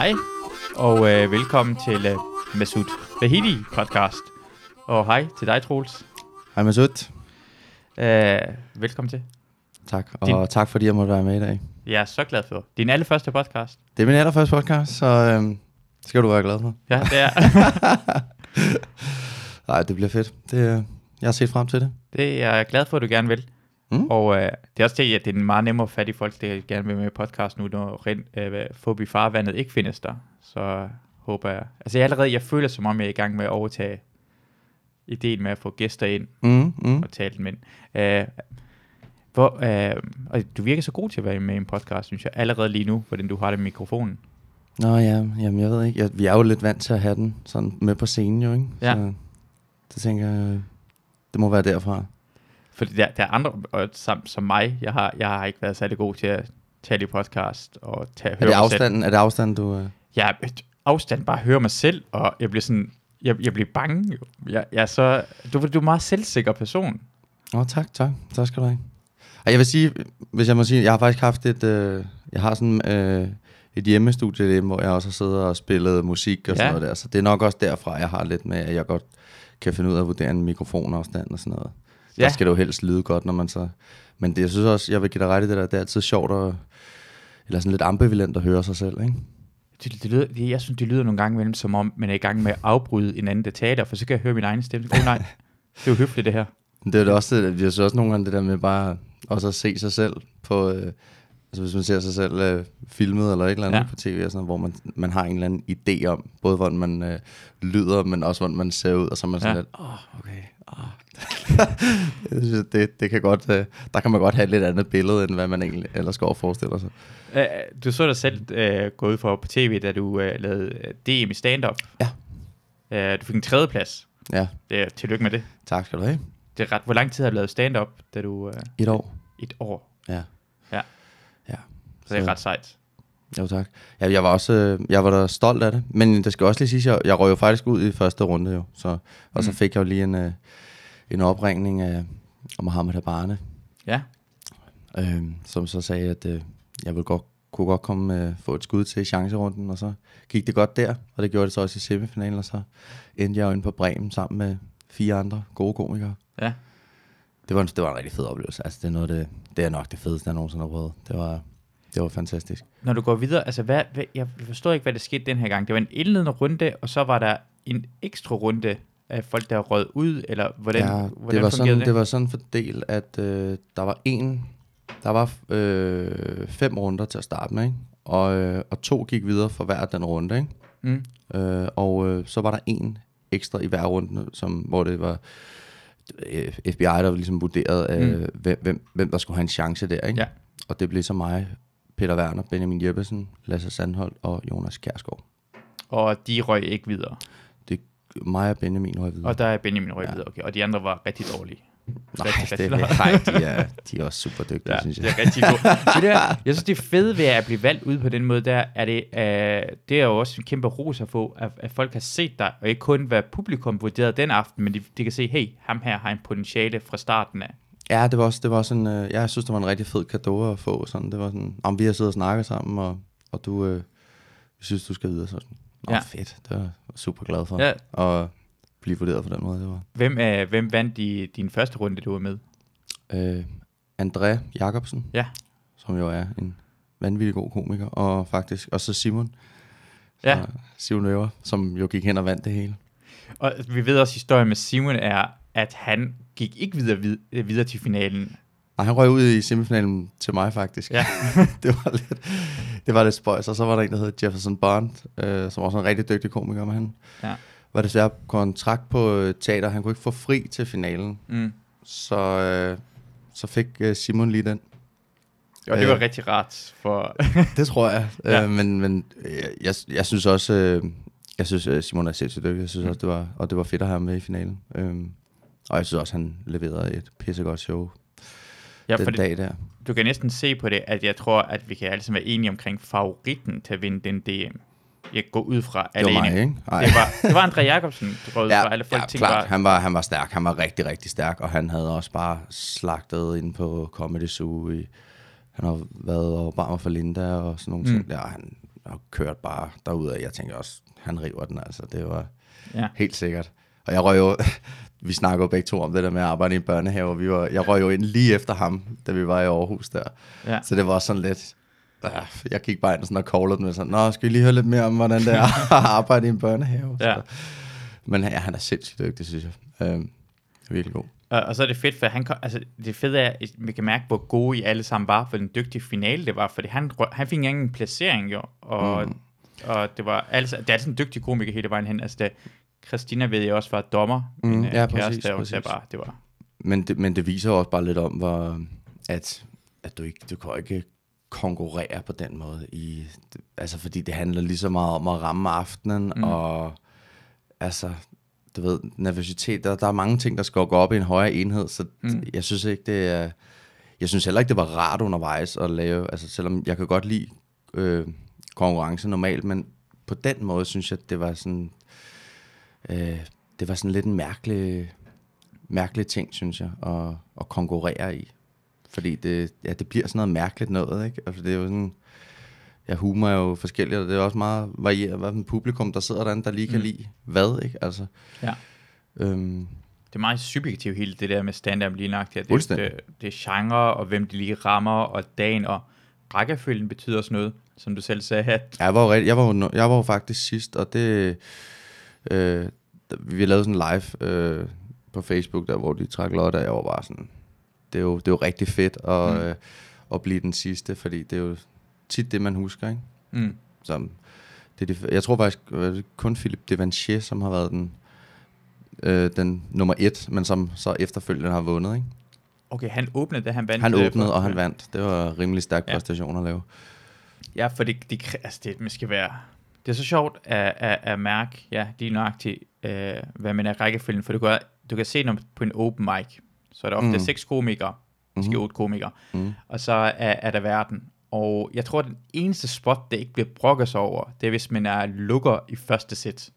Hej, og øh, velkommen til øh, Masud Vahidi podcast. Og hej til dig, Troels. Hej Masud. Øh, velkommen til. Tak, og Din- tak fordi jeg måtte være med i dag. Jeg er så glad for. Din allerførste podcast. Det er min allerførste podcast, så øhm, skal du være glad for. Ja, det er. Nej, det bliver fedt. Det, øh, jeg har set frem til det. det er jeg glad for, at du gerne vil. Mm. Og øh, det er også det, at det er meget nemmere at fatte folk, der gerne vil med i podcast nu, når rent, øh, Fobi Farvandet ikke findes der. Så håber jeg... Altså jeg allerede, jeg føler som om, jeg er i gang med at overtage ideen med at få gæster ind Mm, mm. og tale dem ind. Øh, hvor, øh, og du virker så god til at være med i en podcast, synes jeg, allerede lige nu, hvordan du har det med mikrofonen. Nå ja, jamen jeg ved ikke. Jeg, vi er jo lidt vant til at have den sådan med på scenen jo, ikke? Ja. Så det tænker jeg, det må være derfra. Fordi der, der er andre, og som, som mig, jeg har, jeg har ikke været særlig god til at tale i podcast og tage, Er høre det mig selv. afstanden, er det afstanden du... Øh... Jeg er afstand bare høre mig selv, og jeg bliver sådan, jeg, jeg bliver bange. Jeg, jeg er så, du, du er en meget selvsikker person. Åh, tak, tak. Tak skal du have. Og jeg vil sige, hvis jeg må sige, jeg har faktisk haft et... Øh, jeg har sådan øh, et hjemmestudie derhjemme, hvor jeg også har siddet og spillet musik og sådan Ja. noget der. Så det er nok også derfra, jeg har lidt med, at jeg godt kan finde ud af at vurdere en mikrofonafstand og sådan noget. Ja. Der skal det jo helst lyde godt, når man så... Men det, jeg synes også, jeg vil give dig ret i det der, det er altid sjovt at... Eller sådan lidt ambivalent at høre sig selv, ikke? Det, det lyder, det, jeg synes, det lyder nogle gange imellem, som om man er i gang med at afbryde en anden, der taler, for så kan jeg høre min egen stemme. Oh, nej, det er jo høfligt det her. Det er det også, det, jeg synes også nogle gange det der med bare også at se sig selv på, øh, altså hvis man ser sig selv øh, filmet eller et eller andet Ja. på tv, og sådan, hvor man, man har en eller anden idé om, både hvordan man øh, lyder, men også hvordan man ser ud, og så er man sådan ja. lidt, åh, oh, okay, oh. jeg synes, det, det kan godt, øh, der kan man godt have et lidt andet billede, end hvad man egentlig ellers går og forestiller sig. Uh, du så dig selv uh, gå ud for på tv, da du uh, lavede uh, DM i stand-up. Ja. Uh, du fik en tredjeplads. Ja, Det er, tillykke med det. tak skal du have. det er ret, hvor lang tid har du lavet stand-up, da du... Uh, Et år. et år. Ja. Ja. Ja. Så det er Så- ret sejt. Jo tak. Ja, jeg var også jeg var da stolt af det, men det skal også lige sige, jeg, jeg røg jo faktisk ud i første runde jo, så, og så Mm. fik jeg jo lige en, en opringning af, af Mohammed Habane, Ja. øh, som så sagde, at øh, jeg ville godt, kunne godt komme øh, få et skud til chancerunden, og så gik det godt der, og det gjorde det så også i semifinalen, og så endte jeg jo inde på Bremen sammen med fire andre gode komikere. Ja. Det var, en, det var en rigtig fed oplevelse. Altså, det er, noget, det, det er nok det fedeste, jeg nogensinde har prøvet. Det var, det var fantastisk. Når du går videre, altså hvad, hvad, jeg forstår ikke, hvad der skete den her gang. Det var en indledende runde, og så var der en ekstra runde af folk, der rød ud, eller hvordan, ja, hvordan det var fungerede sådan, det? det var sådan fordelt, at øh, der var en, der var øh, fem runder til at starte med, ikke? Og, øh, og to gik videre for hver den runde, ikke? Mm. Øh, og øh, så var der en ekstra i hver runde, som, hvor det var øh, FBI, der ligesom vurderede, øh, Mm. hvem, hvem, hvem der skulle have en chance der, ikke? Ja. Og det blev så mig, Peter Werner, Benjamin Jeppesen, Lasse Sandholt og Jonas Kjærsgaard. Og de røg ikke videre. Det mig og Benjamin røg videre. Og der er Benjamin røg Ja. okay. Og de andre var rigtig dårlige. Nej, rigtig, det, rigtig- nej de, er, de er også super dygtige, Ja, synes det jeg. er rigtig godt. det der, jeg synes, det er fedt ved at blive valgt ud på den måde, der er det, uh, det er jo også en kæmpe ros at få, at, at folk har set dig, og ikke kun hvad publikum vurderede den aften, men de, de kan se, hey, ham her har en potentiale fra starten af. Ja, det var også, det var sådan, øh, jeg synes, det var en rigtig fed gave at få. Sådan. Det var sådan, om vi har siddet og snakket sammen, og, og du øh, synes, du skal videre. Så sådan, Nå, Ja. fedt. Det var jeg super glad for. Ja. Og blive vurderet på den måde, det var. Hvem, uh, hvem vandt i din første runde, du var med? Øh, André Jacobsen, Ja. som jo er en vanvittig god komiker, og faktisk også Simon. Ja. Simon Øver, som jo gik hen og vandt det hele. Og vi ved også, at historien med Simon er, at han gik ikke videre, vid- videre til finalen. Nej, han røg ud i semifinalen til mig faktisk. Ja. det var lidt, det var lidt spøjs. Og så var der en, der hed Jefferson Bond, øh, som også er en rigtig dygtig komiker, men han Ja. var desværre på kontrakt på øh, teater. Han kunne ikke få fri til finalen. Mm. Så, øh, så fik øh, Simon lige den. Og det var Øh. rigtig rart for... Det tror jeg. Ja. øh, men men øh, jeg, jeg synes også, øh, jeg synes øh, Simon er sindssygt dygtig. Jeg synes også, det var, og det var fedt at have ham med i finalen. Øhm, og jeg synes også, han leverede et pissegodt show ja, den dag der. du kan næsten se på det, at jeg tror, at vi kan alle sammen være enige omkring favoritten til at vinde den DM. Jeg går ud fra Det var mig, ikke? Ej. Det var, det var André Jacobsen, du går ud fra. Alle folk ja, klart. bare, Han var, han var stærk. Han var rigtig, rigtig stærk. Og han havde også bare slagtet ind på Comedy Zoo i han har været og barmer for Linda og sådan nogle Mm. ting der, han har kørt bare derud af. Jeg tænker også, han river den altså, det var Ja. helt sikkert. Og jeg røg jo, vi snakker jo begge to om det der med at arbejde i en børnehave, og vi var, jeg røg jo ind lige efter ham, da vi var i Aarhus der. Ja. Så det var sådan lidt, ja, jeg gik bare ind og sådan og callede den med sådan, Nå, skal vi lige høre lidt mere om, hvordan det er at arbejde i en børnehave? Ja. Så, men ja, han er sindssygt dygtig, synes jeg. Øhm, virkelig god. Og, og så er det fedt, for han kom, altså, det fede er, at vi kan mærke, hvor gode I alle sammen var, for den dygtige finale det var, fordi han, han fik ikke engang en placering, jo, og, mm. og det var altså, det er altså en dygtig komiker hele vejen hen, altså det, Christina ved jeg også var dommer, Mm, min øh, ja, kæreste, præcis, præcis. bare, det var, Men det, men det viser også bare lidt om, hvor, at, at du ikke du kan ikke konkurrere på den måde. I, altså fordi det handler lige så meget om at ramme aftenen, Mm. mm. og altså, du ved, nervøsitet, der, der er mange ting, der skal gå op i en højere enhed, så Mm. mm. jeg synes ikke, det er, jeg synes heller ikke, det var rart undervejs at lave, altså selvom jeg kan godt lide øh, konkurrence normalt, men på den måde synes jeg, det var sådan, øh, det var sådan lidt en mærkelig, mærkelig ting, synes jeg, at, at konkurrere i. Fordi det, ja, det bliver sådan noget mærkeligt noget, ikke? Altså, det er jo sådan, ja, humor er jo forskelligt, og det er også meget varieret, hvad en publikum, der sidder derinde, der lige kan Mm. lide hvad, ikke? Altså, ja. øhm, Det er meget subjektivt hele det der med stand-up lige nok. Det, det, det er genre, og hvem de lige rammer, og dagen, og rækkefølgen betyder også noget, som du selv sagde, at jeg, var jo, jeg, var jo, jeg var jo faktisk sidst, og det, øh, vi lavede sådan live øh, på Facebook, der hvor de trak lod, og jeg var bare sådan, det er jo, det er jo rigtig fedt at, Mm. øh, at blive den sidste, fordi det er jo tit det, man husker, ikke? mm, Som, det er de, jeg tror faktisk øh, det kun Philippe Devanchier, som har været den, øh, den nummer et, men som så efterfølgende har vundet. Ikke? okay, han åbnede, da han vandt. Han øh, åbnede, for- og han vandt. Det var rimelig stærk Ja. præstation at lave. Ja, for det, det, altså det, man skal være... Det er så sjovt at, at, at mærke, ja, lige nøjagtigt, øh, hvad man er rækkefølgen, for du kan, du kan se, når på en open mic, så er der ofte mm. Mm. seks komikere, måske Mhm. otte komikere, Mm. og så er, er der verden. Og jeg tror, at den eneste spot, der ikke bliver brokket sig over, det er, hvis man er lukker i første sæt.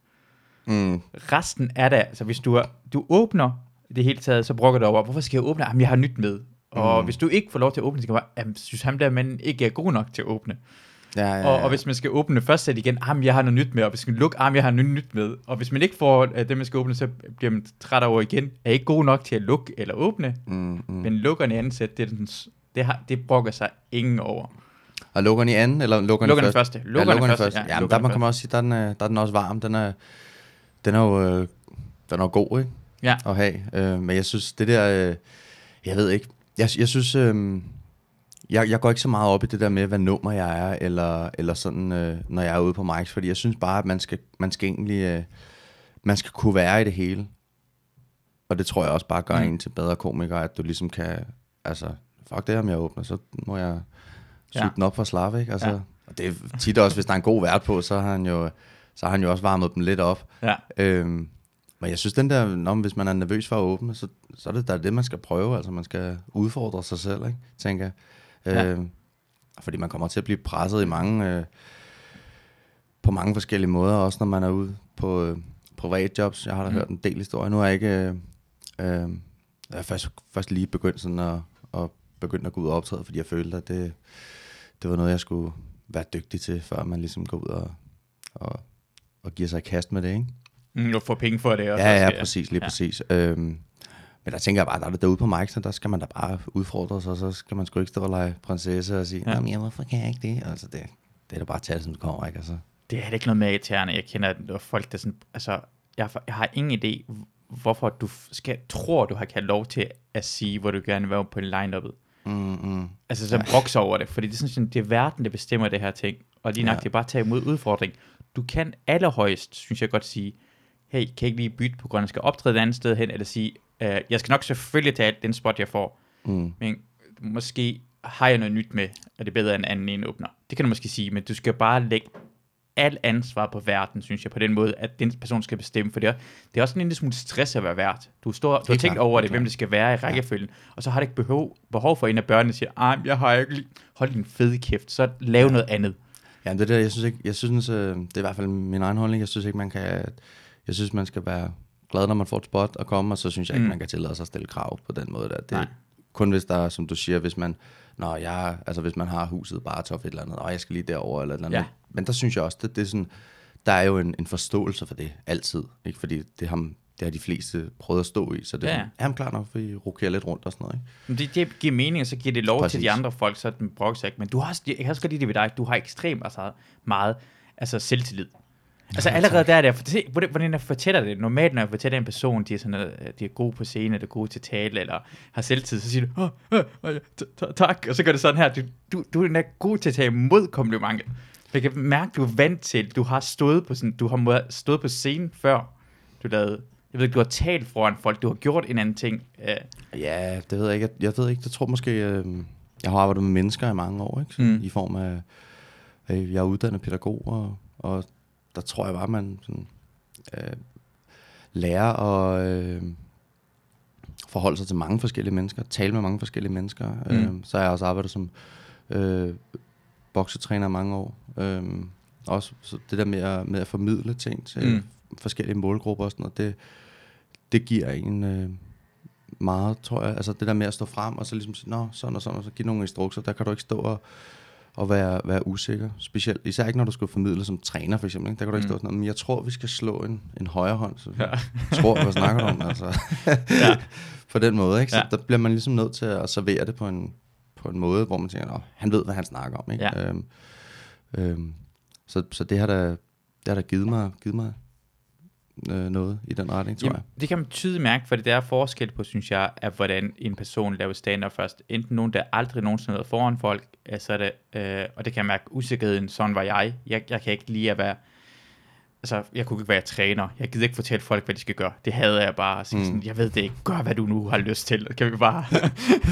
Mm. Resten er der, altså hvis du, er, du åbner det hele taget, så brokker du over, hvorfor skal jeg åbne? Jamen, jeg har nyt med. Og Mm. hvis du ikke får lov til at åbne, så kan du bare, jamen, synes ham der mand ikke er god nok til at åbne. Ja, ja, ja. Og, og hvis man skal åbne første sæt igen, ah, jeg har noget nyt med, og hvis man lukker, ah, jeg har noget nyt med. Og hvis man ikke får uh, det, man skal åbne, så bliver man træt over igen. Er ikke god nok til at lukke eller åbne, Mm, mm. men lukker i anden sæt, det, er den, det, har, det brokker sig ingen over. Og lukker den i anden, eller lukker den Lukker i den første? første. Lukker den første, ja, Ja, men lukker der man kan man første. også sige, der er den, øh, der er den også varm. Den er, den er jo øh, den er jo god, ikke? Ja. At have. Øh, men jeg synes, det der... Øh, jeg ved ikke. Jeg, jeg synes... Øh, jeg, jeg går ikke så meget op i det der med, hvad nummer jeg er, eller, eller sådan, øh, når jeg er ude på mics, fordi jeg synes bare, at man skal, man skal egentlig, øh, man skal kunne være i det hele. Og det tror jeg også bare gør Mm. en til bedre komiker, at du ligesom kan, altså, fuck det, om jeg åbner, så må jeg suge Ja. den op for slap, ikke? Altså, ja. Og det er tit også, hvis der er en god vært på, så har han jo, så har han jo også varmet dem lidt op. Ja. Øhm, men jeg synes, den der, når, hvis man er nervøs for at åbne, så, så er det da det, man skal prøve. Altså, man skal udfordre sig selv, ikke? tænker jeg. Ja. Øhm, fordi man kommer til at blive presset i mange, øh, på mange forskellige måder, også når man er ude på øh, privatjobs. Jeg har da Mm. hørt en del historier. Nu er jeg ikke... Øh, øh, jeg er først, først lige begyndt sådan at, at begynde at gå ud og optræde, fordi jeg følte, at det, det var noget, jeg skulle være dygtig til, før man ligesom går ud og, og, og giver sig i kast med det, ikke? Mm, du får penge for det. også, Ja, ja, præcis, lige ja. præcis. Øhm, men der tænker jeg bare, der er det derude på Mike, der skal man da bare udfordre sig, og så skal man sgu ikke stå og lege prinsesse og sige, Ja. ja. ja, hvorfor kan jeg ikke det? Altså, det, det er da bare at tage det, som det kommer, ikke? Altså, Det er heller ikke noget med irriterende. Jeg kender der er folk, der sådan... Altså, jeg, jeg har ingen idé, hvorfor du skal, tror, du har kan lov til at sige, hvor du gerne vil være på en line-uppet. mm, mm. Altså, så brokser over det. Fordi det er sådan, sådan, det er verden, der bestemmer det her ting. Og lige nok, Ja. det er bare at tage imod udfordring. Du kan allerhøjst, synes jeg godt sige, hey, kan jeg ikke lige bytte på grund af, at jeg skal optræde et andet sted hen, eller sige, øh, jeg skal nok selvfølgelig tage den spot, jeg får, Mm. men måske har jeg noget nyt med, og det er bedre end anden en åbner. Det kan du måske sige, men du skal bare lægge alt ansvar på verden, synes jeg, på den måde, at den person skal bestemme, for det er, det er også en lille smule stress at være vært. Du, står, du har tænkt over helt det, hvem det skal være i rækkefølgen, og så har det ikke behov, behov for en af børnene, siger, ej, jeg har ikke hold din fede kæft, så lav noget andet. Ja, men det der, jeg synes ikke, jeg synes, øh, det er i hvert fald min egen holdning, jeg synes ikke, man kan, jeg synes, man skal være glad, når man får et spot og komme, og så synes jeg ikke, Mm. man kan tillade sig at stille krav på den måde der. Det, Nej. kun hvis der, er, som du siger, hvis man, når jeg, altså hvis man har huset bare tof et eller andet, og jeg skal lige derover eller et eller andet. Ja. Men der synes jeg også, det, det er sådan, der er jo en, en forståelse for det, altid. Ikke? Fordi det har, det har de fleste prøvet at stå i, så det er Ja. sådan, jamen klar nok, vi rokerer lidt rundt og sådan noget. Ikke? Men det, det giver mening, og så giver det lov Præcis. til de andre folk, så den brokker sig ikke. Men du har jeg kan også godt lide det ved dig, du har ekstremt altså, meget altså, selvtillid. Altså allerede der er det, se, hvordan jeg fortæller det. Normalt, når jeg fortæller en person, de er, sådan, øh, de er gode på scene, eller gode til tale, eller har selvtid, så siger du, oh, oh, oh, tak, og så gør det sådan her. Du, du, du er god til at tage imod komplimenter. Jeg kan mærke, du er vant til, du har stået på, sådan, du har stået på scenen før, du lavede, jeg ved ikke, du har talt foran folk, du har gjort en anden ting. Uh, Ja, det ved jeg ikke. Jeg, jeg ved ikke, jeg tror måske, øh, jeg har arbejdet med mennesker i mange år, ikke? Så, mm. i form af, øh, jeg er uddannet pædagog, og, og der tror jeg bare, man sådan, øh, lærer at øh, forholde sig til mange forskellige mennesker, tale med mange forskellige mennesker. Mm. Øh, så har jeg også arbejdet som øh, boksetræner mange år. Øh, også så det der med at, med at formidle ting til mm. forskellige målgrupper og sådan noget, det, det giver en øh, meget, tror jeg. Altså det der med at stå frem og så ligesom sige, nå, sådan og sådan, og så give nogle instrukser, der kan du ikke stå og, og være, være usikker. Specielt, især ikke når du skal formidle som træner for eksempel. Ikke? Der kan du ikke Mm. stå sådan, men jeg tror, vi skal slå en, en højre hånd. Så Ja. tror jeg, hvad snakker du om? Altså. Ja. på den måde, ikke? Så Ja. der bliver man ligesom nødt til at servere det på en, på en måde, hvor man tænker, han ved, hvad han snakker om. Ikke? Ja. Øhm, øhm, så, så det har da, det har da givet mig, givet mig øh, noget i den retning, tror Jamen, det kan man tydeligt mærke, for det der er forskel på, synes jeg, at hvordan en person laver stand først. Enten nogen, der aldrig nogensinde har været foran folk, øh, så er det, øh, og det kan jeg mærke usikkerheden, sådan var jeg. jeg. Jeg kan ikke lide at være, altså, jeg kunne ikke være træner. Jeg gider ikke fortælle folk, hvad de skal gøre. Det havde jeg bare sige Mm. sådan, jeg ved det ikke, gør hvad du nu har lyst til, kan vi bare.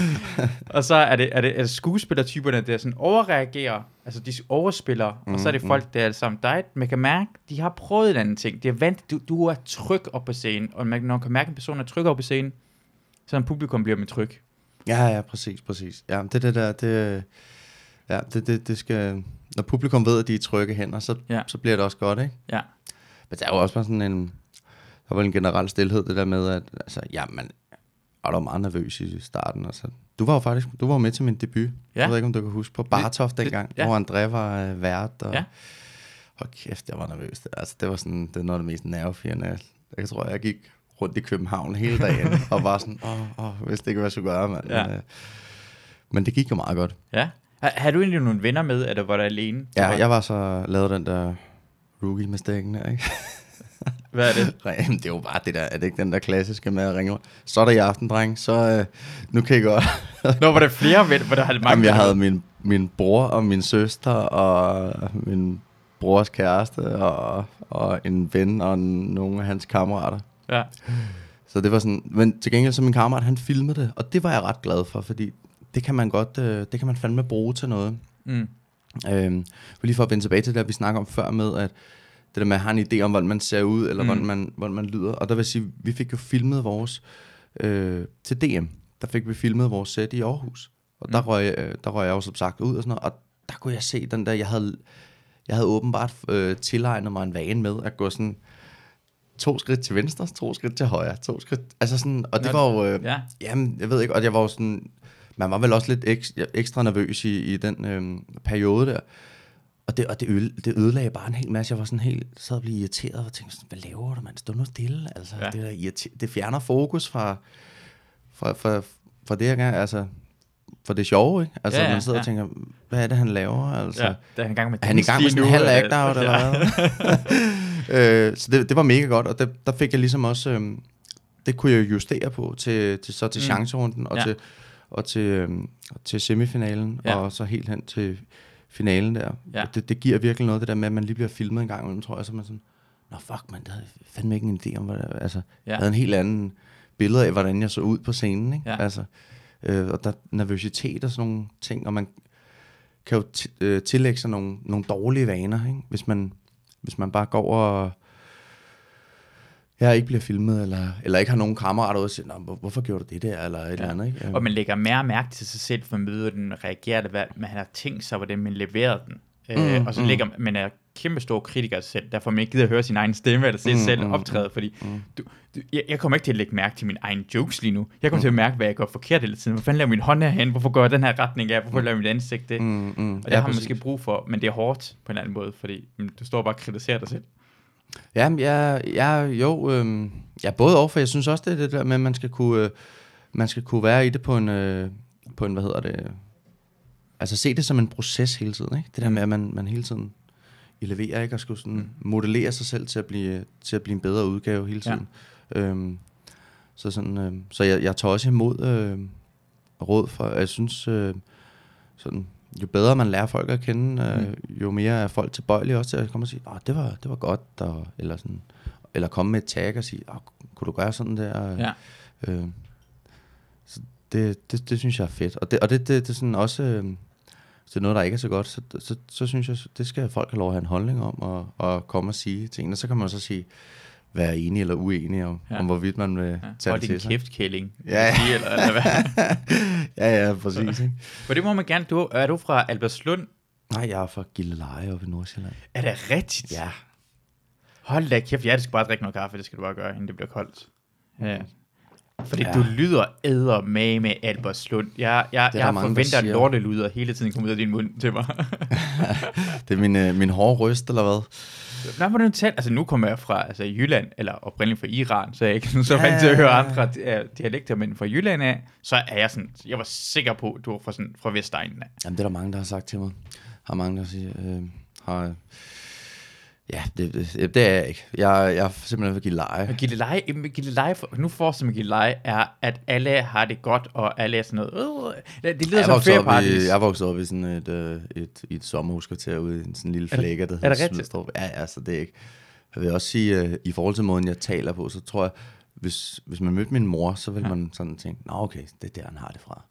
og så er det, er det, er det skuespillertyperne, der sådan overreagerer, altså de overspiller, mm, og så er det Mm, folk, der er sammen dig. Man kan mærke, de har prøvet en anden ting. De er vant, du, du er tryg op på scenen, og man, når man kan mærke, at en person er tryg op på scenen, så en publikum bliver med tryg. Ja, ja, præcis, præcis. Ja, det det der, det, ja, det, det, det skal, når publikum ved, at de er trygge hænder, så, Ja. så bliver det også godt, ikke? Ja. Men der er jo også bare sådan en, der var en generel stillhed, det der med, at altså, ja, man var da meget nervøs i starten. Altså. Du var jo faktisk, du var med til min debut. Ja. Jeg ved ikke, om du kan huske, på Bartof dengang, ja. ja. hvor André var øh, vært. Og, Ja. Hold kæft, jeg var nervøs. Altså, det var sådan, det er noget af det mest nervepirrende. Jeg tror, jeg gik rundt i København hele dagen, og var sådan, åh, åh, hvis det ikke, hvad jeg skulle gøre, mand. Ja. Men, øh, men det gik jo meget godt. Ja. Har, har du egentlig nogle venner med, eller var du alene? Ja, jeg var så lavet den der rookie mistaken der, ikke? Hvad er det? Jamen, det er jo bare det der, er det ikke den der klassiske med at ringe? Så er der i aften, dreng, så øh, nu kan I godt. Nå, var der flere venner, hvor der havde mange Jamen, jeg havde min, min bror og min søster og min brors kæreste og, og en ven og nogle af hans kammerater. Ja. Så det var sådan, men til gengæld så min kammerat, han filmede det, og det var jeg ret glad for, fordi det kan man godt, øh, det kan man fandme bruge til noget. Mm. Øhm, lige for at vende tilbage til det, vi snakker om før med, at det der med at have en idé om, hvordan man ser ud, eller Mm. hvordan, man, hvordan man lyder. Og der vil sige, vi fik jo filmet vores, øh, til DM, der fik vi filmet vores sæt i Aarhus. Og der, Mm. røg, øh, der røg jeg jo som sagt ud og sådan noget, og der kunne jeg se den der, jeg havde, jeg havde åbenbart øh, tilegnet mig en vane med at gå sådan to skridt til venstre, to skridt til højre, to skridt, altså sådan, og det Nå, var jo, øh, Ja. Jamen, jeg ved ikke, og jeg var jo sådan, man var vel også lidt ekstra, ekstra nervøs i, i den øhm, periode der. Og det, og det, øde, det ødelagde bare en hel masse. Jeg var sådan helt, sad og blev irriteret og tænkte sådan, hvad laver du, mand? Stå nu stille. Altså, Ja. det, der irriter- det fjerner fokus fra, fra, fra, fra det, jeg altså, fra det sjove, ikke? Altså, Ja, ja, man sidder ja. og tænker, hvad er det, han laver? Altså, ja. Der er han i gang med er han i gang med sådan en halv nu, act-out, eller hvad? øh, så det, det var mega godt, og det, der fik jeg ligesom også, øhm, det kunne jeg justere på til, til så til mm. chancerunden, og Ja. til, og til, øhm, til semifinalen, Ja. og så helt hen til finalen der. Ja. Det, det giver virkelig noget, det der med, at man lige bliver filmet en gang imellem, tror jeg, så man sådan, nå fuck man, det havde jeg fandme ikke en idé om, hvad det, altså, Ja. jeg havde en helt anden billede af, hvordan jeg så ud på scenen, ikke? Ja. Altså, øh, og der er nervøsitet og sådan nogle ting, og man kan jo øh, tillægge sig nogle, nogle dårlige vaner, ikke? Hvis, man, hvis man bare går og ja, ikke bliver filmet, eller, eller ikke har nogen kammerater ude og siger, "Nå, hvor, hvorfor gjorde du det der, eller et ja. eller andet, ikke? Og man lægger mere mærke til sig selv, for at møde den, reagerer hvad man har tænkt sig, hvordan man leverer den. Mm, øh, Mm, og så mm. lægger man er kæmpe stor kritiker af sig selv, derfor man ikke gider at høre sin egen stemme, eller se Mm, mm, selv mm, optræde, fordi mm. du, du, jeg, jeg kommer ikke til at lægge mærke til min egen jokes lige nu. Jeg kommer mm. til at mærke, hvad jeg gør forkert hele tiden. Hvor fanden laver min hånd herhen? Hvorfor går jeg den her retning af? Hvorfor laver mit ansigt det? Mm, mm. Og det har man måske brug for, men det er hårdt på en anden måde, fordi mm, du står bare og kritiserer dig selv. Ja, jeg, jeg, jo, øhm, ja, både og, for jeg synes også, det er det der med, at man skal kunne, øh, man skal kunne være i det på en, øh, på en, hvad hedder det, altså se det som en proces hele tiden, ikke? Det der med, at man, man hele tiden eleverer, ikke? Og skulle sådan modellere sig selv til at blive, til at blive en bedre udgave hele tiden. Ja. Øhm, så sådan, øh, så jeg, jeg tager også imod øh, råd for, jeg synes, øh, sådan, jo bedre man lærer folk at kende, øh, jo mere er folk tilbøjelige også til at komme og sige, oh, det, var, det var godt, og, eller, sådan, eller komme med et tag og sige, oh, kunne du gøre sådan der? Ja. Øh, så det, det, det synes jeg er fedt. Og det, og det, det, det er sådan også, øh, det er noget, der ikke er så godt, så, så, så synes jeg, det skal folk have lov at have en holdning om, og, og komme og sige tingene. Så kan man så sige, være enig eller uenig om, ja. Om hvorvidt man vil Ja. tage Og det din til sig. kæft, Kælling. Ja, ja. Sige, eller, eller hvad? ja, ja, præcis. Ikke? For det må man gerne. Du, er du fra Albertslund? Nej, jeg er fra Gilleleje oppe i Nordsjælland. Er det rigtigt? Ja. Hold da kæft, ja, det skal bare drikke noget kaffe, det skal du bare gøre, inden det bliver koldt. Ja. Fordi Ja. du lyder æder med med Albertslund. Jeg, jeg, jeg mange, forventer, at siger. lortelyder hele tiden kommer ud af din mund til mig. Det er min, øh, min hårde røst, eller hvad? Nej, men nu tæt, altså nu kommer jeg fra altså, Jylland, eller oprindeligt fra Iran, så jeg er ikke så vant til at høre andre di- dialekter, men fra Jylland af, så er jeg sådan, jeg var sikker på, at du var fra, sådan, fra Vestegnen af. Jamen, det er der mange, der har sagt til mig. Har mange, der siger, øh, har, ja, det, det, det er jeg ikke. Jeg, jeg er simpelthen ved Gilleleje. Gilleleje, Gilleleje, nu forestiller mig Gilleleje, er, at alle har det godt, og alle er sådan noget, øh, det lyder Jeg som feriepartys. jeg voksede op i sådan et, øh, et, et sommerhuskvarter ude i en sådan lille flække, der er hedder? Smidstrup. Ja, ja, så det er ikke. Jeg vil også sige, øh, i forhold til måden, jeg taler på, så tror jeg, hvis, hvis man mødte min mor, så vil man sådan tænke, nå okay, det er der, han har det fra.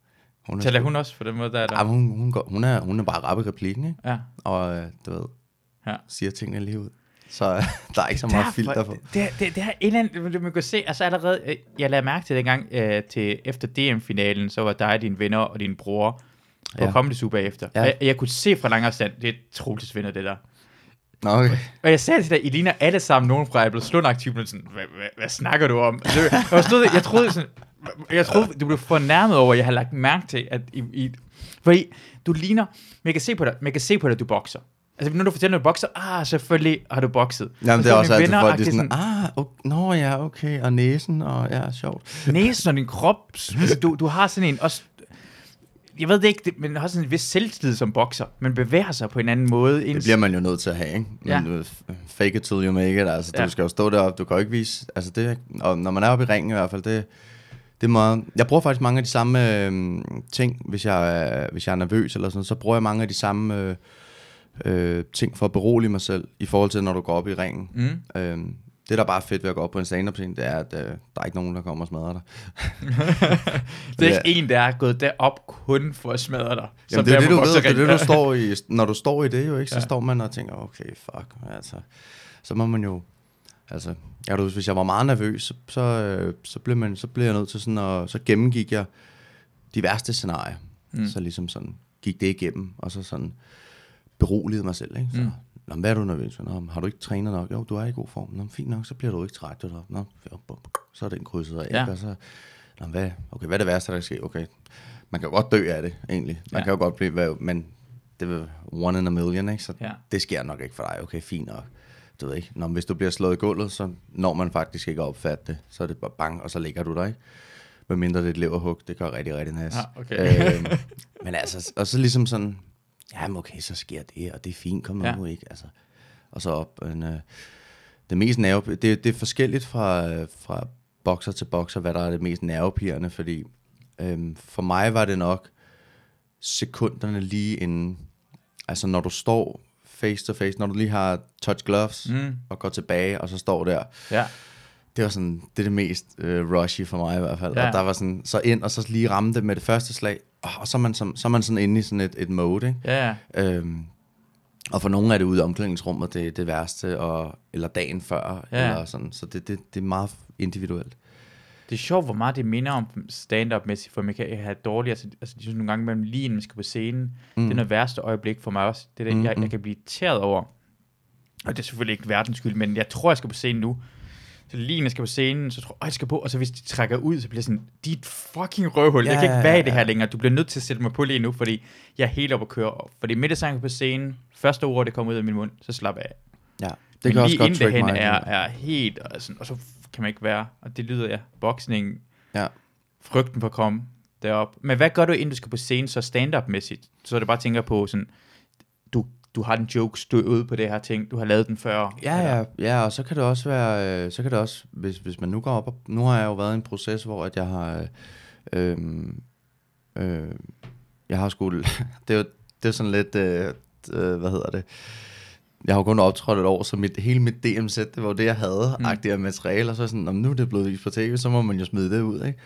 Hun er, Taler hun også på den måde, der er der? Ja, hun, hun, går, hun, er, hun er bare rap i replikken, ikke? Ja. Og øh, du ved, Ja. siger tingene lige ud. Så der er ikke så meget Derfor- filter på. Det, det, det er et eller andet, man kan se, altså allerede, øh, jeg lagde mærke til dengang, øh, til, efter DM-finalen, så var dig, dine venner og din bror på Ja. Comedy Super efter. Ja. Jeg, jeg kunne se fra lang afstand, det er Troelses venner, det der. Nå, okay. Og jeg sagde til dig, I ligner alle sammen nogen fra Abelslund aktiv, men sådan, hvad, hvad, hvad, snakker du om? Altså, jeg, jeg, stod, jeg troede sådan, jeg troede, du blev fornærmet over, at jeg har lagt mærke til, at I, I, fordi du ligner, jeg kan se på dig, jeg kan se på dig, du bokser. Altså, når du fortæller, at du bokser, ah, selvfølgelig har du bokset. Jamen, det er så også altid folk, de agtigt sådan, ah, okay, nå ja, okay, og næsen, og ja, sjovt. næsen og din krop, altså, du, du har sådan en, også, jeg ved det ikke, det, men har sådan en vis selvtillid som bokser, men bevæger sig på en anden måde. End, Det bliver man jo nødt til at have, ikke? Men Ja. ja. fake it till you make it, altså, Ja. du skal jo stå deroppe, du kan jo ikke vise, altså det, og når man er oppe i ringen i hvert fald, det, det er meget, jeg bruger faktisk mange af de samme øh, ting, hvis jeg, er, hvis jeg er nervøs eller sådan så bruger jeg mange af de samme øh, øh, ting for at berolige mig selv, i forhold til, når du går op i ringen. Mm. Øh, det, der er bare fedt ved at gå op på en stand-up scene, det er, at øh, der er ikke nogen, der kommer og smadrer dig. Det er ikke en, der er gået derop kun for at smadre dig. Jamen, det er det, du ved, det er det, du står i, når du står i det jo, ikke, så Ja. står man og tænker, okay, fuck, altså, så må man jo, altså, jeg huske, hvis jeg var meget nervøs, så, så, øh, så, blev, man, så blev jeg nødt til sådan, og så gennemgik jeg de værste scenarier, Mm. så ligesom sådan, gik det igennem, og så sådan, beroligede mig selv, ikke, så, Mm. Nå, hvad er du nervøs for? Nå, har du ikke trænet nok? Jo, du er i god form. Nå, fint nok, så bliver du ikke træt. Du Nå, så er den krydset af. Ja. Og så, Nå, hvad, okay, hvad er det værste, der kan ske? Okay, man kan jo godt dø af det, egentlig. Man Ja. kan jo godt blive, hvad- men det er one in a million, ikke? Så Ja. det sker nok ikke for dig. Okay, fint nok. Du ved ikke. Nå, hvis du bliver slået i gulvet, så når man faktisk ikke at opfatte det. Så er det bare bang, og så ligger du der, ikke? Hvad mindre det er et leverhug, det gør rigtig, rigtig næs. Ja, okay. øhm, men altså, og så ligesom sådan, jamen okay, så sker det, og det er fint, kom nu, Ja. ikke? Altså, og så op. Men, øh, det mest nerve, det, det er forskelligt fra, øh, fra bokser til bokser, hvad der er det mest nervepirrende, fordi øhm, for mig var det nok sekunderne lige inden, altså når du står face to face, når du lige har touch gloves Mm. og går tilbage, og så står der, Ja. det var sådan, det er det mest øh, rushy for mig i hvert fald. Ja. Og der var sådan, så ind og så lige ramme det med det første slag, og så er man, som, så er man sådan inde i sådan et, et mode, ikke? Ja, ja. Øhm, og for nogle er det ude i omklædningsrummet, det er det værste, og, eller dagen før, Ja. eller sådan, så det, det, det er meget individuelt. Det er sjovt, hvor meget det minder om stand-up-mæssigt, for man kan have dårligt, altså, altså jeg synes nogle gange, mellem lige inden man skal på scenen, mm. det er noget værste øjeblik for mig også. Det er det, Mm, jeg, jeg mm. kan blive irriteret over, og det er selvfølgelig ikke verdens skyld, men jeg tror, jeg skal på scenen nu. Så jeg skal på scenen, så tror jeg, jeg skal på, og så hvis de trækker ud, så bliver jeg sådan, dit fucking røvhul, ja, jeg kan ikke være i det her længere, du bliver nødt til at sætte mig på lige nu, fordi jeg er helt oppe at køre. Fordi midt i sangen på scenen, første ord, det kommer ud af min mund, så jeg af. Ja, det Men kan også godt inden derhen mig. er, er helt, og, sådan, og så kan man ikke være, og det lyder, ja, boksning, Ja. frygten for at komme derop. Men hvad gør du, inden du skal på scenen, så stand-up-mæssigt? Så er det bare tænker på sådan, du, har en joke stået på det her ting, du har lavet den før. Ja, ja, ja, og så kan det også være, øh, så kan det også, hvis, hvis man nu går op, og, nu har jeg jo været i en proces, hvor at jeg har, øh, øh, jeg har skulle, det er jo det er sådan lidt, øh, øh, hvad hedder det, jeg har jo kun optrådt et år, så mit, hele mit DM-sæt, det var det, jeg havde, mm. agtigt af materiale, og så sådan, "Nå, men nu er det blevet vist på tv, så må man jo smide det ud, ikke?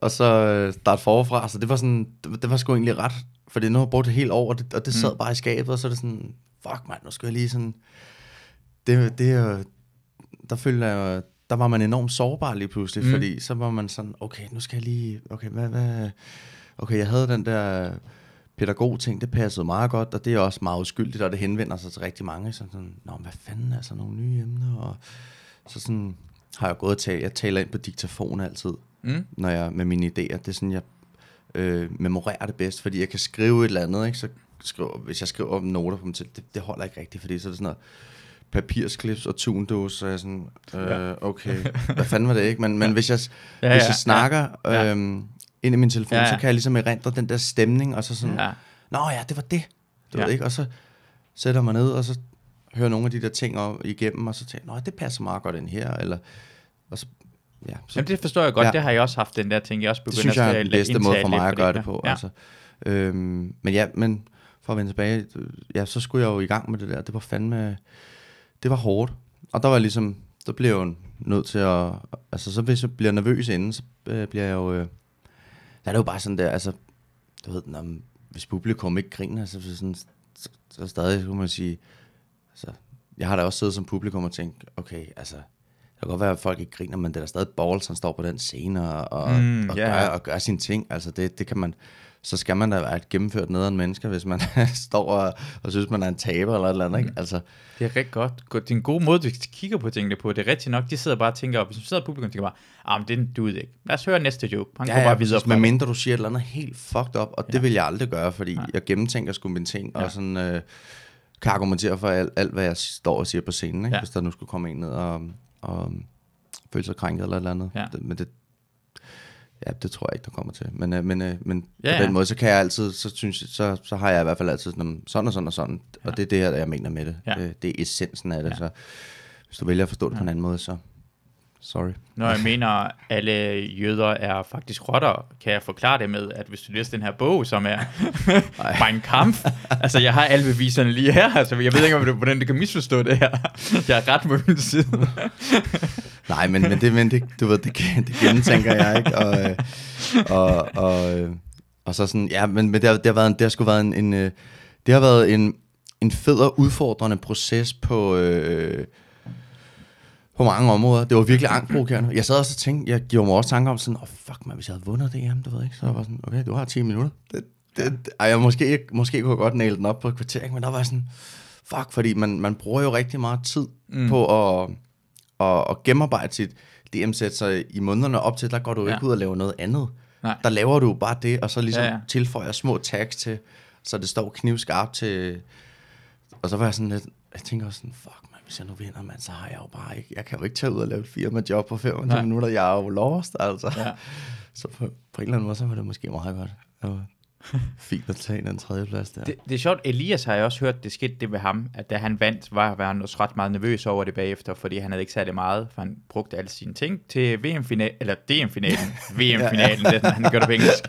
Og så øh, starte forfra, så det var sådan, det, det var sgu egentlig ret, fordi nu har jeg brugt det helt år, og det, og det sad Mm. bare i skabet, og så er det sådan, fuck mand, nu skal jeg lige sådan, det, det er jo- der følte jeg der var man enormt sårbar lige pludselig, Mm. fordi så var man sådan, okay, nu skal jeg lige, okay, hvad, hvad, okay, jeg havde den der pædagog-ting, det passede meget godt, og det er også meget uskyldigt, og det henvender sig til rigtig mange, så sådan, nå, hvad fanden er så nogle nye emner, og så sådan har jeg gået og talt, jeg taler ind på diktafon altid, Mm? når jeg med mine idéer, det er sådan, jeg øh, memorerer det bedst, fordi jeg kan skrive et eller andet, ikke? så skriver, hvis jeg skriver noter på mig det, det holder ikke rigtigt, fordi så er det sådan noget papirsklips og tundåse, så er jeg sådan, øh, okay, hvad fanden var det, ikke? Men, men hvis jeg, Ja, ja, hvis jeg snakker ja. øhm, ind i min telefon, Ja, ja, så kan jeg ligesom erindre den der stemning, og så sådan, Ja. nå ja, det var det, du ja. ved ikke? Og så sætter man ned, og så hører nogle af de der ting op igennem, og så tænker jeg, nå, det passer meget godt ind her, eller, og så, ja, så Jamen, det forstår jeg godt. Ja. Det har jeg også haft, den der ting. Jeg også det begyndt synes jeg at er den bedste måde for mig at gøre fordi- det på. Ja. Altså. Øhm, men ja, men for at vende tilbage, ja, så skulle jeg jo i gang med det der. Det var fandme, det var hårdt. Og der var ligesom, der blev jeg jo nødt til at, altså så hvis jeg bliver nervøs inden, så øh, bliver jeg jo, øh, der er det jo bare sådan der, altså, du ved, når, hvis publikum ikke griner, så, så, sådan, så, så stadig, så kunne man sige, altså, jeg har da også siddet som publikum og tænkt, okay, altså, det kan godt være, at folk ikke griner, men det er da stadig balls, han står på den scene og, og, Mm, mm, og, ja, gør, ja. og gør sine ting. Altså, det, det kan man, så skal man da være et gennemført nederen menneske, hvis man står og, og synes, man er en taber eller et eller andet. Ikke? Altså, Det er rigtig godt. Det er en god måde, du kigger på tingene på. Det er rigtigt nok. De sidder bare og tænker, og hvis du sidder i publikum og tænker bare, ah, men den duede ikke. Lad os høre næste joke. Han går bare videre præcis. fra Med det. mindre du siger et eller andet helt fucked up, og det Ja. vil jeg aldrig gøre, fordi Nej. jeg gennemtænker sgu mine ting, Ja. og sådan, øh, kan argumentere for alt, alt, hvad jeg står og siger på scenen, ikke? Ja. hvis der nu skulle komme en ned og, og føle sig krænket eller et eller andet. Ja. Det, men det, ja, det tror jeg ikke, der kommer til. Men, øh, men, øh, men Ja, ja, på den måde, så kan jeg altid, så, synes jeg, så, så har jeg i hvert fald altid sådan, sådan og sådan og sådan, Ja. og det er det her, jeg mener med det. Ja. Det, det er essensen af det, Ja. så hvis du vælger at forstå det Ja. på en anden måde, så sorry. Når jeg mener, alle jøder er faktisk rotter, kan jeg forklare det med, at hvis du læser den her bog, som er Mein Kampf, altså jeg har alle beviserne lige her, altså jeg ved ikke, om du- hvordan du kan misforstå det her. Jeg er ret på min side. Nej, men, men, det, men det, du ved, det, det gennemtænker jeg, ikke? Og, øh, og, og, øh, og så sådan, ja, men, men det, har, det har, været en, det har sgu været en, en øh, det har været en, en fed og udfordrende proces på, øh, på mange områder. Det var virkelig angstprovokerende. Jeg sad også og tænkte, jeg gjorde mig også tanker om sådan, åh oh, fuck man, hvis jeg havde vundet det hjemme, du ved ikke, så var sådan, okay, du har 10 minutter. Det, det, ej, jeg måske, måske kunne jeg godt næle den op på et kvarter, ikke? men der var sådan, fuck, fordi man, man bruger jo rigtig meget tid Mm. på at, at, at gennemarbejde sit DM-sæt, så i månederne op til, der går du Ja. ikke ud og laver noget andet. Nej. Der laver du bare det, og så ligesom Ja, ja, tilføjer små tags til, så det står knivskarpt til, og så var jeg sådan lidt, jeg tænker også sådan, fuck hvis jeg nu vinder, man, så har jeg jo bare ikke, jeg kan jo ikke tage ud og lave et firma-job på 25 Nej. minutter, jeg er jo lost, altså. Ja. Så på, på en eller anden måde, så var det måske meget godt. Det var fint at tage den tredje plads der. Det, det er sjovt, Elias har jeg også hørt, det skete det ved ham, at da han vandt, var, var han også ret meget nervøs over det bagefter, fordi han havde ikke særlig meget, for han brugte alle sine ting til VM-finalen, eller DM-finalen, VM-finalen, det er sådan, han gør det på engelsk.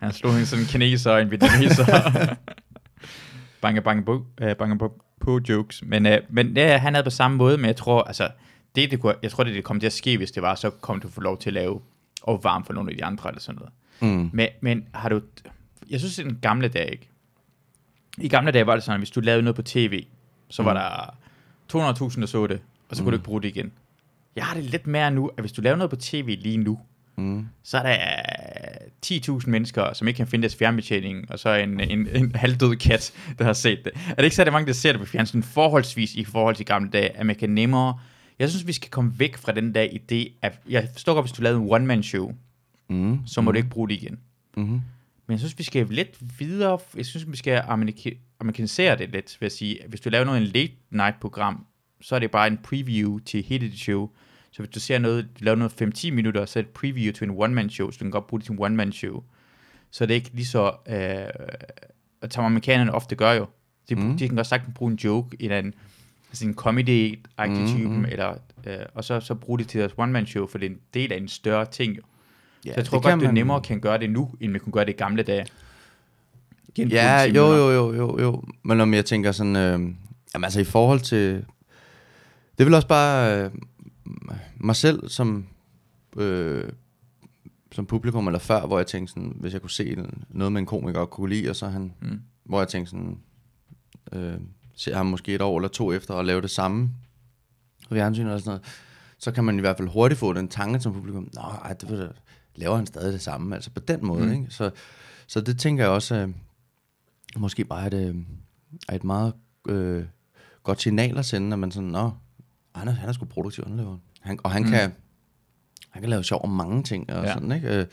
Han slog en sådan kineser og en vietnameser. bange, bange, på, uh, bange på, på jokes. Men, uh, men ja, han havde på samme måde, men jeg tror, altså, det, det kunne, jeg tror, det, det kom til at ske, hvis det var, så kom du få lov til at lave og varme for nogle af de andre, eller sådan noget. Mm. Men, men har du... Jeg synes, i den gamle dag, ikke? I gamle dage var det sådan, at hvis du lavede noget på tv, så var Mm. der 200.000, der så det, og så kunne du ikke bruge det igen. Jeg har det lidt mere nu, at hvis du laver noget på tv lige nu, Mm. så er der 10.000 mennesker, som ikke kan finde deres fjernbetjening, og så en, en, en halvdød kat, der har set det. Er det ikke særlig mange, der ser det på fjernsyn, forholdsvis i forhold til gamle dage, at man kan nemmere... Jeg synes, vi skal komme væk fra den der idé, at jeg forstår godt, hvis du lavede en one-man-show, Mm. så må du ikke bruge det igen. Mm-hmm. Men jeg synes, vi skal lidt videre. Jeg synes, vi skal amerika- amerikanisere det lidt, vil jeg sige. Hvis du laver noget en late night program, så er det bare en preview til hele dit show. Så hvis du ser noget, du laver noget 5-10 minutter, så er et preview til en one-man show, så du kan godt bruge det til en one-man show. Så det er ikke lige så, øh, som amerikanerne ofte gør jo. De, mm. De kan godt sagtens bruge en joke i en, altså en comedy-agtig Mm, typen, mm. eller, øh, og så, så bruge det til deres one-man show, for det er en del af en større ting jo. Ja, Så jeg tror det godt, det man- nemmere kan gøre det nu, end vi kunne gøre det i gamle dage. Genbruge Ja, jo, jo, jo, jo, jo. Men om jeg tænker sådan, øh, jamen altså i forhold til, det vel også bare øh, mig selv som, øh, som publikum, eller før, hvor jeg tænkte sådan, hvis jeg kunne se en- noget med en komiker og kunne lide, og så han, Mm. hvor jeg tænkte sådan, øh, ser ham måske et år eller to efter og lave det samme på fjernsyn eller sådan noget, så kan man i hvert fald hurtigt få den tanke som publikum, nå, ej, det du, laver han stadig det samme, altså på den måde, Mm. ikke? Så, så det tænker jeg også, øh, måske bare et, øh, er et meget øh, godt signal at sende, at man sådan, nå, han er, han er sgu produktiv, laver. Han, og han, Mm. kan, han kan lave sjov om mange ting, og Ja. ja. sådan, ikke? Øh,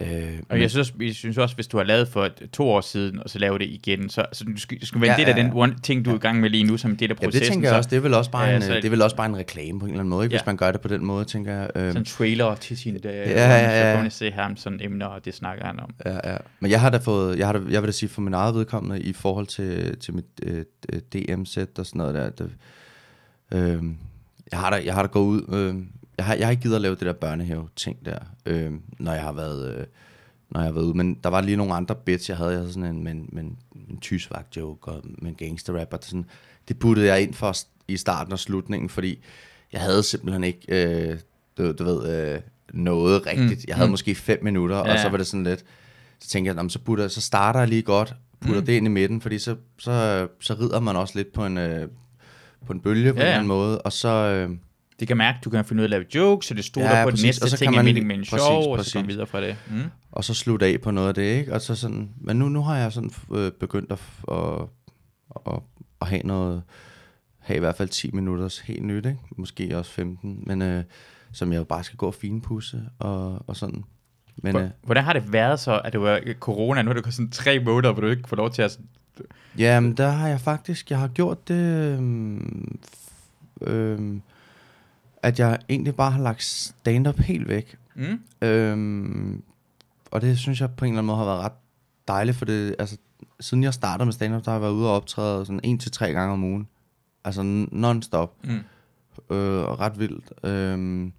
øh, Og jeg synes, jeg synes også, hvis du har lavet for to år siden, og så laver det igen, så, så du skal, du skal en Ja, af ja, den ja. one, ting, du er i gang med lige nu, som en del af Ja, processen. det tænker jeg så, også. Det er vel også bare, Ja, en, så- øh, det er vel også bare en reklame på en eller anden måde, ikke? Ja. hvis man gør det på den måde, tænker jeg. Øh, Sådan en trailer til sine dage, Ja, ja, så ja. kan man se ham sådan emner, og det snakker han om. ja, ja. Men jeg har da fået, jeg, har da, jeg vil da sige for min eget vedkommende, i forhold til, til mit øh, øh, DM-sæt og sådan noget der, det, øh, jeg, har da, jeg har da gået ud, øh, jeg, har, jeg har ikke givet at lave det der børnehave-ting der, øh, når jeg har været... Øh, når jeg har været ude. Men der var lige nogle andre bits, jeg havde. Jeg havde sådan en, med, en, med en, tysvagt joke og en gangster rapper. Sådan, det puttede jeg ind for i starten og slutningen, fordi jeg havde simpelthen ikke, øh, du, du ved, øh, noget rigtigt. Mm, Jeg havde mm. måske fem minutter, Ja, og så var det sådan lidt, så tænkte jeg, "Nå, men så, putter, så starter jeg lige godt, putter Mm. det ind i midten, fordi så, så, så rider man også lidt på en, øh, på en bølge på Ja, en ja. eller anden måde, og så... Øh, Det kan mærke, du kan finde ud af at lave jokes, så det stoler Ja, på præcis. den næste Og så ting, kan er man- meningen med en præcis, sjov, og så præcis. komme videre fra det. Mm. og så slutte af på noget af det, ikke? Og så sådan, men nu, nu har jeg sådan øh, begyndt at, at, at, at have noget, have i hvert fald 10 minutters helt nyt, ikke? Måske også 15, men øh, som jeg jo bare skal gå og finpudse og, og sådan. Men øh, Hvor- Hvordan har det været så, at det var corona? Nu har det gået sådan tre måneder, hvor du ikke får lov til at... ja, men der har jeg faktisk, jeg har gjort det, f- øhm, at jeg egentlig bare har lagt stand-up helt væk. Mm? Øhm, og det synes jeg på en eller anden måde har været ret dejligt, for det, altså, siden jeg startede med stand-up, der har jeg været ude og optræde sådan en til tre gange om ugen. Altså non-stop. Mm. Øh, og ret vildt. Øhm,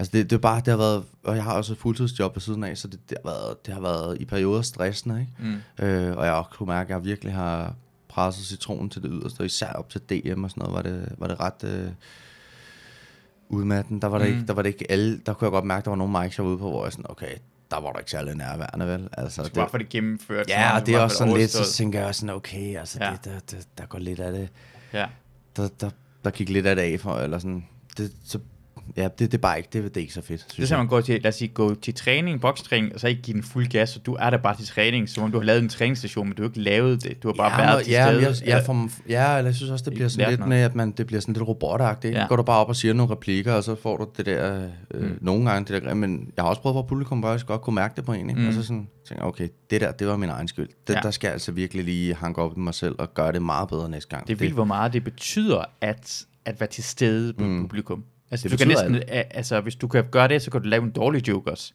altså det, det er bare, det har været, og jeg har også et fuldtidsjob ved siden af, så det, det, har, været, det har været i perioder stressende, ikke? Mm. Øh, og jeg har kunne mærke, at jeg virkelig har presset citronen til det yderste, og især op til DM og sådan noget, var det, var det ret øh, udmatten. Der var, det Mm. ikke, der var det ikke alle, der kunne jeg godt mærke, der var nogle mics, jeg var ude på, hvor jeg sådan, okay, der var der ikke særlig nærværende, vel? Altså, skal bare få det gennemført. ja, og det er også sådan lidt, så tænker jeg sådan, okay, altså, ja. det, der, der, der går lidt af det, Ja. der, der, der gik lidt af det af for, eller sådan, det, så, ja, det, det er bare ikke, det, det er ikke så fedt, Det er synes jeg. man går til, lad os sige, gå til træning, bokstræning, og så ikke give den fuld gas, og du er der bare til træning, som om du har lavet en træningsstation, men du har ikke lavet det. Du har bare ja, været men- til ja, stede. Jeg, Eller- får, ja, eller jeg synes også, det bliver sådan lidt noget. med, at man, det bliver sådan lidt robotagtigt. Ja. Ja. Går du bare op og siger nogle replikker, og så får du det der, øh, Mm. mm. nogle gange det der, men jeg har også prøvet, hvor publikum faktisk godt kunne mærke det på en, ikke? Mm. Mm. og så sådan, tænker okay, det der, det var min egen skyld. Det, Ja. ja. Der skal jeg altså virkelig lige hanke op i mig selv, og gøre det meget bedre næste gang. Det er vildt, hvor meget det betyder at, at være til stede på mm. Mm. publikum. Altså, Det du kan næsten, a- altså, hvis du kan gøre det, så kan du lave en dårlig joke også.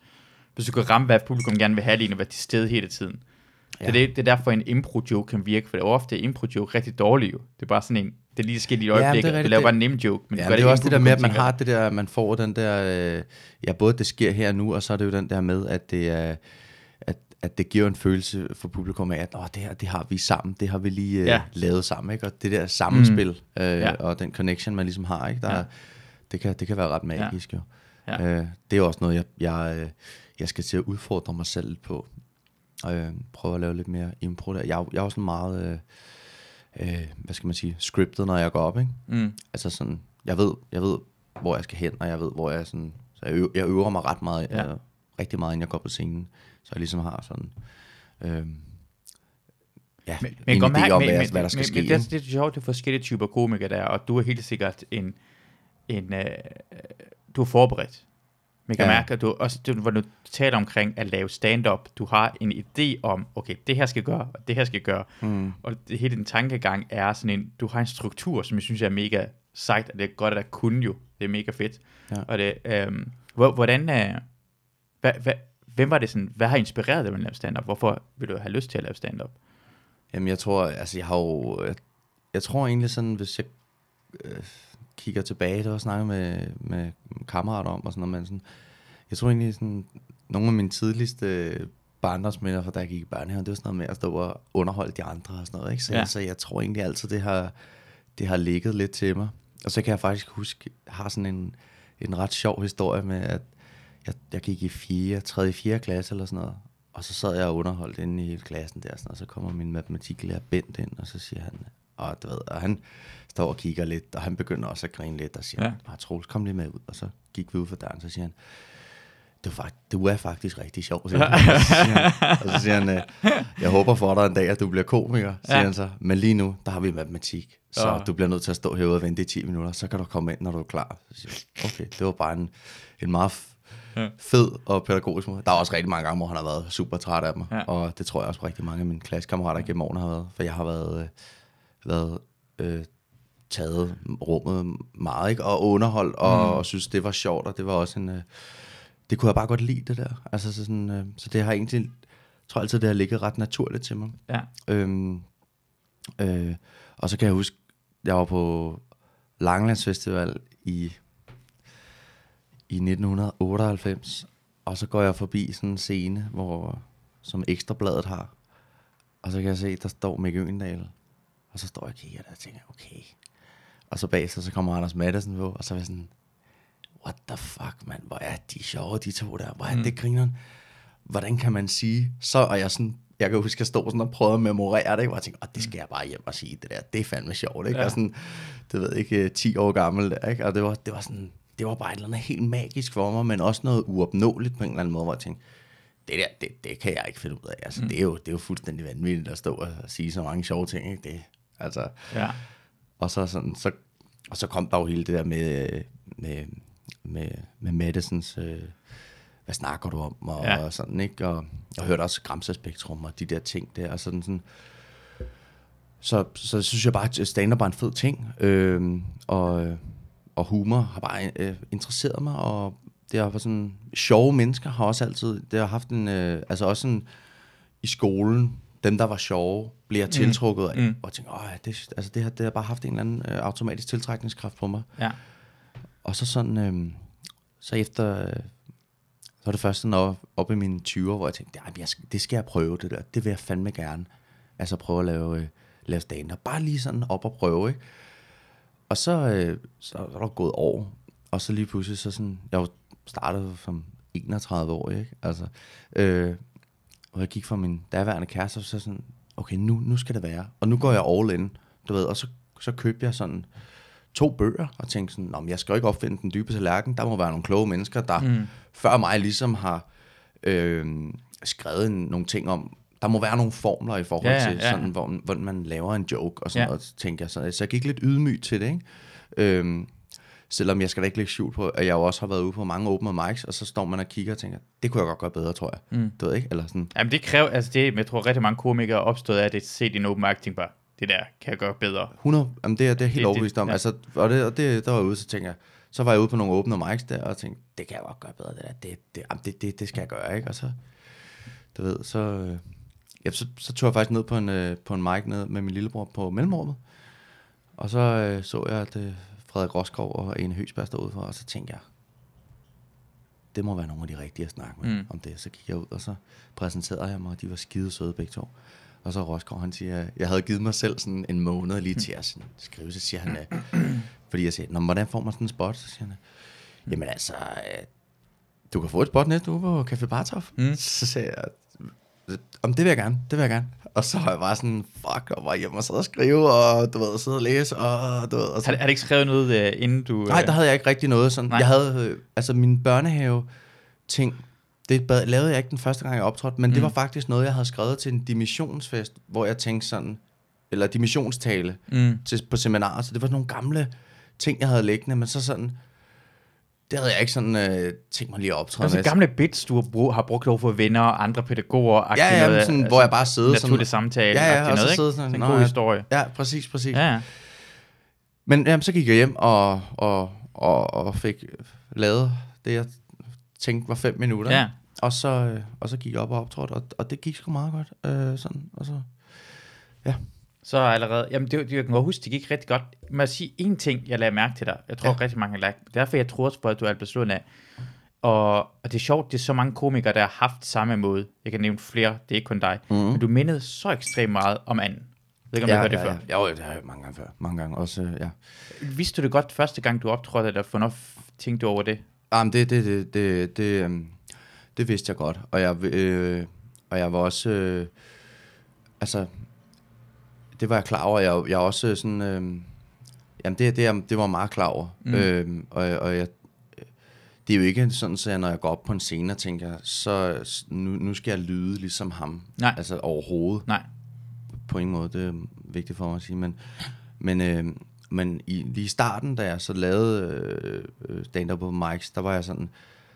Hvis du kan ramme, hvad publikum gerne vil have lige, og være til stede hele tiden. Ja. Det, er det, det er derfor, en impro-joke kan virke, for det er ofte impro-joke rigtig dårlig jo. Det er bare sådan en, det er lige sket i et Ja, det er du laver bare en nem joke, men Ja, gør det er også det der med, at man har det der, man får den der, øh, ja, både det sker her og nu, og så er det jo den der med, at det er, at, at det giver en følelse for publikum af, at Åh, det her, det har vi sammen, det har vi lige øh, Ja. lavet sammen, ikke? Og det der sammenspil, mm. øh, ja. og den connection, man ligesom har, ikke? Der, Ja. Ja. det, kan, det kan være ret magisk, jo. Ja. Øh, det er også noget, jeg, jeg, øh, jeg skal til at udfordre mig selv lidt på. Og øh, prøve at lave lidt mere impro der. Jeg, jeg er sådan meget, øh, øh, hvad skal man sige, scriptet, når jeg går op, ikke? Mm. Altså sådan, jeg ved, jeg ved, hvor jeg skal hen, og jeg ved, hvor jeg er sådan, så jeg øver, jeg øver mig ret meget, Ja. ja. rigtig meget, inden jeg går på scenen. Så jeg ligesom har sådan... Øh, ja, Men, en men, godt idé mærke, om, hvad, men, hvad der skal men, ske. Men, ikke? det, det er sjovt, det er forskellige typer komikere der, og du er helt sikkert en, en øh, du er forberedt. Man kan ja. Mærke, at du også, du, hvor du taler omkring at lave stand-up, du har en idé om, okay, det her skal gøre, og det her skal gøre, Mm. og det, hele din tankegang er sådan en, du har en struktur, som jeg synes er mega sejt, og det er godt, at der kunne jo, det er mega fedt. Ja. Og det, hvor, hvordan, øh, hvad, hvad, hvem var det sådan, hvad har inspireret dig med at lave stand-up? Hvorfor vil du have lyst til at lave stand-up? Jamen, jeg tror, altså, jeg har jo... Jeg, jeg tror egentlig sådan, hvis jeg øh, kigger tilbage, det var snakket med, med kammerater om og sådan noget, men sådan, jeg tror egentlig sådan, nogle af mine tidligste barndomsminder fra da jeg gik i børnehave, det var sådan noget med at stå og underholde de andre og sådan noget, ikke? Så, Ja. ja. så jeg tror egentlig altid, det har, det har ligget lidt til mig. Og så kan jeg faktisk huske, jeg har sådan en, en ret sjov historie med, at jeg, jeg gik i 4, 3. 4. klasse eller sådan noget, og så sad jeg og underholdt inde i hele klassen der, sådan, og så kommer min matematiklærer Bent ind, og så siger han, og du ved, og han står og kigger lidt, og han begynder også at grine lidt, og siger, Ja. ja. Troels, kom lige med ud, og så gik vi ud for døren, så siger han, du fakt, du er faktisk rigtig sjov, siger han. Og så siger han, og så siger han øh, jeg håber for dig en dag, at du bliver komiker, siger Ja. han så. Men lige nu, der har vi matematik, så Åh. du bliver nødt til at stå herude og vente i 10 minutter, så kan du komme ind, når du er klar. Så siger jeg, okay, det var bare en, en meget Ja. fed og pædagogisk måde. Der er også rigtig mange gange, hvor han har været super træt af mig, Ja. og det tror jeg også rigtig mange af mine klassekammerater gennem årene har været, for jeg har været, øh, været øh, taget rummet meget, ikke? og underholdt, og, Mm. og synes, det var sjovt, og det var også en... Øh, det kunne jeg bare godt lide, det der. Altså, så, sådan, øh, så det har egentlig, jeg tror altid, det har ligget ret naturligt til mig. Ja. Øhm, øh, og så kan jeg huske, jeg var på Langelandsfestival i, i 1998, og så går jeg forbi sådan en scene, hvor, som Ekstrabladet har, og så kan jeg se, der står Mikke Øgendal, og så står jeg og kigger der og tænker, okay. Og så bagefter, så kommer Anders Madsen på, og så er jeg sådan, what the fuck, mand, hvor er de sjove, de to der, hvor er Mm. det grineren? Hvordan kan man sige, så er jeg sådan, jeg kan huske, at jeg stod sådan og prøvede at memorere det, ikke? og jeg tænkte, oh, det skal jeg bare hjem og sige, det der, det er fandme sjovt, ikke? Ja. Og sådan, det ved ikke, øh, 10 år gammel der, ikke? Og det var, det var sådan, det var bare et eller andet helt magisk for mig, men også noget uopnåeligt på en eller anden måde, hvor jeg tænkte, det der, det, det kan jeg ikke finde ud af. Altså, mm. det, er jo, det er jo fuldstændig vanvittigt at stå og sige så mange sjove ting, ikke? Det, altså, Ja. Og så, sådan, så, og så kom der jo hele det der med, øh, med, med, med Madisons, øh, hvad snakker du om, og, Ja. og sådan, ikke? Og jeg hørte også Gramsa-spektrum og de der ting der, og sådan sådan. Så, så synes jeg bare, at stand-up er en fed ting, øh, og, og humor har bare øh, interesseret mig, og det har sådan, sjove mennesker har også altid, det har haft en, øh, altså også sådan, i skolen, dem der var sjove, bliver tiltrukket af, Mm. mm. og tænker, åh, det, altså det har, det har bare haft en eller anden øh, automatisk tiltrækningskraft på mig. Ja. Og så sådan, øh, så efter, øh, så var det først sådan op, i mine 20'er, hvor jeg tænkte, "Ej, jeg det skal jeg prøve, det der. Det vil jeg fandme gerne. Altså prøve at lave, øh, lave stand og Bare lige sådan op og prøve, ikke? Og så, øh, så er der gået år, og så lige pludselig, så sådan, jeg var startet som 31 år, ikke? Altså, øh, og jeg gik fra min daværende kæreste, og så sådan, okay, nu, nu skal det være. Og nu går jeg all in, du ved, og så, så købte jeg sådan to bøger, og tænkte sådan, Nå, men jeg skal jo ikke opfinde den dybe tallerken, der må være nogle kloge mennesker, der Mm. før mig ligesom har øh, skrevet en, nogle ting om, der må være nogle formler i forhold Ja, ja, til, ja. sådan, hvor, hvordan man laver en joke, og sådan Ja. ja. noget, tænker jeg. Så, så jeg gik lidt ydmyg til det, ikke? Øhm, selvom jeg skal da ikke lægge skjul på, at jeg jo også har været ude på mange open mics, og så står man og kigger og tænker, det kunne jeg godt gøre bedre, tror jeg. Mm. Du ved ikke? Eller sådan, Jamen det kræver, altså det, jeg tror rigtig mange komikere er opstået af, at det set i en open mic, tænker bare, det der kan jeg gøre bedre. 100, jamen det, er, det er helt Det- det- overbevist om. ja. Ja. Altså, og det, og det, der var jeg ude, så tænker jeg, så var jeg ude på nogle åbne mics der, og tænkte, det kan jeg godt gøre bedre, det der. Det, det, jamen, det, det, det skal jeg gøre, ikke? Og så, du ved, så, øh, ja, så, så tog jeg faktisk ned på en, øh, på en mic ned med min lillebror på mellemrummet. Og så øh, så jeg, at øh, Frederik Roskov og Ane Høgsberg stod udenfor, og så tænkte jeg, det må være nogle af de rigtige at snakke med Mm. om det. Så gik jeg ud, og så præsenterede jeg mig, og de var skide søde begge to. Og så Roskov, han siger, jeg havde givet mig selv sådan en måned lige til at skrive, så siger han, fordi jeg siger, Nå, hvordan får man sådan en spot? Så siger han, jamen altså, øh, du kan få et spot næste uge på Café Bartof. Mm. Mm. Så sagde jeg, om det vil jeg gerne, det vil jeg gerne. Og så var jeg bare sådan, fuck, og var hjemme og sidde og skrive, og du ved, sidde og læse, og du ved, og så, Har, har du ikke skrevet noget, øh, inden du... Nej, øh, der havde jeg ikke rigtig noget sådan. Nej. Jeg havde, øh, altså min børnehave ting, det bad, lavede jeg ikke den første gang, jeg optrådte, men mm. det var faktisk noget, jeg havde skrevet til en dimissionsfest, hvor jeg tænkte sådan, eller dimissionstale Mm. til, på seminarer, så det var sådan nogle gamle ting, jeg havde liggende, men så sådan, det havde jeg ikke sådan øh, tænkt mig lige at optræde Altså med. gamle bits, du har, brug, har brugt over for venner og andre pædagoger. Ja, ja, men sådan, hvor jeg bare sidder sådan- Naturlig samtale. Ja, ja, og så noget, sidde ikke? sådan, sådan en "Nå, god ja." historie. Ja, præcis, præcis. Ja, ja. Men jamen, så gik jeg hjem og, og, og, og fik lavet det, jeg tænkte var fem minutter. ja. Og så, øh, og så gik jeg op og optrådte, og, og det gik sgu meget godt. Øh, sådan, og så, Så allerede, jamen det, jeg kan godt huske, det gik rigtig godt. Må jeg sige en ting, jeg lagde mærke til dig. Jeg tror Ja. rigtig mange har lagt. Derfor jeg tror også på, at du er besluttet af. Og, og det er sjovt, det er så mange komikere, der har haft samme måde. Jeg kan nævne flere, det er ikke kun dig. Mhm. Men du mindede så ekstremt meget om anden. Jeg ved ikke, om ja, du har hørt ja, det før. ja. Jo, det har jeg mange gange før. Mange gange også, øh, ja. Vidste du det godt første gang, du optrådte, eller hvornår tænkte du over det? Jamen, det, det, det, det, det, øhm, det vidste jeg godt. Og jeg, øh, og jeg var også... Øh, altså, det var jeg klar over. Jeg, jeg også sådan... Øh, jamen, det, det, det var meget klar over. Mm. Øh, og, og jeg, det er jo ikke sådan, så jeg, når jeg går op på en scene og tænker, så nu, nu skal jeg lyde ligesom ham. Nej. Altså overhovedet. Nej. På ingen måde, det er vigtigt for mig at sige. Men, men, øh, men i, lige i starten, da jeg så lavede øh, øh, stand-up på mics, der var jeg sådan,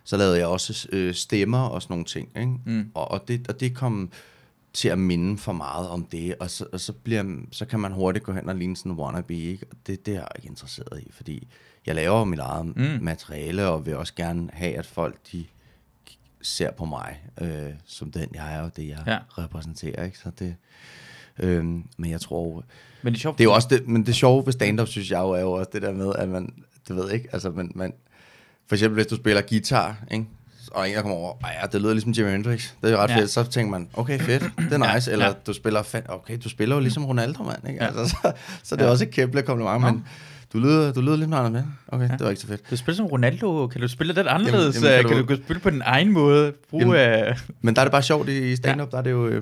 så lavede jeg også øh, stemmer og sådan nogle ting. Ikke? Mm. Og, og, det, og det kom til at minde for meget om det, og så, og så, bliver, så kan man hurtigt gå hen og ligne sådan en wannabe, ikke? Og det, det er jeg ikke interesseret i, fordi jeg laver mit eget Mm. materiale, og vil også gerne have, at folk de ser på mig, øh, som den jeg er, og det jeg Ja. ja. repræsenterer, ikke? Så det, øh, men jeg tror, Men det er sjovt. det er jo også det, men det sjove ved stand-up, synes jeg jo, er jo også det der med, at man, det ved ikke, altså man, man for eksempel hvis du spiller guitar, ikke? Og en der kommer over, "Ej, ja, det lyder ligesom Jimi Hendrix, det er jo ret Ja. ja. fedt, så tænker man, okay fedt, det er Ja, nice, eller ja. du spiller, okay, du spiller jo ligesom Ronaldo, mand, ikke? Ja. Altså, så, så det er Ja. også et kæmpe kompliment, men du lyder, du lyder lidt med, okay, Ja. det var ikke så fedt. Du spiller som Ronaldo. Kan du spille lidt anderledes? jamen, Jamen, kan kan, du- du... spille på din egen måde? Bruge, øh... Men der er det bare sjovt i stand-up, der er det jo, øh, det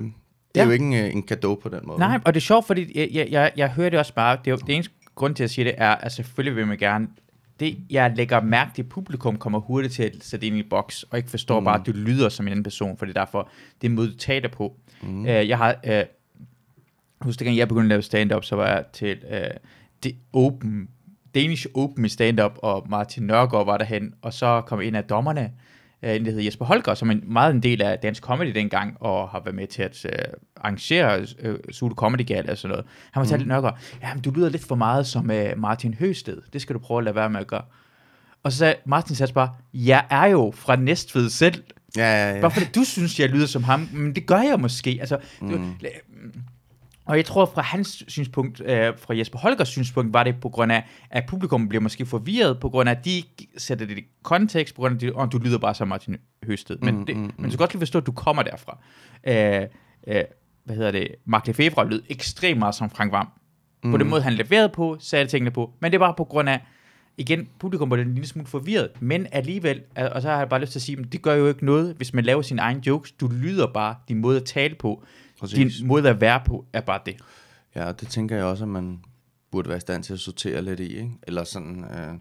er Ja. jo ikke en, øh, en gave på den måde. Nej, og det er sjovt, fordi jeg, jeg, jeg, jeg hører det også bare. Det, er det eneste grund til at sige det er, at selvfølgelig vil man gerne... Det, jeg lægger mærke til, publikum kommer hurtigt til at sætte ind i boks, og ikke forstår mm. Bare, at du lyder som en anden person, for det er derfor, det er måde, du taler på. Mm. Øh, jeg har... Øh, husk, dengang jeg begyndte at lave stand-up, så var jeg til øh, det open, Danish Open i stand-up, og Martin Nørgaard var derhen, og så kom en af dommerne, en der hedder Jesper Holger, som er en- meget en del af dansk comedy dengang, og har været med til at øh, arrangere øh, Zulu Comedy Gala og sådan noget. Han fortalte mm. Nørgaard, ja, men du lyder lidt for meget som øh, Martin Høsted. Det skal du prøve at lade være med at gøre. Og så sagde Martin sagde bare, jeg er jo fra Næstved selv. Ja, ja, ja. Bare fordi du synes, jeg lyder som ham, men det gør jeg måske. Altså, mm. du, og jeg tror, fra hans synspunkt, øh, fra Jesper Holgers synspunkt, var det på grund af, at publikum bliver måske forvirret, på grund af, at de sætter det i kontekst, på grund af, at de, oh, du lyder bare som Martin Høsted. Men, Mm, det, mm, men du mm. skal godt lige forstå, at du kommer derfra. Øh, øh, hvad hedder det? Mark Lefebvre lød ekstremt meget som Frank Vam. Mm. På den måde, han leverede på, sagde tingene på. Men det var på grund af, igen, publikum var en lille smule forvirret, men alligevel, og så har jeg bare lyst til at sige, at det gør jo ikke noget, hvis man laver sine egne jokes. Du lyder bare, din måde at tale på, Præcis. din måde at være på, er bare det. Ja, det tænker jeg også, at man burde være i stand til at sortere lidt i, ikke? Eller sådan... Øh,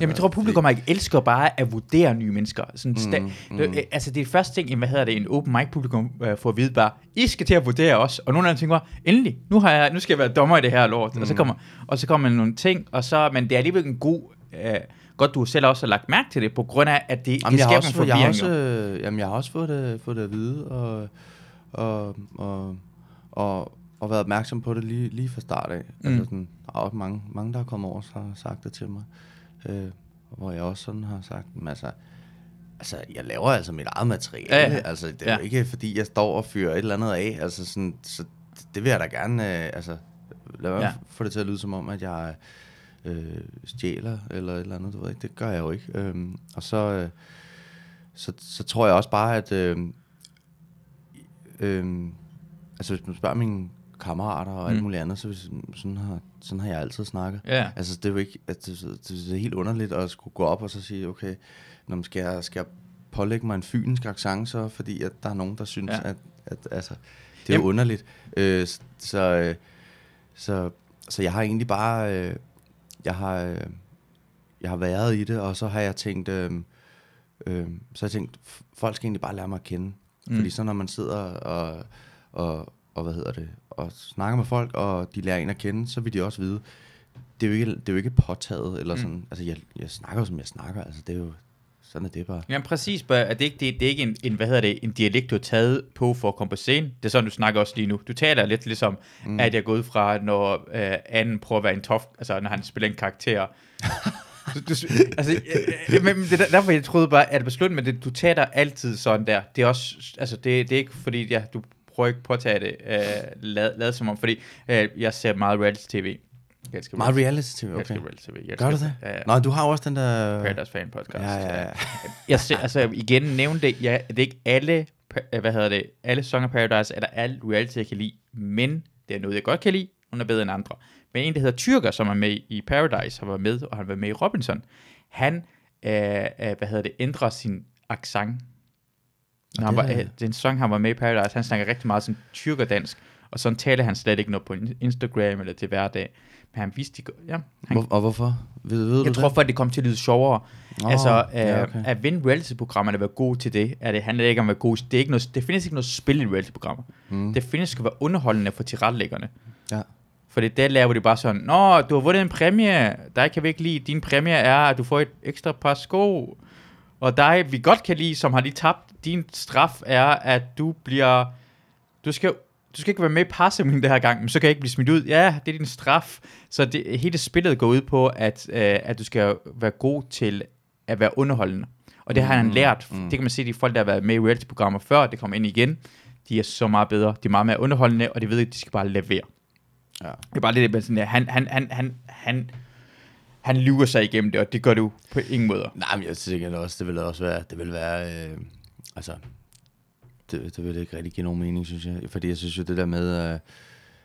Jamen, jeg tror, publikum ikke elsker bare at vurdere nye mennesker. Sådan Mm, mm, mm. Altså, det er første ting, hvad hedder det, en open mic publikum øh, får at vide bare, I skal til at vurdere os. Og nogle af dem tænker, bare, endelig, nu, har jeg, nu skal jeg være dommer i det her lort. Mm. Og, så kommer, og så kommer nogle ting, og så, men det er alligevel en god... Øh, godt, du selv også har lagt mærke til det, på grund af, at det, Jamen, det skaber en fået- jeg, har forvirring. også, øh, jamen, jeg har også fået det, fået det at vide, og, og, og, og, og været opmærksom på det lige, lige fra start af. Mm. Altså, sådan, der er også mange, mange, der er kommet over og har sagt det til mig. Øh, hvor jeg også sådan har sagt, men altså, altså, jeg laver altså mit eget materiale. Ja, Ja. Altså, det er Ja. ikke, fordi jeg står og fyrer et eller andet af. Altså, sådan, så det vil jeg da gerne, øh, altså, lad mig ja. få det til at lyde som om, at jeg øh, stjæler, eller et eller andet, du ved ikke. Det gør jeg jo ikke. Øhm, og så, øh, så, så tror jeg også bare, at øh, øh, altså hvis man spørger mine kammerater og alt Mm. muligt andet, så sådan, har, sådan har jeg altid snakket. Ja. Altså det er jo ikke, at det, det, det er helt underligt at skulle gå op og så sige, okay, når man skal, jeg, skal jeg pålægge mig en fynsk accent, så fordi at der er nogen, der synes, Ja. at, at altså, det er jo underligt. Øh, s- så, øh, så, så jeg har egentlig bare, øh, jeg har, øh, jeg har været i det, og så har jeg tænkt, øh, Øh, så jeg tænkte, f- folk skal egentlig bare lære mig at kende. Mm. Fordi så når man sidder og, og, og, hvad hedder det, og snakker med folk, og de lærer en at kende, så vil de også vide, det er jo ikke, det er jo ikke påtaget, eller Mm. sådan, altså jeg, jeg snakker som jeg snakker, altså det er jo, sådan er det bare. Ja, præcis. Bare, at det, ikke, det, det er ikke en, en, hvad hedder det, en dialekt, du har taget på for at komme på scenen. Det er sådan, du snakker også lige nu. Du taler lidt ligesom, mm. at jeg er gået fra, når øh, anden prøver at være en tof, altså når han spiller en karakter. du, du, altså, øh, øh, men det er derfor, jeg troede bare, at det var slut, men det, du taler altid sådan der. Det er også, altså det, det er ikke fordi, ja, du prøver ikke på at tage det, øh, lad, lad som om, fordi øh, jeg ser meget reality-tv. Jeg elsker Meget reality-tv, Jeg okay. elsker reality-tv. Jeg Gør du det? Ja, ja. Nå, du har også den der... Paradise Fan Podcast. Ja, ja, ja. Jeg ser, altså igen nævne det, ja, det er ikke alle, pa- hvad hedder det, alle Song of Paradise, eller alle reality, jeg kan lide, men det er noget, jeg godt kan lide, hun er bedre end andre. Men en, der hedder Tyrker, som er med i Paradise, har været med, og han været med i Robinson, han, øh, øh, hvad hedder det, ændrer sin accent. Når han det var, øh, den sang, han var med i Paradise, han snakker rigtig meget sådan tyrkerdansk, og sådan taler han slet ikke noget på Instagram eller til hverdag. Men han vidste, de, ja, han, Hvor, og hvorfor? Ved, ved jeg du tror det? for, at det kom til at lyde sjovere. Nå, altså, øh, ja, okay. at vinde reality-programmerne, være god til det, er det handler ikke om at være god. Det, er ikke noget, det findes ikke noget spil i reality-programmer. Mm. Det findes skal være underholdende for tilrettelæggerne. Ja. Fordi der laver de bare sådan, Nå, du har vundet en præmie. Der kan vi ikke lide. Din præmie er, at du får et ekstra par sko. Og dig, vi godt kan lide, som har lige tabt. Din straf er, at du bliver... Du skal, du skal ikke være med i parsimling det her gang, men så kan jeg ikke blive smidt ud. Ja, det er din straf. Så det, hele spillet går ud på, at, øh, at du skal være god til at være underholdende. Og det har han Mm, lært. mm. Det kan man se, de folk, der har været med i reality-programmer før, det kommer ind igen. De er så meget bedre. De er meget mere underholdende, og de ved ikke, de skal bare levere. Ja. Det er bare lidt med sådan der, han, han, han, han, han, han lyver sig igennem det, og det gør du på ingen måde. Nej, men jeg tænker også, det vil også være, det vil være, øh, altså, det, det vil ikke rigtig give nogen mening, synes jeg. Fordi jeg synes jo det der med, øh,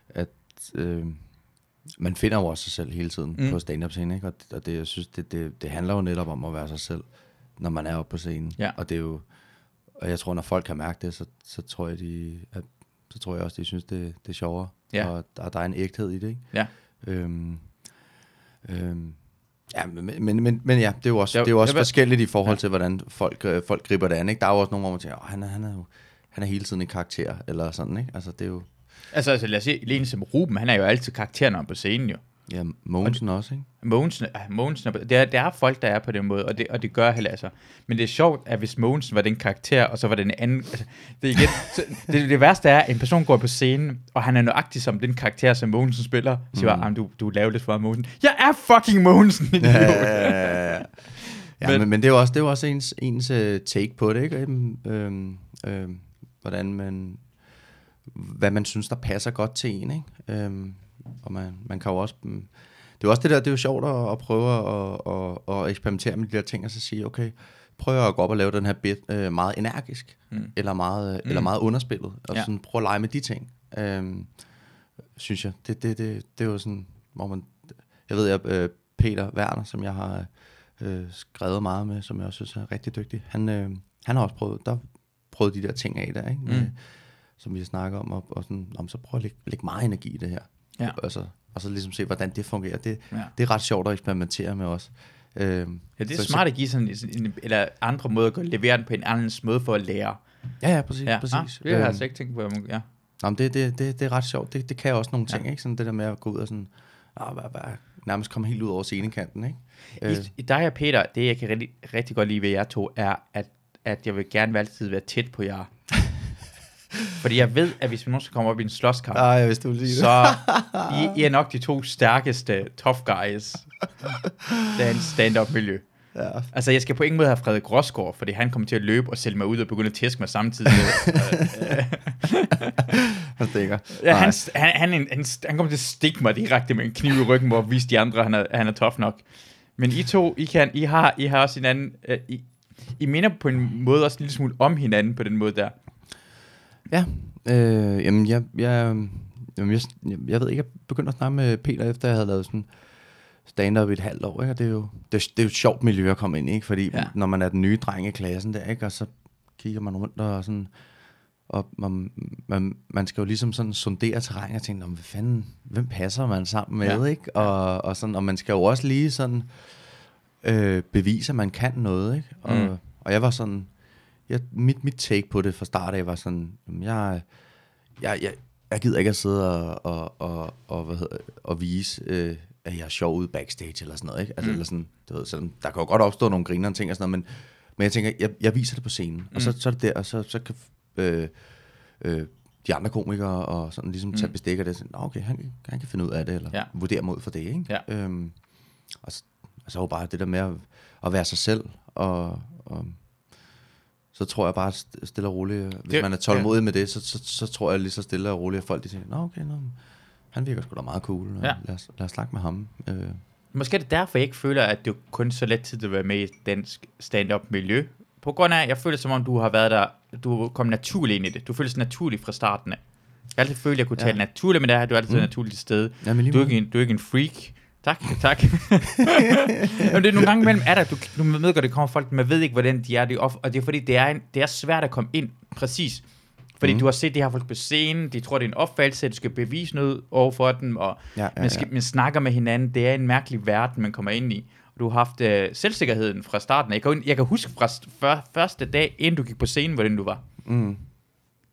at øh, man finder jo også sig selv hele tiden Mm. på stand-up scenen, ikke? Og, det- og det, jeg synes, det, det, det handler jo netop om at være sig selv, når man er oppe på scenen. Ja. Og det er jo, og jeg tror, når folk kan mærke det, så, så tror jeg, de, at, så tror jeg også, de synes, det, det er sjovere. Ja. Og der, der er en ægthed i det, ikke? Ja. Øhm, øhm, ja, men, men, men, men ja, det er jo også, Jeg- det er jo også jeg forskelligt i forhold Ja. til, hvordan folk, øh, folk griber det an. Ikke? Der er jo også nogle, hvor man tænker, "Åh, han er, han er jo han er hele tiden en karakter, eller sådan, ikke? Altså, det er jo, Altså, altså lad os se, Lene som Ruben, han er jo altid karakteren oppe på scenen jo. Ja, Mogensen også, ikke? Mogensen, ah, Mogensen er, der, der er folk, der er på den måde, og det, og det gør heller altså. Men det er sjovt, at hvis Mogensen var den karakter, og så var den en anden... Altså, det, er igen, så, det, det, værste er, at en person går på scenen, og han er nøjagtig som den karakter, som Mogensen spiller. Så siger Mm. bare, "Ah, du, du laver lidt for Mogensen. Jeg er fucking Mogensen, idiot. Ja, ja, ja. ja Men- men, men det er jo også, det er jo også ens, ens uh, take på det, ikke? Øhm, øhm, øhm, hvordan man, hvad man synes, der passer godt til en, ikke? Øhm, og man, man kan jo også, mm, det er også det der, det er jo sjovt at, at prøve at, at, at eksperimentere med de der ting, og så sige, okay, prøv at gå op og lave den her bit øh, meget energisk, Mm. mm. eller, meget, mm. Mm. eller meget underspillet, og Ja. sådan prøve at lege med de ting, øhm, synes jeg. Det, det, det, det er jo sådan, hvor man, jeg ved, jeg, øh, Peter Werner, som jeg har øh, skrevet meget med, som jeg også synes er rigtig dygtig, han, øh, han har også prøvet, der prøvet de der ting af der, ikke? Med, Mm. mm. som vi snakker om, og, og sådan, om, så prøv at lægge, lægge meget energi i det her. Ja. Og, så, og så ligesom se, hvordan det fungerer. Det, Ja. det er ret sjovt at eksperimentere med også. Øhm, Ja, det er så- smart at give sådan en, en eller andre måde at levere den på en anden måde for at lære. Ja, ja, præcis. Ja, præcis. Ah, det har jeg Øhm, altså ikke tænkt på. Ja. Nå, men det, det, det, det er ret sjovt. Det, det kan også nogle ting, Ja. ikke? Sådan det der med at gå ud og sådan, ah, hvad, hvad, nærmest komme helt ud over scenekanten, ikke? Øh, I, I dig og Peter, det jeg kan rigtig, rigtig godt lide ved jer to, er, at, at jeg vil gerne altid være tæt på jer. Fordi jeg ved, at hvis vi nogensinde kommer op i en slåskamp, Ej, vidste, du det. så I, I er nok de to stærkeste tough guys. Dansk stand-up miljø. Ja. Altså, jeg skal på ingen måde have Frederik Rosgaard, fordi han kommer til at løbe og sælge mig ud og begynde at tæske mig samtidig. Han stikker. ja, han, han, han, han, han, kommer til at stikke mig direkte med en kniv i ryggen, hvor vise de andre, at han er, han er tough nok. Men I to, I, kan, I, har, I har også hinanden... Uh, I, I minder på en måde også en lille smule om hinanden på den måde der. Ja, øh, jamen jeg, jeg, jamen jeg, jeg ved ikke, jeg begyndte at snakke med Peter, efter jeg havde lavet sådan stand-up i et halvt år, ikke? og det er, jo, det, det er jo et sjovt miljø at komme ind i, ikke? fordi Ja. når man er den nye dreng i klassen der, ikke? og så kigger man rundt og sådan, og man, man, man skal jo ligesom sådan sondere terræn og tænke, "Nå, men hvad fanden, hvem passer man sammen med, Ja. ikke? Og, og, sådan, og man skal jo også lige sådan øh, bevise, at man kan noget, ikke? Og, Mm. og jeg var sådan, jeg, mit, mit take på det fra start af var sådan, jeg, jeg, jeg, jeg gider ikke at sidde og, og, og, og, hvad hedder, og vise, øh, at jeg er sjov ude backstage eller sådan noget. Ikke? Altså, mm. eller sådan, du ved, sådan, der kan jo godt opstå nogle griner og ting og sådan noget, men, men jeg tænker, jeg, jeg viser det på scenen, mm. og så, så er det der, og så, så kan øh, øh, de andre komikere og sådan ligesom tage Mm. bestik af det. Sådan, "Nå, okay, han, han kan finde ud af det, eller ja. vurdere mod for det. Ikke? Ja. Øhm, og, så, og så er jo bare det der med at, at være sig selv, og, og så tror jeg bare st- stille og roligt, hvis Det- man er tålmodig ja. med det, så, så, så tror jeg lige så stille og roligt, at folk de siger, nå okay, nå, han virker sgu da meget cool, Ja. lad, os, lad os snakke med ham. Øh, Måske er det derfor, jeg ikke føler, at det er kun så let tid at være med i dansk stand-up miljø. På grund af, jeg føler som om, du har været der, du kom naturligt ind i det. Du føles naturligt fra starten af. Jeg har altid følt, at jeg kunne Ja. tale naturligt med dig, du er altid mm. Naturligt til stede. ja, Du er, ikke en, du er ikke en freak. Tak, tak. Men det er nogle gange imellem, er der, du, du ved godt, det kommer folk, man ved ikke, hvordan de er, det er og det er fordi, det er, en, det er svært at komme ind, præcis. Fordi mm. Du har set de her folk på scenen, de tror, det er en opfattelse, at du skal bevise noget over for dem, og ja, ja, man, skal, man snakker med hinanden, det er en mærkelig verden, man kommer ind i. Og du har haft øh, selvsikkerheden fra starten. Jeg kan, jeg kan huske fra før, første dag, inden du gik på scenen, hvordan du var. Mm.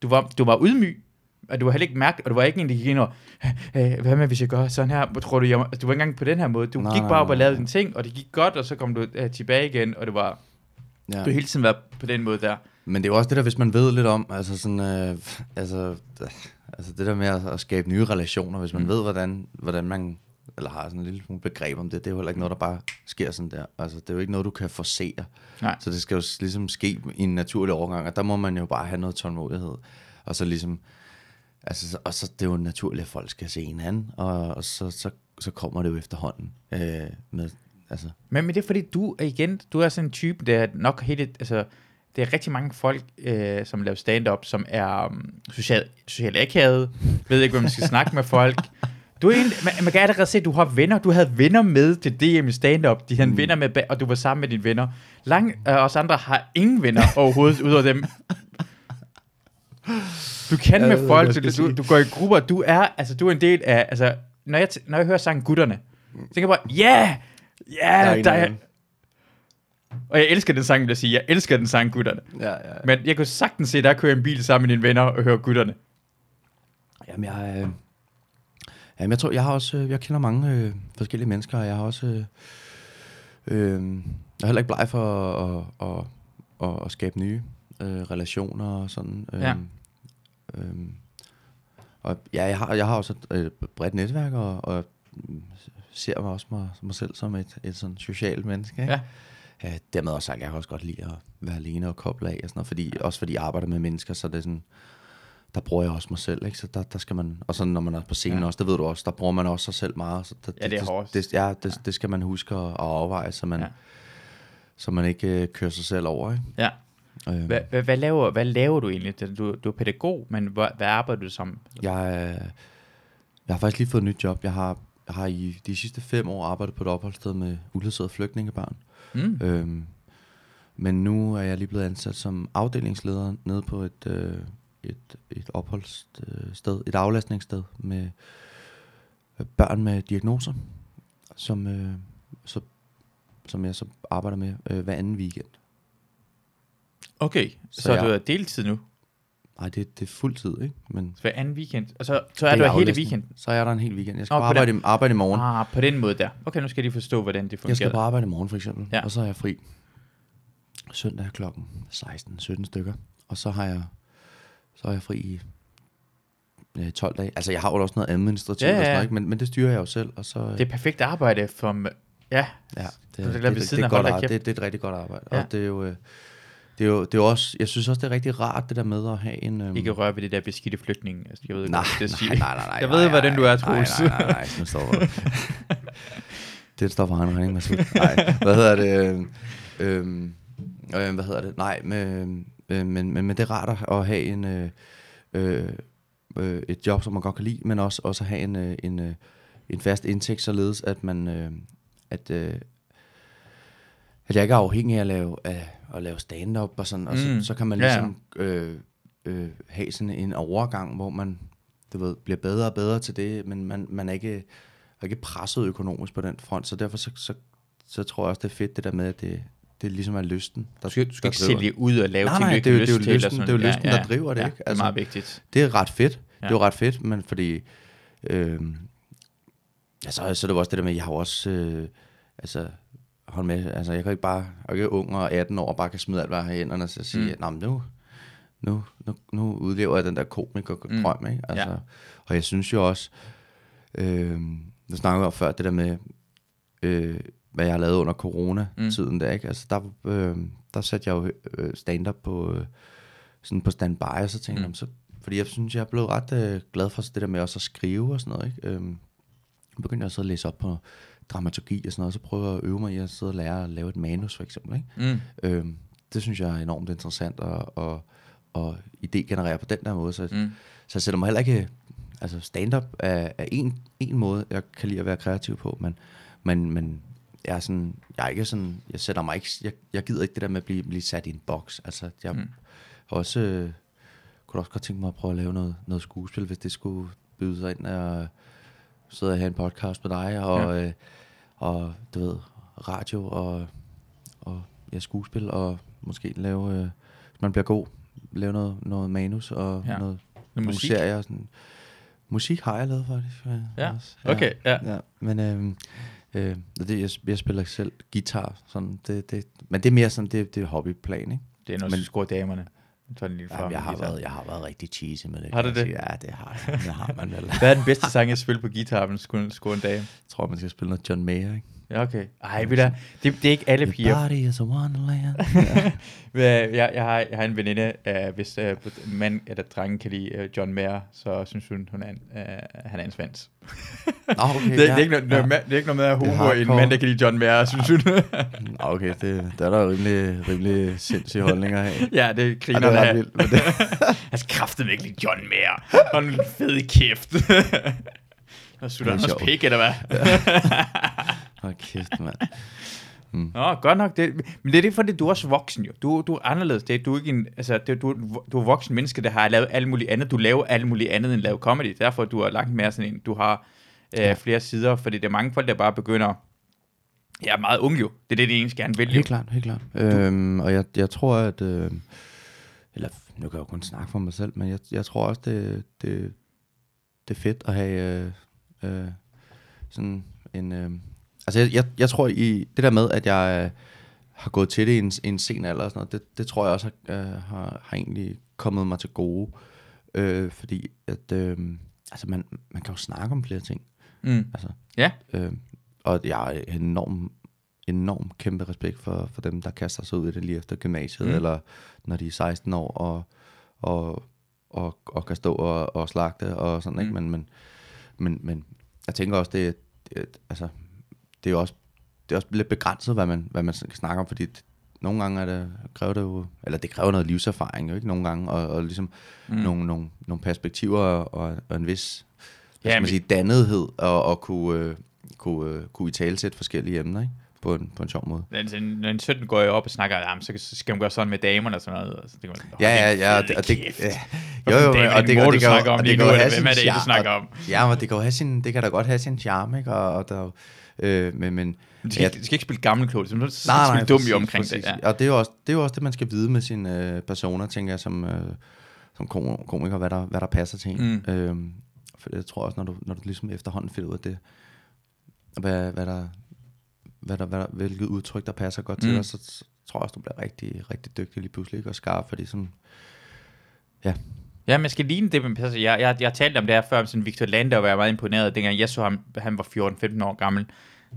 Du var, du var ydmyg, og du var heller ikke mærke, og du var ikke en, der gik ind og, øh, hvad med, hvis jeg gør sådan her? Tror du, jeg, må-" du var ikke engang på den her måde. Du Nej, gik bare op og lavede dine ting, og det gik godt, og så kom du øh, tilbage igen, og det var, Ja. du hele tiden været på den måde der. Men det er jo også det der, hvis man ved lidt om, altså sådan, øh, altså, øh, altså det der med at, at skabe nye relationer, hvis man Mm. ved, hvordan, hvordan man, eller har sådan en lille smule begreb om det, det er jo heller ikke noget, der bare sker sådan der. Altså det er jo ikke noget, du kan forsere. Nej. Så det skal jo ligesom ske i en naturlig overgang, og der må man jo bare have noget tålmodighed. Og så ligesom, altså, så- og så det er jo naturligt, at folk skal se hinanden, og, og så, så, så kommer det jo efterhånden øh, med, altså, Men, men det er fordi, du er igen, du er sådan en type, der er nok helt, altså, det er rigtig mange folk, øh, som laver stand-up, som er um, social, socialt akavet, ved ikke, hvor man skal snakke med folk. Du er en, man, man kan allerede se, at du har venner. Du havde venner med til DM i stand-up. De havde mm. venner med, og du var sammen med dine venner. Lang, øh, os andre har ingen venner overhovedet, udover dem. Du kan Ja, med folk, du, du, du går i grupper. Du er, altså, du er en del af, altså, når jeg, når jeg hører sangen Gutterne, så tænker jeg bare, ja, ja, en der er, og jeg elsker den sang, vil jeg sige. Jeg elsker den sang, gutterne. Ja, ja. Men jeg kunne sagtens se, der kører en bil sammen med dine venner og hører gutterne. Jamen, jeg, øh, jamen, jeg tror, jeg har også, øh, jeg kender mange øh, forskellige mennesker, og jeg har også, øh, øh, jeg er heller ikke bleg for at, at, at, at, at skabe nye øh, relationer og sådan. Øh, Ja. Øh, og ja, jeg har, jeg har også et, et bredt netværk, og, og ser mig også mig, mig selv som et, et sådan socialt menneske. Ikke? Ja. Ja, dermed også sagt, jeg kan også godt lide at være alene og koble af og sådan noget, fordi, også fordi jeg arbejder med mennesker, så det er sådan, der bruger jeg også mig selv, ikke? Så der, der skal man, og så når man er på scenen Ja. ja. også, det ved du også, der bruger man også sig selv meget. Så der, Ja, det er hårdt. Det, ja, det, det skal man huske at, at overveje, så man, Ja. ja. så man ikke øh, kører sig selv over, ikke? Ja. Hvad, hvad, hvad, laver, hvad laver du egentlig? Du, du er pædagog, men hvad, hvad arbejder du som? jeg, øh, jeg har faktisk lige fået et nyt job. Jeg har, jeg har i de sidste fem år arbejdet på et opholdssted med uledsagede flygtningebørn. Mm. Øhm, men nu er jeg lige blevet ansat som afdelingsleder nede på et, øh, et, et opholdssted, et aflastningssted med øh, børn med diagnoser, som, øh, så, som jeg så arbejder med øh, hver anden weekend. Okay, så, Så jeg- du er deltid nu? Nej, det, det er fuld tid, ikke? Men Så hver anden weekend? Og så, så er det du hele weekenden? Så er jeg der en hel weekend. Jeg skal på på arbejde, i- arbejde i morgen. Ah, på den måde der. Okay, nu skal jeg lige forstå, hvordan det fungerer. Jeg skal på arbejde i morgen for eksempel, Ja. og så er jeg fri søndag klokken 16-17 stykker, og så har jeg så er jeg fri i øh, 12 dage. Altså jeg har jo også noget administrativt, Ja, ja. Og sådan ikke? Men, men det styrer jeg jo selv, og så... Det er perfekt arbejde for... Ja, ja, det, det det, det, det, det, er arbejde. kæft. det, det er et rigtig godt arbejde. Ja. Ja. Og det er jo... Det er, jo, det er også, jeg synes også, det er rigtig rart, det der med at have en... Øhm, ikke røre ved det der beskidte flygtning. Altså, jeg ved nej, det nej, nej, nej, nej, Jeg nej, ved, nej, hvordan du er, nej, Troels. Nej, nej, nej, nu stopper du. det står for egen regning. Nej, hvad hedder det? Øhm, øhm, øh, hvad hedder det? Nej, men, øh, men, men, men det er rart at- have en, øh, øh, øh, et job, som man godt kan lide, men også, også at have en, øh, en, øh, en fast indtægt, således at man... Øh, at, øh, at jeg ikke er afhængig af at lave, af, at lave stand-up og sådan, og så, Mm. så kan man Ja, ja. ligesom øh, øh, have sådan en overgang, hvor man du ved, bliver bedre og bedre til det, men man, man er ikke, er ikke presset økonomisk på den front, så derfor så, så, så tror jeg også, det er fedt det der med, at det, det ligesom er lysten, der, Du skal, du skal ikke sælge ud og lave Nej, ting, nej, det er det er jo lysten- det er jo lysten, der driver det, ja, ikke? det er Altså, meget vigtigt. Det er ret fedt. Ja. Ja. Det er jo ret fedt, men fordi... Øh, ja, så, er det jo også det der med, at jeg har også... Øh, altså, hold med, altså jeg kan ikke bare, jeg er ikke ung og 18 år og bare kan smide alt, hvad jeg har i hænderne, og så sige, Mm. men nu, nu, nu, nu udlever jeg den der komikerdrøm, mm. ikke? Altså, Ja. Og jeg synes jo også, øh, nu snakker vi om før, det der med, øh, hvad jeg har lavet under corona-tiden mm. der, ikke? Altså, der, øh, der satte jeg jo øh, stand-up på, øh, sådan på standby, og så tænkte Mm. jeg, så, fordi jeg synes, jeg er blevet ret øh, glad for det der med også at skrive og sådan noget, ikke? Så begyndte jeg så at læse op på dramaturgi og sådan noget, og så prøver jeg at øve mig i at sidde og lære at lave et manus, for eksempel, ikke? Mm. Øhm, det synes jeg er enormt interessant at, at, at idé-generere på den der måde, så, mm. Så jeg sætter mig heller ikke, altså stand-up er, er en, en måde, jeg kan lide at være kreativ på, men, men, men jeg er sådan, jeg er ikke sådan, jeg sætter mig ikke, jeg, jeg gider ikke det der med at blive, blive sat i en boks, altså jeg mm. har også, øh, kunne også godt tænke mig at prøve at lave noget, noget skuespil, hvis det skulle byde sig ind, og sidde og have en podcast med dig, og, Ja. ja. øh, og du ved, radio, og, og ja, skuespil, og måske lave, øh, hvis man bliver god, lave noget, noget manus, og Ja. ja. noget, Noget nogle musik. serier. Sådan. Musik har jeg lavet faktisk. øh, Ja, også. okay, ja. ja. Men øhm, øh, det, jeg, jeg spiller selv guitar, sådan, det, det, men det er mere sådan, det, det er hobbyplan, ikke? Det er noget, Men- du damerne. Så det lige Jamen, jeg, har været, jeg har været rigtig cheesy med det. Har du det? sige. Ja, det har, jeg. det har man vel. Hvad er den bedste sang, jeg spiller på guitar, men skulle en dame? Jeg tror, man skal spille noget John Mayer, ikke? Ja, okay. Ej, ved du, hvad, det, det er ikke alle Your piger. body is a wonderland. Jeg, jeg, jeg, har, jeg har en veninde, uh, hvis uh, mand eller dreng kan lide uh, John Mayer, så synes hun, hun er en, uh, han er en svans. Nå, okay, det, det, ja, er ikke noget, ja. det er ikke noget med at Det homo en mand, der kan lide John Mayer, synes hun. Nå, Okay, det, der er der rimelig, rimelig sindssyge holdninger af. ja, det Ja, griner det er det, Han skal kraftedeme ikke lide John Mayer. Og en fed kæft. Og sutter Det han er pik, eller hvad? Hold kæft, mand. Nå, godt nok. Det, men det er det, fordi du er også voksen jo. Du, du er anderledes. Det, du er ikke en, altså, det, du, du er voksen menneske, der har lavet alt muligt andet. Du laver alt muligt andet end lave comedy. Derfor du er langt mere sådan en, du har øh, Ja. flere sider, fordi det er mange folk, der bare begynder, jeg er meget ung jo. Det er det, de egentlig gerne vil jo. Helt klart, helt klart. Øhm, og jeg, jeg tror, at... Øh, eller nu kan jeg jo kun snakke for mig selv, men jeg, jeg tror også, det, det, det er fedt at have øh, øh, sådan en... Øh, altså, jeg, jeg, jeg tror i det der med, at jeg øh, har gået til det i en, en sen alder og sådan noget, det, det tror jeg også øh, har, har egentlig kommet mig til gode. Øh, fordi at... Øh, altså, man, man kan jo snakke om flere ting. Mm. Altså, Ja. Øh, og jeg har enorm, enorm kæmpe respekt for, for dem, der kaster sig ud i det lige efter gymnasiet, Mm. eller når de er 16 år og, og, og, og kan stå og, og slagte og sådan, ikke? Mm. Men, men, men, men jeg tænker også, det, det, altså, det er jo også, det er også lidt begrænset, hvad man, hvad man kan snakke om, fordi det, nogle gange er det, kræver det jo, eller det kræver noget livserfaring, jo ikke nogle gange, og, og ligesom Mm. nogle, nogle, nogle perspektiver og, og en vis Ja, man sige, dannethed og, og kunne, øh, kunne, øh, kunne i tale sætte forskellige emner ikke? På, en, på en sjov måde. Altså, når en 17 går jeg op og snakker, jamen, så skal man gøre sådan med damerne og sådan noget. Og så tænker man, Ja, ja, ja. Og det, og det, ja. Jo, jo, damer og det, må og det kan om og det kan jo hvem er det, du snakker om? Ja, men det kan jo have sin, det kan da godt have sin charme, ikke? Og, og der, er øh, men, men, Du skal, ikke, du skal ikke spille gammelklog, du skal nej, spille dum i omkring præcis. det. Ja. Og det er, jo også, det er jo også det, man skal vide med sine øh, personer, tænker jeg, som, øh, som kom- komiker, hvad der, hvad der passer til en. Mm. Øhm, for jeg tror også, når du, når du ligesom efterhånden finder ud af det, hvad, hvad der, hvad der, hvad der, hvilket udtryk, der passer godt til Mm. dig, så, så tror jeg også, du bliver rigtig, rigtig dygtig lige pludselig, ikke? og skarp, fordi sådan, ja, Ja, man skal ligne det, men altså, jeg, jeg, jeg talte om det her før, om sådan Victor Lander, og var jeg meget imponeret, dengang jeg så ham, han var 14-15 år gammel,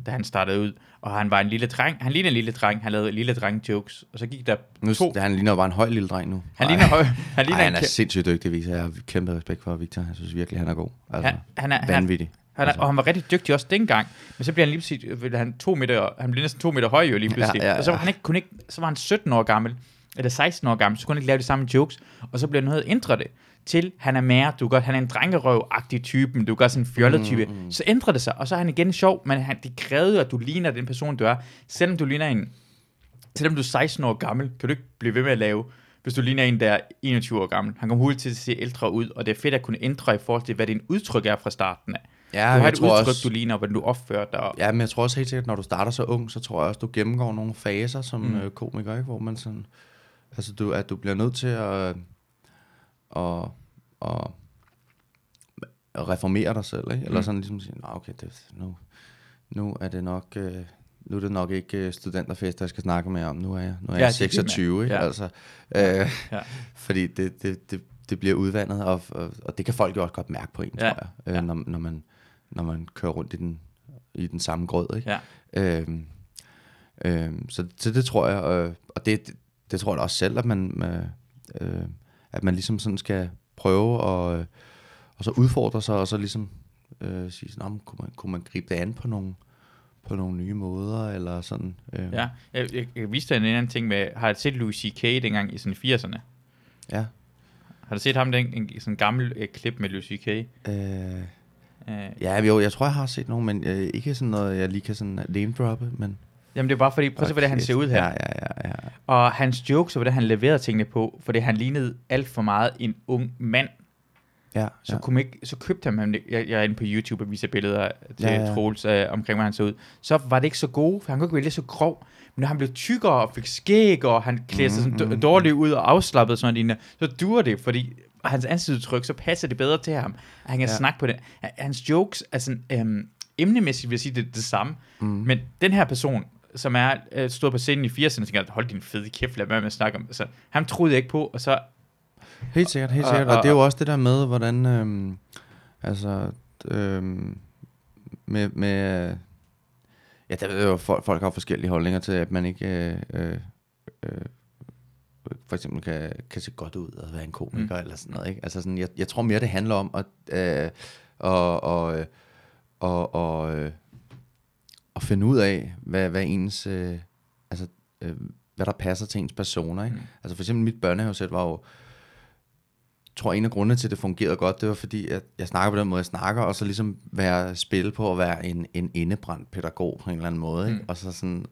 da han startede ud, og han var en lille dreng, han lignede en lille dreng, han lavede lille dreng jokes, og så gik der nu, to, han ligner bare en høj lille dreng nu. han ligner, høj, han ligner Ej, han er kæ- sindssygt dygtig, Victor. Jeg har kæmpe respekt for Victor. Jeg synes virkelig, han er god. Altså, han, han, er, vanvittig. Han, er, og han var rigtig dygtig også dengang, men så bliver han lige pludselig, han, to meter, han blev næsten to meter høj jo lige pludselig, Ja, ja, og så var ja. han ikke, kunne ikke, så var han 17 år gammel, eller 16 år gammel, så kunne han ikke lave de samme jokes, og så bliver han nødt til at ændre det til, han er mere, du gør, han er en drengerøv-agtig typen, du gør sådan en fjollet type, mm, mm. så ændrer det sig, og så er han igen sjov, men han, det krævede, at du ligner den person, du er, selvom du ligner en, selvom du er 16 år gammel, kan du ikke blive ved med at lave, hvis du ligner en, der er 21 år gammel. Han kommer hurtigt til at se ældre ud, og det er fedt at kunne ændre i forhold til, hvad din udtryk er fra starten af. Ja, du har jeg et tror udtryk, også- du ligner, hvordan du opfører dig. Og, Ja, men jeg tror også helt sikkert, når du starter så ung, så tror jeg også, du gennemgår nogle faser som Mm. øh, komiker, ikke? hvor man sådan, altså du, at du bliver nødt til at, at, at, at reformere dig selv, ikke? eller Mm. sådan ligesom sige, "Nå, okay, det, nu, nu er det nok, øh, nu er det nok ikke øh, studenterfest, jeg skal snakke med om, nu er jeg, nu er Ja, jeg det er det, 26, ikke? Ja. Altså, øh, ja. fordi det, det, det, det bliver udvandet, og, og, og det kan folk jo også godt mærke på en, Ja, tror jeg, øh, ja. når, når, man, når man kører rundt i den, i den samme grød, ikke? ja. Øhm, øhm, så, så det tror jeg, øh, og det, det, det tror jeg også selv, at man, øh, øh, at man ligesom sådan skal prøve at, øh, og så udfordre sig, og så ligesom øh, sige sådan, "Nå, men kunne, man, kunne man gribe det an på nogle, på nogle nye måder, eller sådan. Øh, ja. Jeg, jeg, jeg viste dig en anden ting med, har du set Louis C.K. dengang i sådan 80'erne? ja. Har du set ham, den, en, sådan en gammel øh, klip med Louis C.K.? Øh, Øh, ja, jo, jeg tror, jeg har set nogen, men øh, ikke sådan noget, jeg lige kan sådan name droppe, men... Jamen det er bare fordi, prøv at se, hvordan han ser ud her. Ja, ja, ja, ja. Og hans jokes, og hvordan han leverede tingene på, fordi han lignede alt for meget en ung mand. ja, Så, ja. kunne man ikke, så købte han ham, jeg, jeg er inde på YouTube og viser billeder til Ja, ja. Troels øh, omkring, hvordan han så ud. Så var det ikke så gode, for han kunne ikke vælge så grov. Men når han blev tykkere og fik skæg, og han klædte sig sådan Mhm, mm, dårligt ud og afslappet sådan noget, så duer det, fordi hans ansigtsudtryk, så passer det bedre til ham. At han kan Ja. snakke på det. Hans jokes er sådan, øhm, emnemæssigt vil jeg sige, det er det samme. Mm. Men den her person, som er øh, stået på scenen i 80'erne, tænker, hold din fede kæft, lad være med at snakke om. Altså, ham troede jeg ikke på, og så Helt sikkert, helt Og- sikkert. Og, og- det er jo også det der med, hvordan, øhm, altså, øhm, med, med, ja, der er jo folk, folk har forskellige holdninger til, at man ikke, øh, øh, øh, for eksempel kan, kan se godt ud og være en komiker mm. eller sådan noget, ikke? Altså sådan, jeg, jeg tror mere, det handler om at, øh, og, og, øh, og, og, øh, at finde ud af, hvad, hvad ens, øh, altså, øh, hvad der passer til ens personer, ikke? Mm. Altså for eksempel mit børnehavesæt var jo, tror en af grundene til, at det fungerede godt, det var fordi, at jeg snakker på den måde, jeg snakker, og så ligesom være spille på at være en, en indebrændt pædagog på en eller anden måde, ikke? Mm. Og så sådan,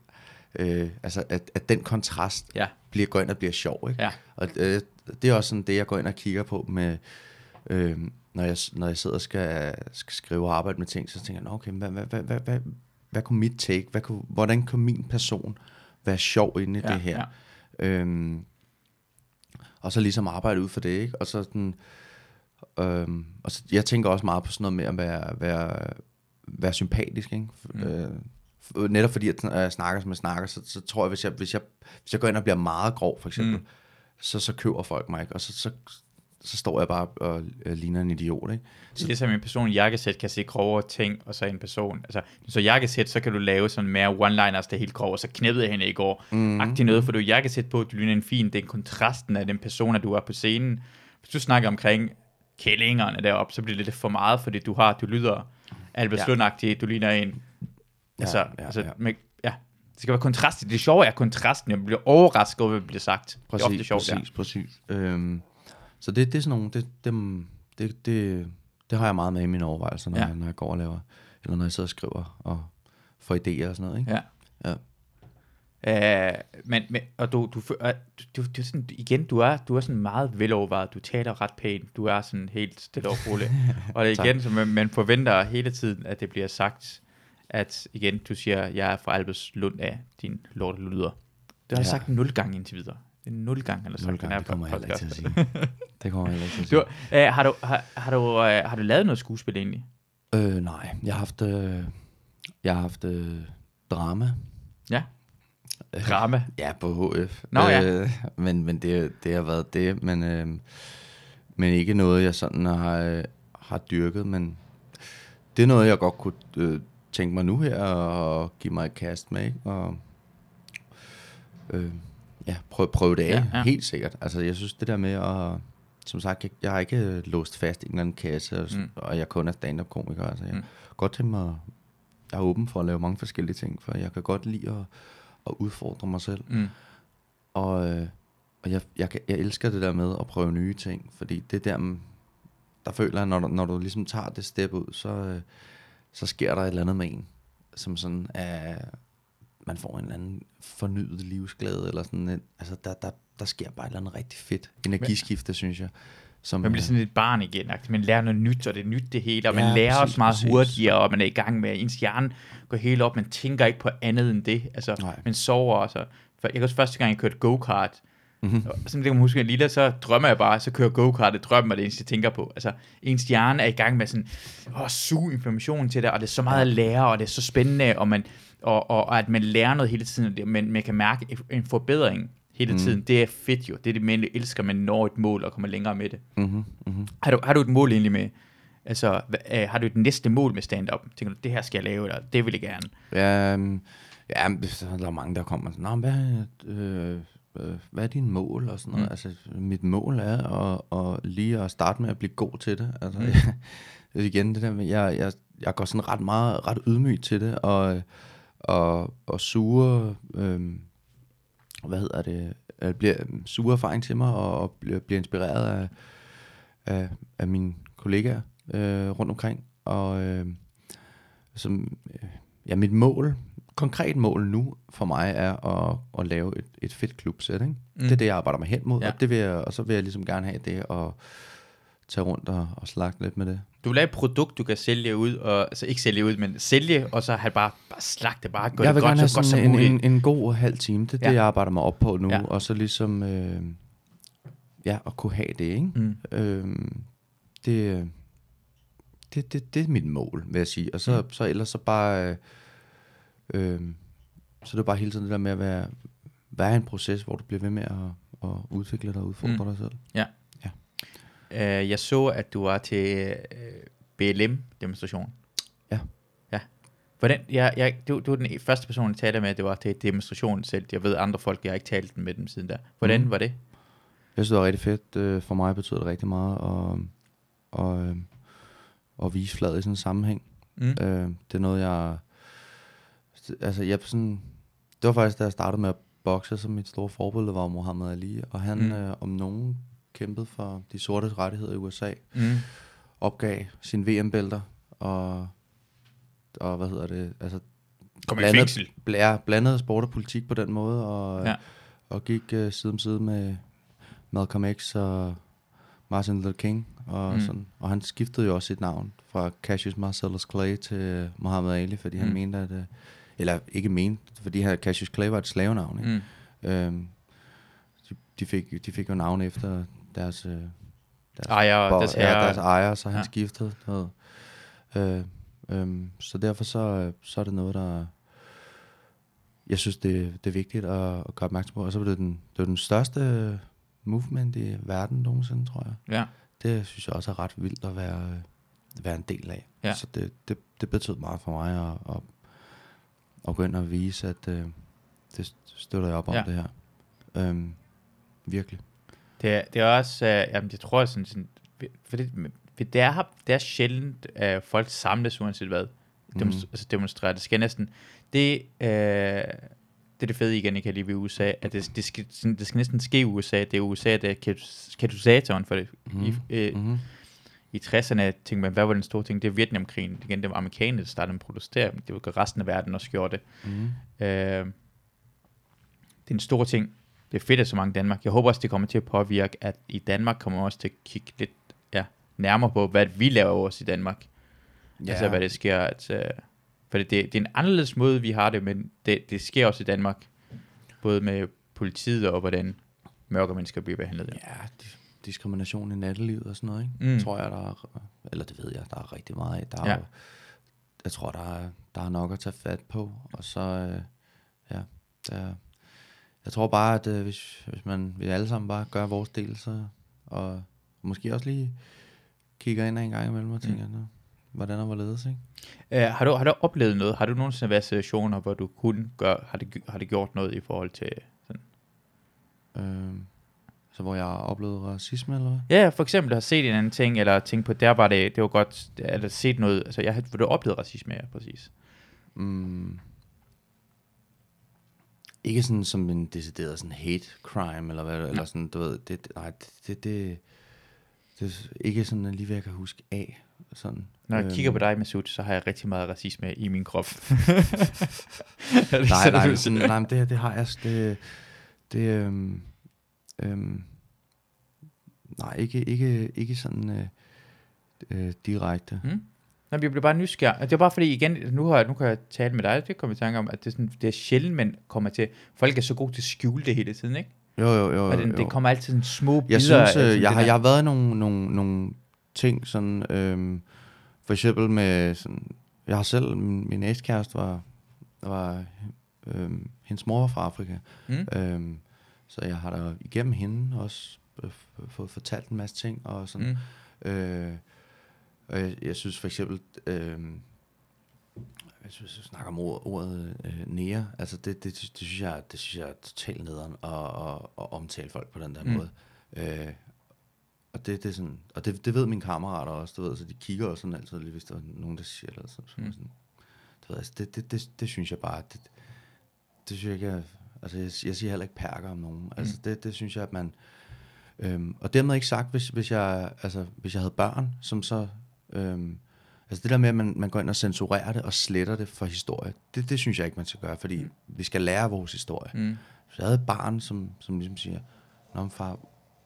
øh, altså at, at den kontrast ja, bliver, går ind og bliver sjov, ikke? ja. Og øh, det er også sådan det, jeg går ind og kigger på med, øh, når, jeg, når jeg sidder og skal, skal skrive og arbejde med ting, så tænker jeg, "Nå, okay, hvad, hvad, hvad, hvad, hvad, hvad kunne mit take, hvad kunne, hvordan kunne min person være sjov inde i ja, det her? Ja. Øhm, og så ligesom arbejde ud for det, ikke? Og så sådan, øhm, og så, jeg tænker også meget på sådan noget med at være, være, være sympatisk, ikke? Mm. Øh, netop fordi, at jeg snakker, som jeg snakker, så, så tror jeg, hvis jeg, hvis jeg, hvis jeg går ind og bliver meget grov, for eksempel, Mm. så, så køber folk mig ikke, og så, så, så står jeg bare og øh, ligner en idiot, ikke? Så det er som en person i jakkesæt kan se grovere ting, og så en person, altså, så jakkesæt, så kan du lave sådan mere one-liners, der er helt grov, og så knæppede jeg hende i går, mm. agtig noget, for du er jakkesæt på, du ligner en fin, det er kontrasten af den person, at du er på scenen. Hvis du snakker omkring kællingerne deroppe, så bliver det lidt for meget, fordi du har, du lyder Albert Ja. ja. du ligner en, Ja, altså, ja, altså ja. Med, ja, det skal være kontrast. Det sjove er kontrasten, jeg bliver overrasket over, hvad der bliver sagt. Præcis, det er ofte sjovt, præcis, præcis. Øhm, så det, det er sådan nogle, det, dem, det, det, det har jeg meget med i mine overvejelser, når, Ja. ja. jeg, når jeg går og laver, eller når jeg sidder og skriver og får idéer og sådan noget, ikke? Ja. Ja. Uh, men, men, og du, du, uh, du, du, sådan, igen, du er, du er sådan meget velovervejet, du taler ret pænt, du er sådan helt stille og rolig. og det er igen, man, man forventer hele tiden, at det bliver sagt, at igen, du siger, jeg er fra Albers Lund af din lorte lyder. Det har du Ja. sagt nul gange indtil videre. Det er nul gange, han har sagt Nul den gange, her det kommer jeg heller ikke til at sige. Det kommer jeg heller ikke til at Du, sige. uh, har, du, har, har, du, uh, har du lavet noget skuespil egentlig? Øh, nej, jeg har haft, øh, jeg har haft øh, drama. Ja. Drama. Ja, på HF. Nå, ja. Øh, men men det, det har været det, men, øh, men ikke noget, jeg sådan har, øh, har dyrket, men det er noget, jeg godt kunne øh, tænke mig nu her og give mig et kast med, ikke? Og, øh, ja, prøve, prøve det af, Ja, ja, helt sikkert. Altså, jeg synes det der med at, som sagt, jeg, jeg har ikke låst fast i en eller anden kasse, og, Mm. og jeg kun er stand-up-komiker, altså jeg Mm. godt tænke mig, jeg er åben for at lave mange forskellige ting, for jeg kan godt lide at, at udfordre mig selv. Mm. Og, øh, og jeg, jeg, jeg elsker det der med at prøve nye ting, fordi det der, der føler jeg, når du, når du ligesom tager det step ud, så, øh, så sker der et eller andet med en, som sådan er, man får en eller anden fornyet livsglæde, eller sådan en, altså der, der, der sker bare et eller andet rigtig fedt energiskifte, synes jeg. Som, Man bliver sådan lidt barn igen. Man lærer noget nyt, og det er nyt det hele, og man Ja, lærer præcis, også meget præcis. hurtigere, og man er i gang med, ens hjerne går helt op, man tænker ikke på andet end det. Altså, Nej. man sover også. For jeg kan også første gang, jeg kørte go-kart, Mhm. og sådan det kan man huske, at lille, så drømmer jeg bare, så kører go-kart, det drømmer det eneste, jeg tænker på. Altså, ens hjerne er i gang med sådan, at suge information til det, og det er så meget at lære, og det er så spændende, og, man, og, og, og at man lærer noget hele tiden, men man kan mærke en forbedring hele Mm. tiden. Det er fedt jo. Det er det, man elsker, man når et mål og kommer længere med det. Mhm, mhm. Har du, har du et mål egentlig med, altså, øh, har du et næste mål med stand-up? Tænker du, det her skal jeg lave, eller det vil jeg gerne? Ja, øhm, ja, så er der mange, der kommer sådan, Nå, hvad, øh, hvad er dine mål? Og sådan noget. Mm. Altså, mit mål er at, at lige at starte med at blive god til det. Altså, Mm. igen, det der med, jeg, jeg, jeg går sådan ret meget, ret ydmyg til det, og, og, og suger, øh, hvad hedder det, øh, bliver suger erfaring til mig, og, og bliver, bliver inspireret af, af, af mine kollegaer øh, rundt omkring, og øh, som, øh, ja, mit mål, konkret mål nu for mig er at, at lave et, et fedt klubsæt, ikke? Mm. Det er det, jeg arbejder mig hen mod, Ja. og, det vil jeg, og så vil jeg ligesom gerne have det, og tage rundt og, og slagte lidt med det. Du vil lave et produkt, du kan sælge ud, og, altså ikke sælge ud, men sælge, og så have bare, bare slagte, bare gøre jeg det godt, have så godt som en, muligt. en, en god halv time, det er Ja. det, jeg arbejder mig op på nu, Ja. og så ligesom, øh, ja, at kunne have det, ikke? Mm. Øhm, det, det, det, det er mit mål, vil jeg sige. Og så, mm. så ellers så bare... Øh, øh, så er det bare hele tiden det der med at være, være en proces, hvor du bliver ved med at, at udvikle dig og udfordre Mm. dig selv. Uh, jeg så, at du var til uh, BLM-demonstration. Ja. Ja. Hvordan, jeg, jeg, du, du er den første person, jeg taler med, det var til demonstrationen selv. Jeg ved andre folk, jeg har ikke talt med dem siden der. Hvordan Mm. var det? Jeg synes, det var rigtig fedt. Øh, For mig betyder det rigtig meget at, og, øh, at vise fladet i sådan en sammenhæng. Mm. Øh, det er noget, jeg... Altså, jeg sådan... Det var faktisk, da jeg startede med at bokse, som mit store forbillede var Muhammad Ali. Og han Mm. øh, om nogen kæmpede for de sorte rettigheder i USA. Mm. Opgav sine VM-bælter. Og, og hvad hedder det? Altså, Kom i blandet- fængsel. bl- blandede sport og politik på den måde. Og, Ja. og gik uh, side om side med Malcolm X og Martin Luther King. Og, Mm. sådan. og han skiftede jo også sit navn fra Cassius Marcellus Clay til Muhammad Ali, fordi mm. Han mente, at... Uh, eller ikke mente, fordi han, Cassius Clay var et slavenavn. Ikke? Mm. Øhm, de, de, fik, de fik jo navn efter deres, øh, deres, Ejer bo- deres ja, deres ejer, så han Ja. ja. skiftede. Noget. Øh, øhm, så derfor så, øh, så er det noget, der... Jeg synes, det, det er vigtigt at, at gøre opmærksom på. Og så var det den, det var den største movement i verden nogensinde, tror jeg. Ja. Det synes jeg også er ret vildt at være, øh, være en del af. Ja. Så det, det, det betød meget for mig at, at, at gå ind og vise, at øh, det støtter jeg op om Ja. det her. Øhm, virkelig. Det er, det er også, uh, jamen jeg tror sådan, sådan for det, for det, er, det er sjældent, at folk samles uanset hvad, Demonst- Mhm. altså demonstrerer. Det skal næsten, det, uh, det er det fede igen, jeg kan lide ved USA, at det, det, skal, sådan, det skal næsten ske i USA. Det er USA, der er katalysatoren for det. Mm. I, øh, Mm-hmm. I 60'erne tænkte man, hvad var den store ting? Det er Vietnamkrigen. Igen, det var amerikanerne, der startede med at protestere. men Det var resten af verden også gjorde det. Mm-hmm. Øh, det er en stor ting. Det er fedt, at så mange i Danmark. Jeg håber også, det kommer til at påvirke, at i Danmark kommer man også til at kigge lidt ja, nærmere på, hvad vi laver også i Danmark. Ja. Altså, hvad det sker. At, uh, for det, det, det er en anderledes måde, vi har det, men det, det sker også i Danmark. Både med politiet og hvordan mørke mennesker bliver behandlet. Ja. Dis- diskrimination i nattelivet og sådan noget, ikke? Mm. Mm. Tror jeg, der er, eller det ved jeg, der er rigtig meget af. Der er, Ja. Jeg tror, der er, der er nok at tage fat på, og så, øh, ja, der, jeg tror bare, at øh, hvis, hvis man vi alle sammen bare gør vores del, så, og måske også lige kigger ind en gang imellem og tænker, mm. hvordan og hvorledes, ikke? Uh, har, du, har du oplevet noget? Har du nogensinde været i situationer, hvor du kunne gøre, har det, har det gjort noget i forhold til sådan? Øh, så hvor jeg har oplevet racisme, eller hvad? Ja, for eksempel har set en anden ting, eller tænkt på, der var det, det var godt, eller set noget, altså jeg har, hvor du oplevet racisme, ja, præcis. Mm. Ikke sådan som en decideret sådan hate crime, eller hvad, eller sådan, du ved, det, nej, det, det, det, det er ikke sådan lige, hvad jeg kan huske af, sådan. Når jeg Øhm, kigger på dig, Masud, så har jeg rigtig meget racisme i min krop. Nej, nej, men sådan, nej, men det, det har jeg, det, det, øhm, øhm, nej, ikke, ikke, ikke sådan øh, øh, direkte. Mm. Nej, vi blev bare nysgerrige. Det er bare fordi, igen, nu, har, nu kan jeg tale med dig, det kommer i tanke om, at det er, sådan, det er sjældent, man kommer til, folk er så gode til at skjule det hele tiden, ikke? Jo, jo, jo. Og det, jo. det kommer altid sådan små bidder. Jeg synes, øh, jeg, har, der- jeg har været nogle, nogle, nogle ting, sådan, øhm, for eksempel med, sådan, jeg har selv, min, min ekskæreste var, var øhm, hendes mor var fra Afrika, Mm. øhm, så jeg har da igennem hende også øh, fået fortalt en masse ting, og sådan, Mm. Øh, og jeg, jeg synes for eksempel, øh, jeg synes, jeg snakker om ordet, ordet øh, nære, altså det, det, det, synes jeg, det synes jeg er totalt nederen at, at, at omtale folk på den der Mm. måde. Øh, og det, det er sådan, og det, det ved mine kammerater også, du ved, så de kigger også sådan altid, lige hvis der er nogen, der siger det, så, så mm. sådan, du ved, altså det, det, det, det, synes jeg bare, det, det synes jeg ikke er, altså jeg, jeg siger heller ikke perker om nogen, altså Mm. det, det synes jeg, at man, Øhm, og dermed ikke sagt, hvis, hvis, jeg, altså, hvis jeg havde børn, som så... Øhm, altså det der med, at man, man går ind og censurerer det og sletter det for historie, det, det synes jeg ikke, man skal gøre, fordi Mm. mm. vi skal lære vores historie. Mm. Mm. Så jeg havde et barn, som, som ligesom siger, Nå, men far,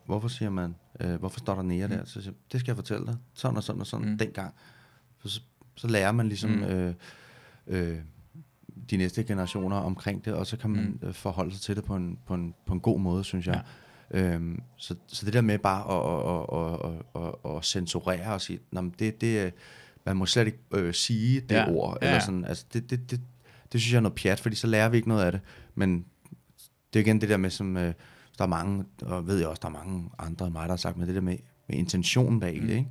hvorfor siger man, øh, hvorfor står der nære der? Så siger det skal jeg fortælle dig, sådan og sådan og sådan, Mm. mm. dengang. Så, så, lærer man ligesom Mm. mm. øh, øh, de næste generationer omkring det, og så kan man mm. forholde sig til det på en, på en, på en god måde, synes jeg. Ja. Ja. Øhm, så, så det der med bare at, at, at, at, at, censurere og sige, men det, det, man må slet ikke øh, sige det Ja. ja. ord, Ja. eller sådan, altså det, det, det, det synes jeg er noget pjat, fordi så lærer vi ikke noget af det, men det er igen det der med, som øh, der er mange, og ved jeg også, der er mange andre end mig, der har sagt, med det der med, med intentionen bag Mm. det, ikke?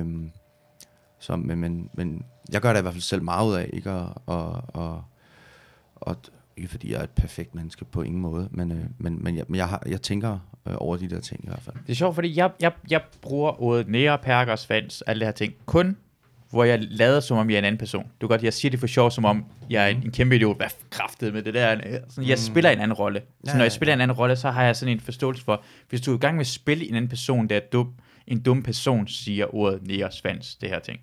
Øhm, så, men, men, men jeg gør det i hvert fald selv meget ud af, ikke? Og, og, og, og ikke fordi jeg er et perfekt menneske på ingen måde, men, øh, men, men, jeg, men jeg, har, jeg tænker øh, over de der ting i hvert fald. Det er sjovt, fordi jeg, jeg, jeg bruger ordet nære, perker, svans, alle det her ting, kun hvor jeg lader som om jeg er en anden person. Du kan godt, jeg siger det for sjov, som om jeg er en, en kæmpe idiot. Hvad kraftet med det der? Sådan, jeg Mm. spiller en anden rolle. Så når jeg spiller en anden rolle, så har jeg sådan en forståelse for, hvis du er i gang med at spille en anden person, der er dum, en dum person siger ordet nære, svans, det her ting.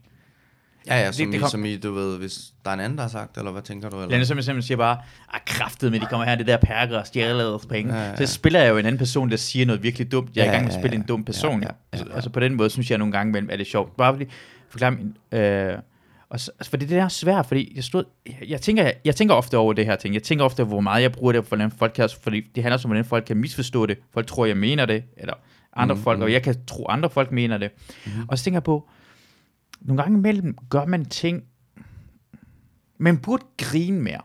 Ja, ja, Det- som, det det, kom- I, som I, du ved, hvis der er en anden, der har sagt, eller hvad tænker du? Eller? Eller som jeg simpelthen siger bare, ah, kraftet med, de kommer her, det der perker og stjæler vores penge. Ja, Ja, ja, ja. ja. Så spiller jeg jo en anden person, der siger noget virkelig dumt. Jeg er Ja, i gang med at ja, spille ja. en dum person. Ja, Ja, ja, ja, ja, ja. Altså på den måde, synes jeg nogle gange imellem, er det sjovt. Bare fordi, forklare min... Øh, og så, altså, fordi det der er svært, fordi jeg, stod, jeg, jeg, tænker, jeg tænker ofte over det her ting. Jeg tænker ofte, hvor meget jeg bruger det, for hvordan folk kan, fordi det handler om, hvordan folk kan misforstå det. Folk tror, jeg mener det, eller andre Mm, folk, mm. og jeg kan tro, andre folk mener det. Mhm. Og så tænker jeg på, nogle gange imellem gør man ting, man burde grine mere.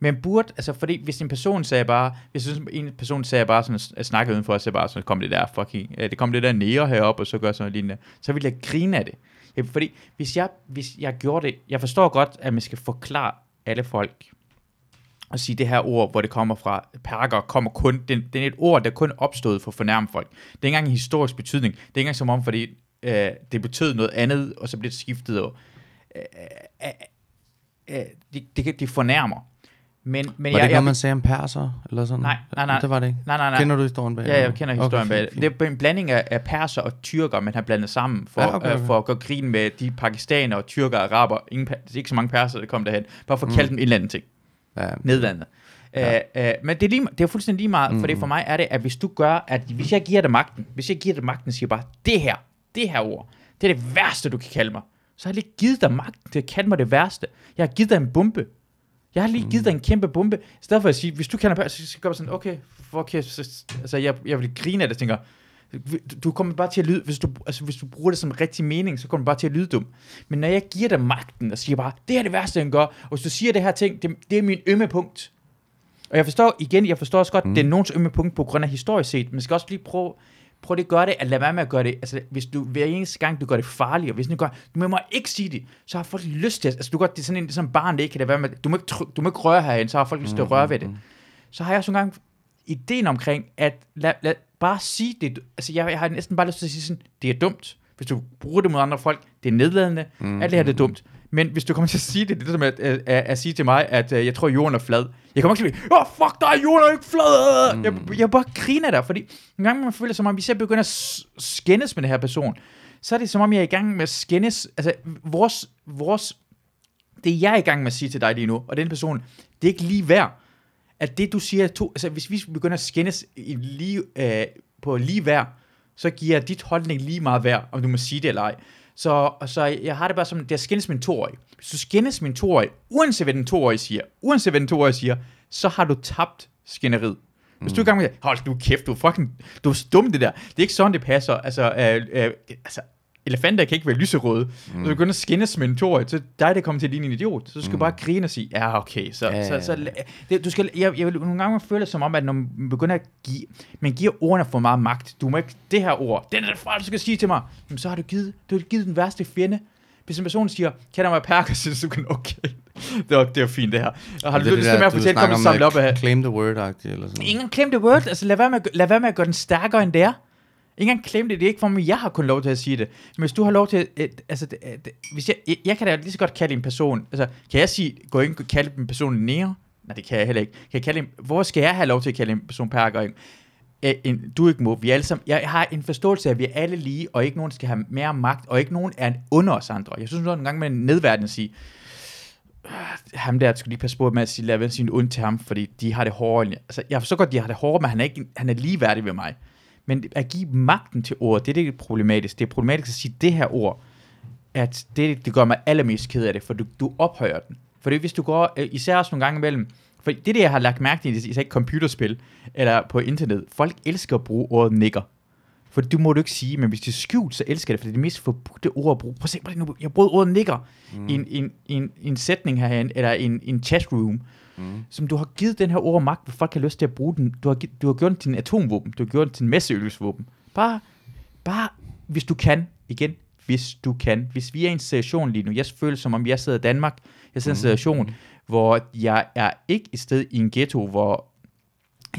Man burde, altså fordi hvis en person sagde bare, hvis en person sagde bare sådan, at snakke udenfor, og sagde bare sådan, kom det der fucking, øh, det kom det der nære herop, og så gør sådan noget lignende, så ville jeg grine af det. Ja, fordi hvis jeg, hvis jeg gjorde det, jeg forstår godt, at man skal forklare alle folk, og sige det her ord, hvor det kommer fra, perker kommer kun, det, det er et ord, der kun opstod for at fornærme folk. Det er ikke engang en historisk betydning. Det er ikke engang som om, fordi øh, det betød noget andet, og så bliver det skiftet, og øh, øh, øh, de, de, de fornærmer. Men, men Var det jeg, ikke jeg, noget, man sagde om perser? Eller sådan? Nej, nej, nej. Det var det ikke. nej, nej, nej. Kender du historien bag? Ja, jeg kender historien okay, bag fint, det. Det er en blanding af, af perser og tyrker, man har blandet sammen for, Ja, okay, okay. Øh, for at gå grin med de pakistanere, tyrker og araber. Ingen, det er ikke så mange perser, der kom derhen. Bare for at kalde dem et eller andet ting. Ja, Nedlandet. Ja. Øh, øh, men det er, lige, det er fuldstændig lige meget, mm. for det for mig er det, at hvis du gør, at hvis jeg giver dig magten, hvis jeg giver dig magten, siger bare, det her, det her ord, det er det værste, du kan kalde mig. Så har jeg lige givet dig magten til at kalde mig det værste. Jeg har givet dig en bombe. Jeg har lige givet dig en kæmpe bombe. I stedet for at sige, hvis du kalder mig, så gør jeg sådan, okay, fuck yes. Så- Altså, jeg, jeg vil grine af det, tænker, du- kommer bare til at lyde, hvis du, altså, hvis du bruger det som rigtig mening, så kommer du bare til at lyde dum. Men når jeg giver dig magten og siger bare, det er det værste, han gør, og hvis du siger det her ting, det, det er min ømme punkt. Og jeg forstår, igen, jeg forstår også godt, mm. det er nogens ømme punkt på grund af historisk set, men skal også lige prøve, prøve det at gøre det, at lade være med at gøre det, altså hvis du hver eneste gang, du gør det farligere, hvis du gør, du må ikke sige det, så har folk lyst til, at- altså du gør, det er sådan en det er sådan en barn, det ikke kan lade være med, du må ikke, du må ikke røre herhen, så har folk lyst til at røre ved det. Så har jeg også nogle gange ideen omkring, at lad, lad, bare sige det, altså jeg, jeg har næsten bare lyst til at sige sådan, det er dumt, hvis du bruger det mod andre folk, det er nedladende, mm. alt det her det er dumt. Men hvis du kommer til at sige det, det er som at, at, at, at sige til mig, at uh, jeg tror, jorden er flad. Jeg kommer ikke til at sige, åh, oh, fuck dig, jorden er ikke flad. Mm. Jeg, jeg bare grine af dig, fordi en gang man føler som om, hvis jeg begynder at skændes med den her person, så er det som om, jeg er i gang med at skændes. Altså, vores, vores, det jeg er i gang med at sige til dig lige nu, og den person, det er ikke lige værd, at det du siger er to, altså hvis vi begynder at skændes i lige, øh, på lige værd, så giver dit holdning lige meget værd, om du må sige det eller ej. Så, så jeg har det bare som, det er skændes min toårig. Hvis du skændes min toårig, uanset hvad den toårige siger, uanset hvad den toårige siger, så har du tabt skænderiet. Hvis du er i gang med, hold nu kæft, du er fucking, du er så dum det der. Det er ikke sådan, det passer. Altså, øh, øh, altså elefanter kan ikke være lyserøde. Mm. Så du begynder at skændes med en toårig, så dig det kommer til at ligne en idiot. Så du skal mm. bare grine og sige, ja okay, så, Ja, så, så, så det, du skal, jeg, jeg vil nogle gange føle det som om, at når man begynder at give, man giver ordene for meget magt. Du må ikke, det her ord, den er det fra, du skal sige til mig. Jamen, så har du givet, du har givet den værste fjende. Hvis en person siger, kan der mig perker, så synes du kan, okay, det var, det var fint det her. Og har du Det er lyst til der, at du fortælle, kom om, og samle op af Claim the word-agtigt, eller sådan. Ingen claim the word. Altså, lad være, med, at- lad være med at gøre den stærkere, end det er. Ingen engang claim det. Det er ikke for mig, jeg har kun lov til at sige det. Men hvis du har lov til... Øh, at- altså, det, øh, hvis jeg, jeg, jeg kan da lige så godt kalde en person... Altså, kan jeg sige... Gå ind og kalde en person nære? Nej, det kan jeg heller ikke. Kan jeg kalde en, hvor skal jeg have lov til at kalde en person perker? En, øh, en, du ikke må. Vi alle sammen, jeg har en forståelse af, at vi er alle lige, og ikke nogen skal have mere magt, og ikke nogen er under os andre. Jeg synes nogle gange, gang med nedværdigende at sige, ham der skulle lige passe på med at sige, lad være sin sige ondt til ham, fordi de har det hårdere. Altså, jeg forstår godt, de har det hårdere, men han er, ikke, han er ligeværdig ved mig. Men at give magten til ordet, det er det problematisk. Det er problematisk at sige det her ord, at det, det gør mig allermest ked af det, for du, du ophøjer den. For hvis du går, øh, især også nogle gange imellem, for det det, jeg har lagt mærke til, især ikke computerspil, eller på internet, folk elsker at bruge ordet nigger. For det må du ikke sige, men hvis det er skjult, så elsker det, for det er det mest forbudte ord at bruge. Prøv at se, prøv at nu, jeg brugte ordet nigger mm. i, en, en, en, en sætning herhen, eller en, en chatroom, Mm. som du har givet den her ord magt, hvor folk har lyst til at bruge den. Du har, du har gjort den til en atomvåben, du har gjort den til en masseødelsesvåben. Bare, bare, hvis du kan, igen, hvis du kan. Hvis vi er i en situation lige nu, jeg føler som om jeg sidder i Danmark, jeg sidder i en situation, hvor jeg er ikke et sted i en ghetto, hvor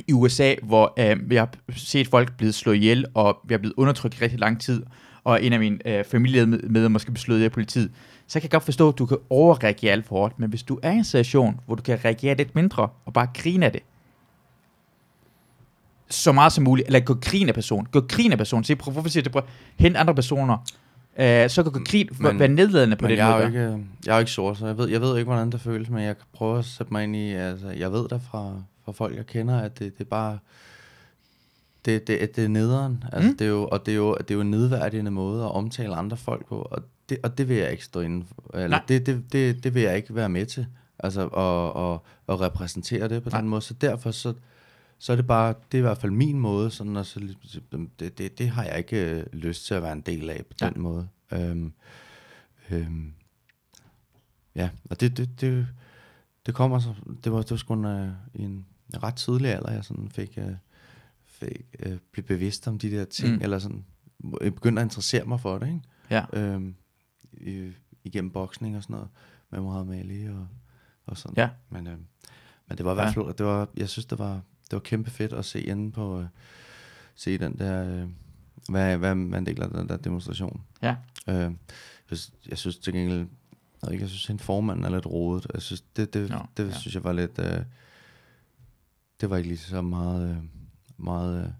i USA, hvor øh, jeg har set folk blive slået ihjel, og vi er blevet undertrykt i rigtig lang tid, og en af mine øh, familiemedlemmer skal blive slået ihjel af politiet, så kan jeg godt forstå, at du kan overreagere alt for hårdt, men hvis du er i en situation, hvor du kan reagere lidt mindre, og bare grine af det, så meget som muligt, eller gå grin af personen, gå grin af personen, se, prøv, hvorfor siger det, prøv, hent andre personer, øh, så kan gå grin, Men- være nedladende på den jeg er, måde. ikke, øh, jeg er jo ikke sort, så jeg ved, jeg ved ikke, hvordan det føles, men jeg kan prøve at sætte mig ind i, altså, jeg ved da fra, fra folk, jeg kender, at det, det er bare, det, det, det er nederen, altså, mm. det er jo, og det er, jo, det er jo en nedværdigende måde at omtale andre folk på, og det, og det vil jeg ikke stå inden for, eller Nej. det, det, det, det vil jeg ikke være med til, altså, og, og, og repræsentere det på Nej. den måde, så derfor så, så er det bare, det er i hvert fald min måde, sådan at så, ligesom- det, det, det har jeg ikke øh, lyst til at være en del af på Ja. den måde. Øhm, øhm, ja, og det, det, det, det kommer så, det var, det var sgu en, øh, en ret tidlig alder, jeg sådan fik, øh, fik øh, blev bevidst om de der ting, mm. eller sådan, jeg begyndte at interessere mig for det, ikke? Ja. Øhm, i, igennem boksning og sådan noget, med Muhammad Ali og, og sådan. Ja. Men, øh, men det var i hvert fald, det var, jeg synes, det var, det var kæmpe fedt at se inde på, øh, se den der, øh, hvad, hvad man deler den der demonstration. Ja. Øh, jeg, synes- jeg synes til gengæld, jeg, ikke, jeg synes, at formanden er lidt rodet. Jeg synes, det, det, no, det ja. synes jeg var lidt, øh, det var ikke lige så meget, øh, meget, øh,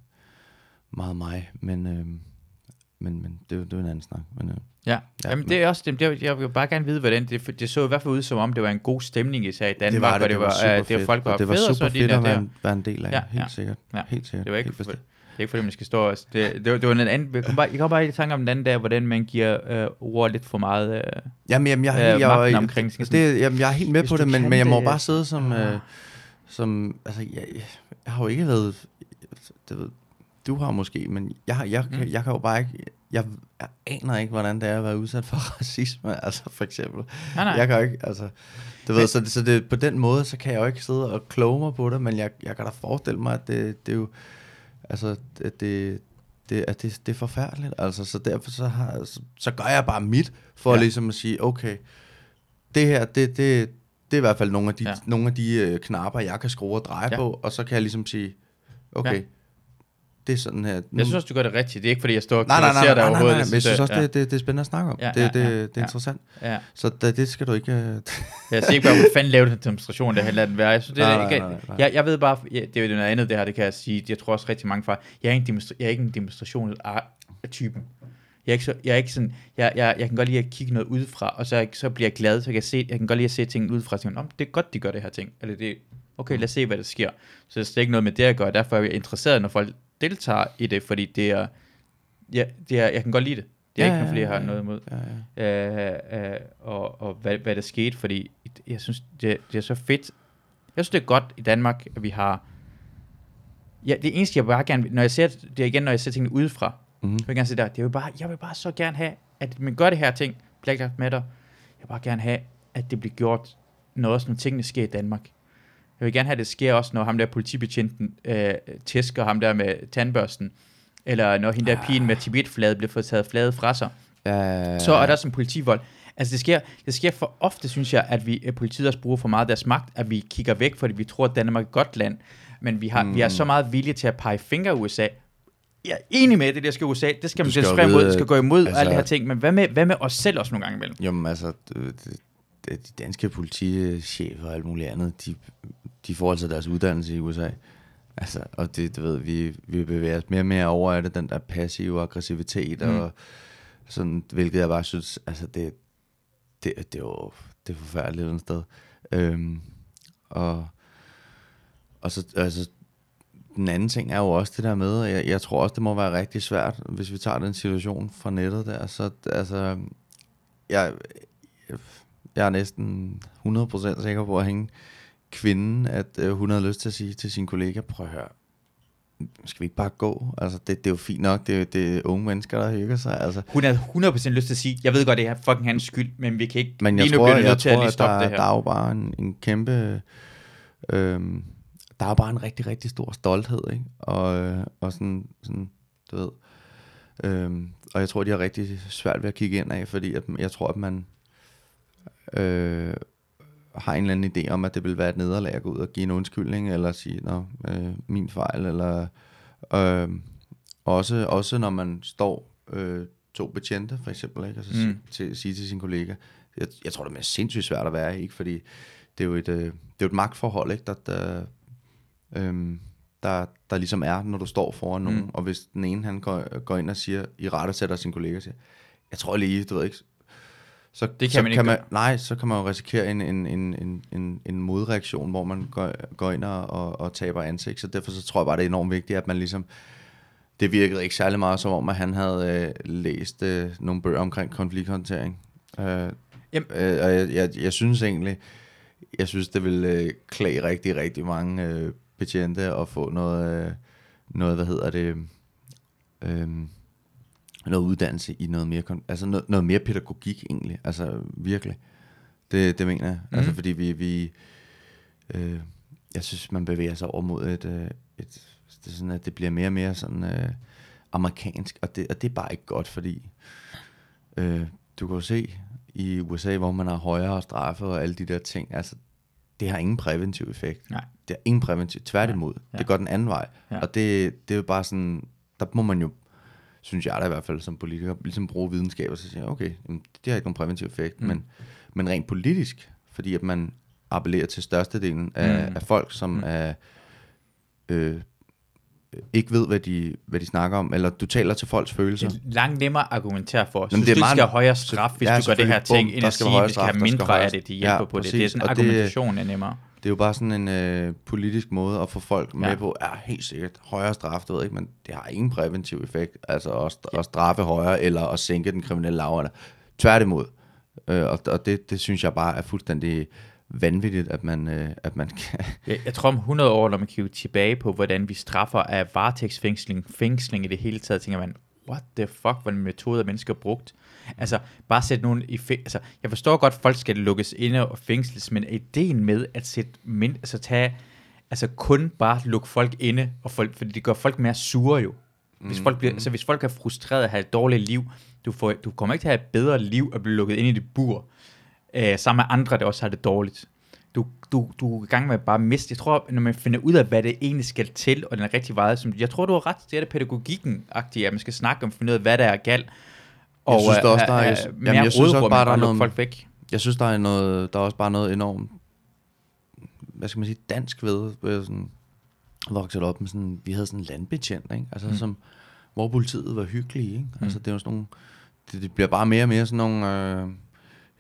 meget mig, men, øh, men, men det, er det er en anden snak. Men, øh, Ja, Ja, ja Jamen, men- det er også det, det, jeg vil bare gerne vide, hvordan det, det så i hvert fald ud som om, det var en god stemning især i Danmark, det var det, og det, var, super øh, det var fedt, folk var det var super fedt der, at være en, være en del af, Ja, helt ja. sikkert. Ja. Helt sikkert. Det var ikke, for, det er ikke fordi, man skal stå og... Det, det, var, det var en anden... Jeg kom bare, jeg kom bare i tanke om den anden der, hvordan man giver øh, ord lidt for meget... Øh, Jamen, jamen, jeg, øh, jeg, jeg, magten jeg, omkring sådan det, jamen, jeg er helt med på det, men, men jeg må bare sidde som, øh, som altså, jeg, jeg har jo ikke været, det ved, du har måske, men jeg, jeg, kan, Mm. jeg kan jo bare ikke, jeg, jeg aner ikke, hvordan det er at være udsat for racisme, altså for eksempel. nej, nej. Jeg kan jo ikke, altså, du ved, så, det- så det, på den måde, så kan jeg jo ikke sidde og kloge mig på det, men jeg, jeg kan da forestille mig, at det, det er jo, altså, at det, det, at det, det er forfærdeligt, altså, så derfor så, har, så, så gør jeg bare mit, for Ja. ligesom at sige, okay, det her, det, det, det er i hvert fald nogle af de, Ja. nogle af de øh, knapper, jeg kan skrue og dreje ja. på, og så kan jeg ligesom sige, okay, Ja. Det er sådan her. Jeg synes også, du gør det rigtigt. Det er ikke, fordi jeg står og nej, nej, nej, nej, dig nej, nej, overhovedet. nej, men jeg synes også, ja. det, det, det er spændende at snakke om. Ja, det, det, ja, det er interessant. Ja. Så det, det skal du ikke... øh, Jeg siger ikke bare, hvor fanden lavede den demonstration, det lader den være. Jeg, synes, det Nej, ikke, nej, nej, nej. Jeg, jeg ved bare, ja, det er jo noget andet, det her, det kan jeg sige. Jeg tror også rigtig mange fra, jeg er ikke en, demonstra- jeg er ikke en demonstration af af typen. Jeg er ikke, så, jeg er ikke sådan, jeg, jeg, jeg kan godt lide at kigge noget udefra, og så, så bliver jeg glad, så jeg kan, se, jeg kan godt lide at se ting udefra, og tænke, "Nå, det er godt, de gør det her ting. Eller det, okay, lad os se, hvad der sker. Så det er ikke noget med det at gøre, derfor er jeg interesseret, når folk deltager i det, fordi det er, ja, det er, jeg kan godt lide det. Det er Ja, ikke noget, fordi jeg har ja. noget imod. Ja, ja. Øh, øh, og og hvad, hvad der skete, fordi jeg synes, det, det er så fedt. Jeg synes, det er godt i Danmark, at vi har... Ja, det eneste, jeg bare gerne vil, når jeg ser det igen, når jeg ser tingene udefra, Mhm. jeg vil gerne sige der, det er jo bare, jeg vil bare så gerne have, at man gør det her ting, Black Lives Matter, jeg vil bare gerne have, at det bliver gjort, når også når tingene sker i Danmark. Jeg vil gerne have, at det sker også, når ham der politibetjenten øh, tæsker ham der med tandbørsten, eller når hende der pigen med Tibet-flaget bliver fået taget flaget fra sig Ja, så er der som politivold. Altså det sker, det sker for ofte, synes jeg, at vi at politiet også bruger for meget af deres magt, at vi kigger væk, fordi vi tror, at Danmark er et godt land. Men vi, har, mm. vi er så meget villige til at pege fingre af USA. Jeg er enig med, at det der skal USA, det skal man skal jo imod, det skal gå imod altså, altså- alle de her ting. Men hvad med, hvad med os selv også nogle gange imellem? Jamen altså, det, det, det, de danske politichefer og alt muligt andet, de, de får altså deres uddannelse i USA. Altså, og det, du ved, vi, vi bevæger os mere og mere over af det, den der passive aggressivitet, Mm. og sådan, hvilket jeg bare synes, altså det, det, det er jo det er forfærdeligt et sted. Øhm, og, og så, altså, den anden ting er jo også det der med, jeg, jeg tror også, det må være rigtig svært, hvis vi tager den situation fra nettet der, så altså, jeg, jeg er næsten 100% sikker på at hænge kvinden, at øh, hun havde lyst til at sige til sin kollega, prøv at høre, skal vi ikke bare gå? Altså, det, det er jo fint nok, det, er- det er unge mennesker, der hygger sig, altså. Hun havde 100% lyst til at sige, jeg ved godt, det er fucking hans skyld, men vi kan ikke, Men jeg lige nu tror, bliver jeg nødt til at lige stoppe der, det her. der er jo bare en, en kæmpe... Øhm, der er bare en rigtig, rigtig stor stolthed, ikke? Og, øh, og sådan, sådan, du ved... Øhm, og jeg tror, de har rigtig svært ved at kigge ind af, fordi at, jeg tror, at man øh, har en eller anden idé om, at det vil være et nederlag at gå ud og give en undskyldning, eller sige, nå, øh, min fejl, eller... Øh, også, også når man står øh, to betjente, for eksempel, ikke? Altså Mm. til, sige til sin kollega, jeg, jeg tror, det er sindssygt svært at være ikke? Fordi det er jo et, øh, det er jo et magtforhold, ikke? Der, der, øhm, der, der ligesom er, når du står foran nogen, Mm. og hvis den ene, han går, går ind og siger, i rette sætter sin kollega og siger, jeg tror lige, du ved ikke, så, kan så man ikke kan man. Nej, så kan man jo risikere en, en, en, en, en, en modreaktion, hvor man går, går ind og, og, og taber ansigt. Så derfor så tror jeg bare, det er enormt vigtigt, at man ligesom... Det virkede ikke særlig meget som om, at han havde øh, læst øh, nogle bøger omkring konflikthåndtering. Øh, Jamen- øh, og jeg, jeg, jeg synes egentlig, jeg synes, det vil øh, klæde rigtig, rigtig mange øh, betjente at få noget, øh, noget, hvad hedder det, øh, noget uddannelse i noget mere, altså noget, noget mere pædagogik egentlig, altså virkelig. Det, det mener jeg, mm. altså fordi vi, vi øh, jeg synes, man bevæger sig over mod et, øh, et det sådan, at det bliver mere og mere sådan øh, amerikansk, og det, og det er bare ikke godt, fordi øh, du kan jo se i USA, hvor man har højere straffe og alle de der ting, altså det har ingen præventiv effekt. Nej. Det har ingen præventiv, tværtimod. Ja. Det går den anden vej. Ja. Og det, det er jo bare sådan, der må man jo, synes jeg da i hvert fald som politiker, ligesom bruge videnskab og så sige, okay, jamen, det har ikke nogen præventiv effekt, Mm. men, men rent politisk, fordi at man appellerer til størstedelen af, Mm. af folk, som Mm. er, øh, ikke ved, hvad de, hvad de snakker om, eller du taler til folks følelser. Det er langt nemmere at argumentere for. Jamen, Synes det er du, meget- skal have højere straf, hvis Ja, du gør det her ting, Bum, end at sige, at vi skal have mindre af det, de hjælper Ja, på det. Det er præcis. sådan, Og det- argumentation er nemmere. Det er jo bare sådan en øh, politisk måde at få folk med Ja. på, ja, helt sikkert, højere straf, du ved ikke, men det har ingen præventiv effekt, altså at, st- at straffe højere, eller at sænke den kriminelle lavalder. Tværtimod. Øh, og og det, det synes jeg bare er fuldstændig vanvittigt, at man, øh, at man kan... Jeg, jeg tror om 100 år, når man kigger tilbage på, hvordan vi straffer af varetægtsfængsling, fængsling i det hele taget, tænker man, what the fuck, hvordan metoder mennesker brugt. Altså, bare sætte nogen i altså, jeg forstår godt, at folk skal lukkes inde og fængsles, men ideen med at sætte mind, altså tage, altså kun bare lukke folk inde, og folk, fordi det gør folk mere sure jo. Hvis folk, bliver, altså, hvis folk er frustreret og har et dårligt liv, du, får, du kommer ikke til at have et bedre liv at blive lukket ind i dit bur, øh, sammen med andre, der også har det dårligt. Du, du, du er i gang med at bare miste. Jeg tror, når man finder ud af, hvad det egentlig skal til, og den er rigtig vejet, som, jeg tror, du har ret, det er det pædagogikken-agtige, at man skal snakke om, finde ud af, hvad der er galt. Og synes da også, øh, der er- øh, jeg- mere jamen, jeg synes også bare, der er noget- folk væk. Jeg synes, der er, noget, der er også bare noget enormt, hvad skal man sige, dansk ved, sådan, vokset op med sådan, vi havde sådan en landbetjent, ikke? Altså Mm. mm. som, hvor politiet var hyggelige, ikke? Altså det er sådan nogle, det, det bliver bare mere og mere sådan nogle øh,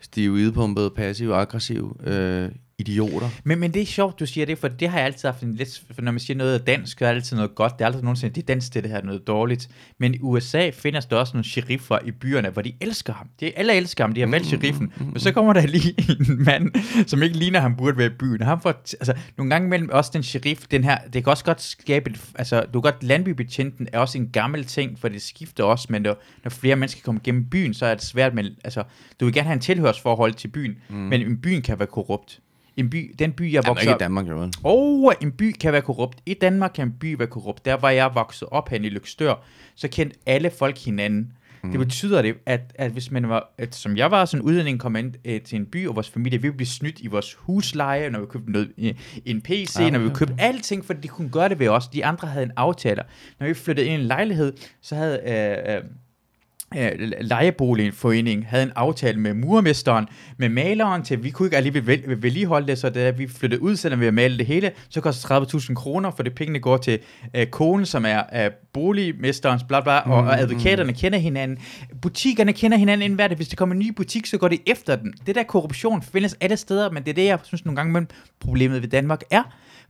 stive, idepumpede, passive, aggressive, øh, idioter. Men, men det er sjovt, du siger det, for det har jeg altid haft en lidt... For når man siger noget er dansk, så er det altid noget godt. Det er aldrig nogensinde, det er dansk, det, det her er noget dårligt. Men i USA findes der også nogle sheriffer i byerne, hvor de elsker ham. De, alle elsker ham, de har valgt sheriffen. Men så kommer der lige en mand, som ikke ligner, ham burde være i byen. Han får, altså, nogle gange mellem også den sheriff, den her, det kan også godt skabe et, altså, du kan godt, landbybetjenten er også en gammel ting, for det skifter også, men når, når flere mennesker kommer gennem byen, så er det svært, men altså, du vil gerne have en tilhørsforhold til byen, mm. men en byen kan være korrupt. En by, den by, jeg voksede ikke i op... Danmark, jo. Oh, en by kan være korrupt. I Danmark kan en by være korrupt. Der var jeg vokset op hen i Lykstør, så kendte alle folk hinanden. Mm. Det betyder det, at, at hvis man var, at, som jeg var, sådan udlænding kom ind øh, til en by, og vores familie, vi blive snydt i vores husleje, når vi købte noget, i, en PC, Ah, når vi okay, købte alting, for de kunne gøre det ved os. De andre havde en aftale. Når vi flyttede ind i en lejlighed, så havde øh, øh, øh, lejeboligforeningen havde en aftale med murmesteren, med maleren til, vi kunne ikke alligevel vel- vedligeholde det, så da vi flyttede ud, selvom vi havde malet det hele, så koster det 30.000 kroner, for det pengene går til øh, konen, som er øh, boligmesterens, bla bla, og, og advokaterne kender hinanden. Butikkerne kender hinanden inden hver dag. Hvis der kommer en ny butik, så går det efter den. Det der korruption findes alle steder, men det er det, jeg synes nogle gange, men problemet ved Danmark er,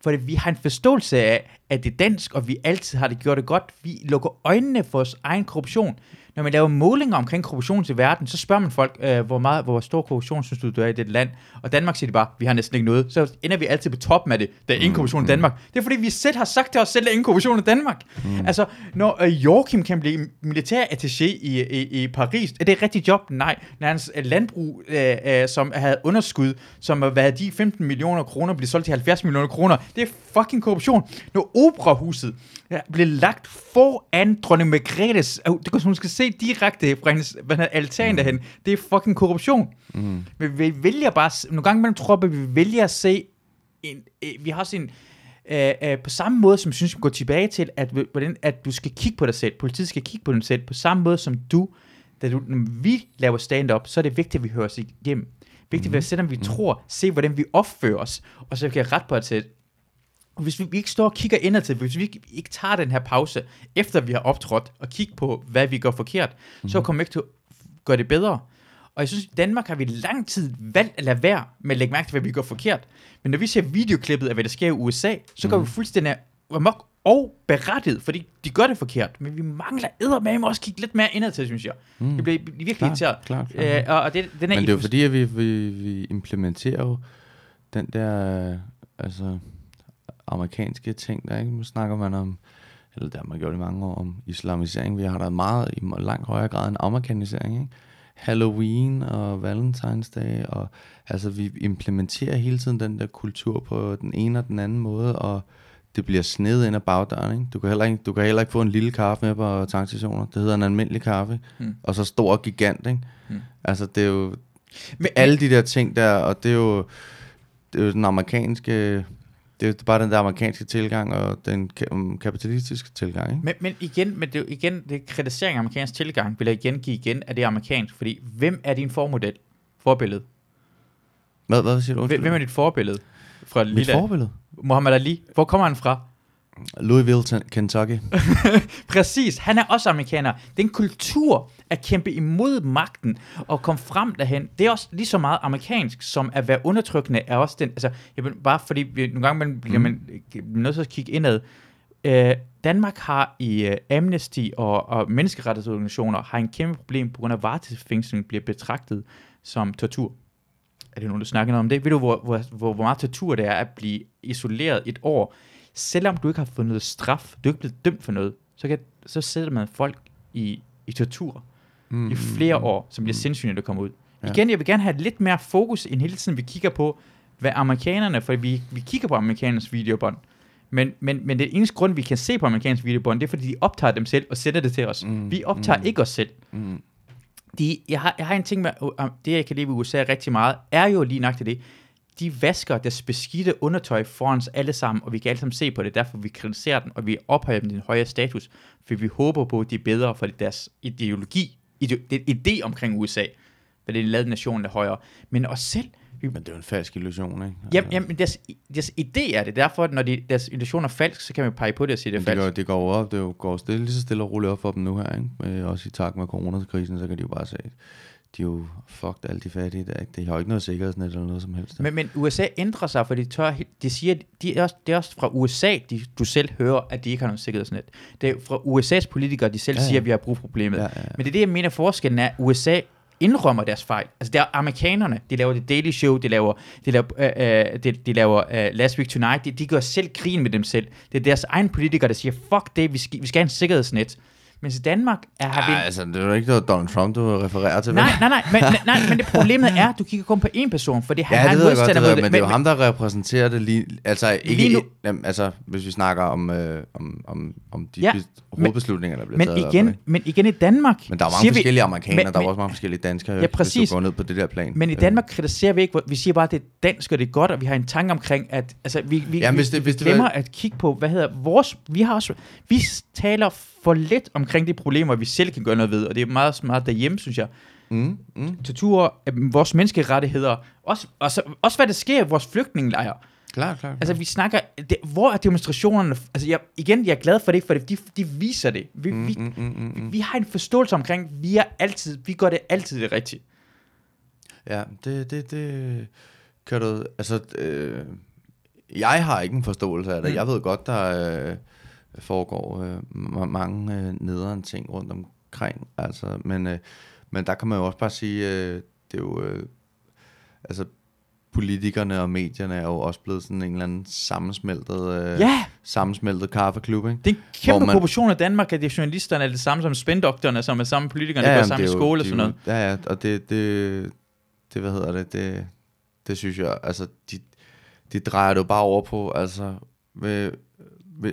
for vi har en forståelse af, at det er dansk, og vi altid har det gjort det godt. Vi lukker øjnene for vores egen korruption. Når man laver målinger omkring korruption til verden, så spørger man folk, øh, hvor, meget, hvor stor korruption synes du, du er i det land? Og Danmark siger de bare, vi har næsten ikke noget. Så ender vi altid på toppen af det. Der er ingen korruption i Danmark. Det er fordi, vi selv har sagt til os selv, der er ingen korruption i Danmark. Mm. Altså, når øh, Joachim kan blive militærattaché i, i, i Paris, er det et rigtigt job? Nej. Når hans øh, landbrug, øh, øh, som havde underskud, som var værdi 15 millioner kroner, blev solgt til 70 millioner kroner, det er fucking korruption. Når operahuset ja, blev lagt foran dronning Margrethes, øh, det kan hun skal se direkte fra hendes hvad hedder, altan mm. derhen, det er fucking korruption. Mm. Men vi vælger bare, nogle gange mellem tror jeg, vi vælger at se, en, øh, vi har en, øh, øh, på samme måde, som jeg synes, vi går tilbage til, at, hvordan, at du skal kigge på dig selv, politiet skal kigge på dig selv, på samme måde som du, da du, når vi laver stand-up, så er det vigtigt, at vi hører os igennem. Vigtigt, mm. selvom vi mm. tror, se hvordan vi opfører os, og så kan jeg ret på at sætte, og hvis vi, vi ikke står og kigger indad til, hvis vi ikke, ikke tager den her pause, efter vi har optrådt, og kigger på, hvad vi gør forkert, mm. så kommer vi ikke til at gøre det bedre. Og jeg synes, i Danmark har vi lang tid valgt at lade være med at lægge mærke til, hvad vi gør forkert. Men når vi ser videoklippet af, hvad der sker i USA, så går vi fuldstændig amok og berettiget, fordi de gør det forkert. Men vi mangler eddermame også kigge lidt mere indad til, synes jeg. Mm. Det bliver virkelig Klart, irriteret. klart, klart. Øh, og, og det, den er Men det er jo fordi, at vi, vi, vi implementerer jo den der, altså, amerikanske ting, der ikke? Nu snakker man om, eller der har man gjort i mange år, om islamisering. Vi har der meget i langt højere grad en amerikanisering, ikke? Halloween og Valentine's Day, og altså vi implementerer hele tiden den der kultur på den ene og den anden måde, og det bliver snedet ind ad bagdøren, ikke? Du kan heller ikke, du kan heller ikke få en lille kaffe med på tankstationer. Det hedder en almindelig kaffe, Mm. og så stor og gigant, ikke? Mm. Altså det er jo, Men, alle de der ting der, og det er jo, det er jo den amerikanske, det er bare den der amerikanske tilgang, og den um, kapitalistiske tilgang, ikke? Men, men igen, men det igen, det er kritisering af amerikansk tilgang, vil jeg igen give igen, at det er amerikansk, fordi hvem er din formodel, forbillede? Hvad, hvad siger du? Hvem, hvem er dit forbillede fra Mit lille? forbillede? Muhammad Ali. Hvor kommer han fra? Louisville, Kentucky. Præcis, han er også amerikaner. Den kultur at kæmpe imod magten og komme frem derhen, det er også lige så meget amerikansk, som at være undertrykkende er også den, altså, jeg bare fordi vi, nogle gange man, bliver man øh, nødt til at kigge indad. Øh, Danmark har i øh, Amnesty og, og menneskerettighedsorganisationer har en kæmpe problem på grund af varetægtsfængsling bliver betragtet som tortur. Er det nogen, der snakker noget om det? Ved du, hvor, hvor, hvor, hvor meget tortur det er at blive isoleret et år? Selvom du ikke har fået noget straf, du er ikke blevet dømt for noget, så, kan, så sætter man folk i, i tortur Mm, i flere år, som bliver sindssygt, når det kommer ud. Ja. Igen, jeg vil gerne have lidt mere fokus, end hele tiden vi kigger på, hvad amerikanerne, for vi, vi kigger på amerikanernes videobånd, men, men, men det eneste grund, vi kan se på amerikanske videobånd, det er, fordi de optager dem selv og sætter det til os. Mm, Vi optager mm. ikke os selv. Mm. De, jeg, har, jeg har en ting med, uh, det jeg kan lide ved USA rigtig meget, er jo lige nok det. De vasker deres beskidte undertøj foran os alle sammen, og vi kan alle sammen se på det. Derfor vi kritiserer den, og vi ophøjer dem til en højere status, for vi håber på, at de er bedre for deres ideologi, ide, det idé omkring USA, for det er lavet nationen er højere. Men os selv, Men det er jo en falsk illusion, ikke? jamen, jamen deres, deres idé er det. Derfor, når de, deres illusion er falsk, så kan man pege på det og sige, det er Men det, falsk. går, det går op, det går stille, lige så stille og roligt op for dem nu her, ikke? Øh, også i takt med coronakrisen, så kan de jo bare se, de er jo fucked alle de fattige der. De har jo ikke noget sikkerhedsnet eller noget som helst. Men, men USA ændrer sig, for de tør, de siger, de er også, det er også fra USA, de, du selv hører, at de ikke har noget sikkerhedsnet. Det er fra USA's politikere, de selv Ja, ja, siger, at vi har brug for problemet. Ja, Ja, ja. Men det er det, jeg mener, forskellen er, USA indrømmer deres fejl. Altså, det er amerikanerne, de laver The Daily Show, de laver, de laver, øh, øh, de, de laver øh, Last Week Tonight, de, de gør selv grin med dem selv. Det er deres egen politikere, der siger, fuck det, vi skal, vi skal have en sikkerhedsnet. Men i Danmark er, har vi... Ej, altså, det er jo ikke noget Donald Trump, du refererer til. Nej, nej, nej, men, nej, men det problemet er, at du kigger kun på én person, fordi han Ja, har det en jeg godt, det modstander ved jeg, men det er jo Men- ham, der repræsenterer det lige... Altså, ikke, Lige nu- jamen, altså hvis vi snakker om, øh, om, om, om de Ja, ja, hovedbeslutninger, der bliver Men taget. igen, men igen i Danmark... men der er mange siger vi- forskellige amerikanere, men- der er men- også mange forskellige danskere, Ja, hvis præcis. du går ned på det der plan. Men i Øh, Danmark kritiserer vi ikke, vi siger bare, at det er dansk, og det er godt, og vi har en tanke omkring, at altså, vi, vi, vi, hvis det- hvis det glemmer var- at kigge på, hvad hedder vores, vi har også, vi taler for lidt omkring de problemer, vi selv kan gøre noget ved, og det er meget smart derhjemme, synes jeg. Mm, mm, Tortur, vores menneskerettigheder, også, også, også hvad der sker i vores flygtningelejre. klar, klar. Altså, vi snakker, det, hvor er demonstrationerne? Altså, jeg, igen, jeg er glad for det, for de, de viser det. Vi, mm, vi, mm, mm, mm, mm. vi har en forståelse omkring, vi er altid, vi gør det altid det rigtige. Ja, det, det, det kan du... Altså, øh, jeg har ikke en forståelse af det. Mm. Mm. Jeg ved godt, der øh, foregår øh, ma- mange øh, nederen ting rundt omkring. Altså, men, øh, men der kan man jo også bare sige, øh, det er jo... Øh, altså, politikerne og medierne er jo også blevet sådan en eller anden sammensmeltet, øh, Ja, sammensmeltet kaffeklub, ikke? det er en kæmpe man- proportion af Danmark, at er journalisterne er det samme som spændoktorerne, som er samme politikerne, der går sammen i skole og de sådan noget. Ja, ja, og det, det, det, hvad hedder det, det, det synes jeg, altså, de, de drejer det jo bare over på, altså, ved-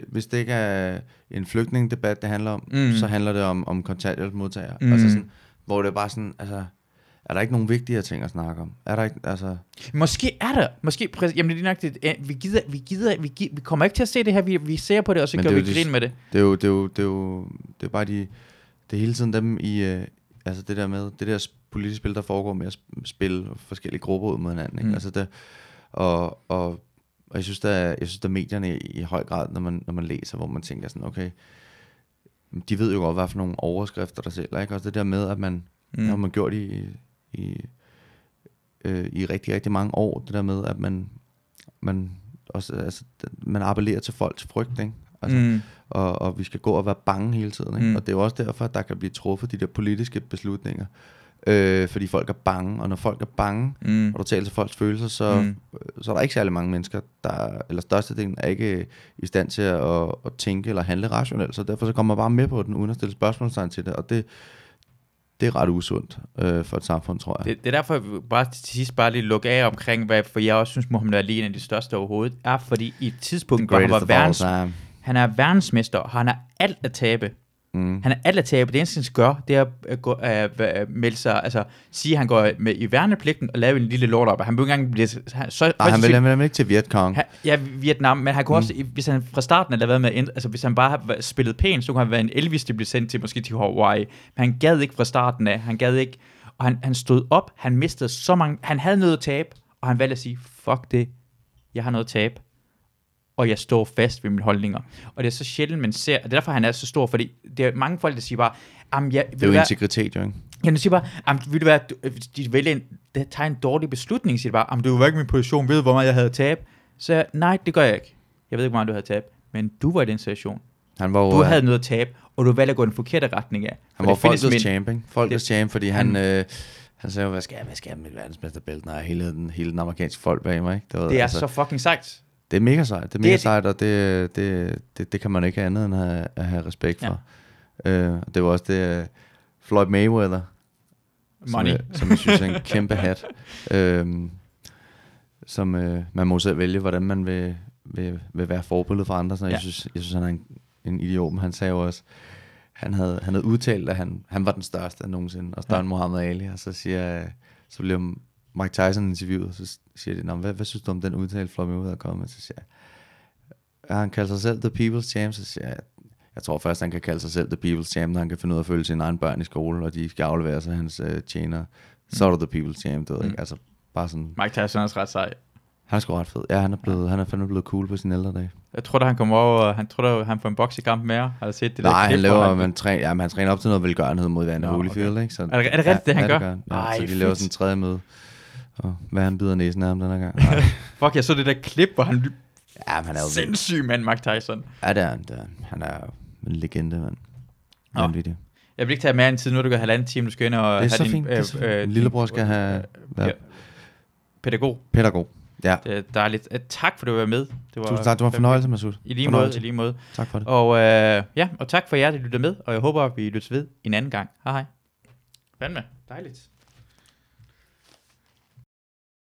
hvis det ikke er en flygtningedebat, det handler om, Mm. så handler det om, om kontanthjælpsmodtagere. Mm. Altså sådan, hvor det er bare sådan, altså, er der ikke nogen vigtigere ting at snakke om? Er der ikke, altså... Måske er der, måske, jamen det er nok det, vi gider, vi gider, vi, gider, vi kommer ikke til at se det her, vi, vi ser på det, og så gør vi det- grin med det. Det er jo, det er jo, det er jo, det er bare de, det er hele tiden dem i, øh, altså det der med, det der politiske spil, der foregår med at sp- spille forskellige grupper ud mod hinanden, ikke? Mm. Altså det, og, og, og jeg synes, der, er- jeg synes, der er medierne i, i høj grad, når man, når man læser, hvor man tænker sådan, okay, de ved jo godt, hvad for nogle overskrifter der sælger, ikke? Også det der med, at man, Mm. har man gjort i, i, øh, i rigtig, rigtig mange år, det der med, at man, man også, altså, man appellerer til folks frygt, ikke? Altså, mm. og, og vi skal gå og være bange hele tiden. Ikke? Mm. Og det er jo også derfor, at der kan blive truffet de der politiske beslutninger. Øh, fordi folk er bange, og når folk er bange, Mm. og du taler til folks følelser, så, Mm. så er der ikke særlig mange mennesker, der, eller størstedelen er ikke i stand til at, at, at tænke eller handle rationelt, så derfor så kommer man bare med på den, uden at stille spørgsmålstegn til det, og det, det er ret usundt øh, for et samfund, tror jeg. Det, det er derfor, jeg bare til sidst bare lige lukke af omkring, hvad, for jeg også synes, Mohamed Ali er en af de største overhovedet, er fordi i et tidspunkt, hvor han var verdens, han er verdensmester, og han har alt at tabe. Mm. Han er alt at tabe. Det eneste, han gøre, det er at gå, uh, melde sig, altså sige, at han går med i værnepligten og lave en lille lort op. Han vil ikke engang blive... Han, så, Nej, han vil, nemlig ikke til Vietcong. han, ja, Vietnam, men han kunne mm. også, hvis han fra starten havde været med, altså hvis han bare havde spillet pænt, så kunne han være en Elvis, der blev sendt til måske til Hawaii. Men han gad ikke fra starten af, han gad ikke, og han, han stod op, han mistede så mange, han havde noget at tabe, og han valgte at sige, fuck det, jeg har noget at tabe, og jeg står fast ved mine holdninger. Og det er så sjældent, man ser, og det er derfor, han er så stor, fordi det er mange folk, der siger bare, Jamen, jeg, Det er jo integritet, jo ikke? Ja, du siger bare, jamen, vil det være, du, øh, de vælger en, der tager en dårlig beslutning, siger bare, jamen, du var ikke min position, ved hvor meget jeg havde tab? Så jeg, nej, det gør jeg ikke. Jeg ved ikke, hvor meget du havde tab, men du var i den situation. Han var jo, Du havde noget at tabe, og du valgte at gå i den forkerte retning af. Han var det folkets champ, ikke? Folkets Det- champ, fordi han- han, øh, han sagde jo, hvad skal jeg, hvad skal jeg med et verdensmesterbælte, når jeg har hele den, hele den amerikanske folk bag mig, ikke? ved, Det er så fucking sejt. Det er mega sejt, det er Det mega er- sejt, og det, det, det, det kan man ikke andet end at have, at have respekt Ja. for. Øh, det var også det, øh, Floyd Mayweather, Money. Som, jeg, som jeg synes er en kæmpe hat. Øhm, som øh, man må selv vælge, hvordan man vil, vil, vil være forbillede for andre. Så Ja. jeg, synes, jeg synes, han er en, en idiot, men han sagde jo også, han havde, han havde udtalt, at han, han var den største nogensinde, og større Ja. end Muhammad Ali, og så siger så bliver Mike Tyson interviewet, så siger de, "Nå, hvad, hvad synes du om den udtale, Floyd Mayweather er kommet med? Så siger jeg, ja, han kalder sig selv The People's Champ, så siger jeg, jeg tror først, han kan kalde sig selv The People's Champ, når han kan finde ud af at følge sine egne børn i skole, og de skal aflevere sig hans øh, tjener. Så er du The People's Champ, du ved Mm. ikke? Altså, bare sådan, Mike Tyson er også ret sej. Han er sgu ret fed. Ja, han er, blevet, han er fandme blevet cool på sin ældre dag. Jeg tror da, han kommer over, og han tror da, han får en boksekamp mere. Har du set det Nej, der han klip, hvor laver, man træner, ja, han træner op til noget velgørenhed mod Vander Nå, Holyfield, okay. ikke? Så, Er det- er det rigtigt, det han gør? Ja, Ja, så de laver fedt. sådan en tredje møde. Og hvad han bider næsen af ham den her gang. Nej. Fuck, jeg så det der klip, hvor han ja, men han er jo sindssyg mand, Mike Tyson. Ja, det er han. Det er, han. er jo en legende, mand. Vanvittig. Jeg vil ikke tage mere en tid, nu det gået halvanden time, du skal ind og Det er have så din, fint. Det er øh, øh, din- lillebror skal have øh, været pædagog. pædagog. Ja. Det er dejligt. Øh, Tak for, at du var med. Det var Tusind tak. Det var en fornøjelse, Masud. I lige måde, Fornøjelse. i lige måde. Tak for det. Og øh, ja, og tak for jer, der lytter med, og jeg håber, vi lytter ved en anden gang. Hej hej. Fandme, dejligt.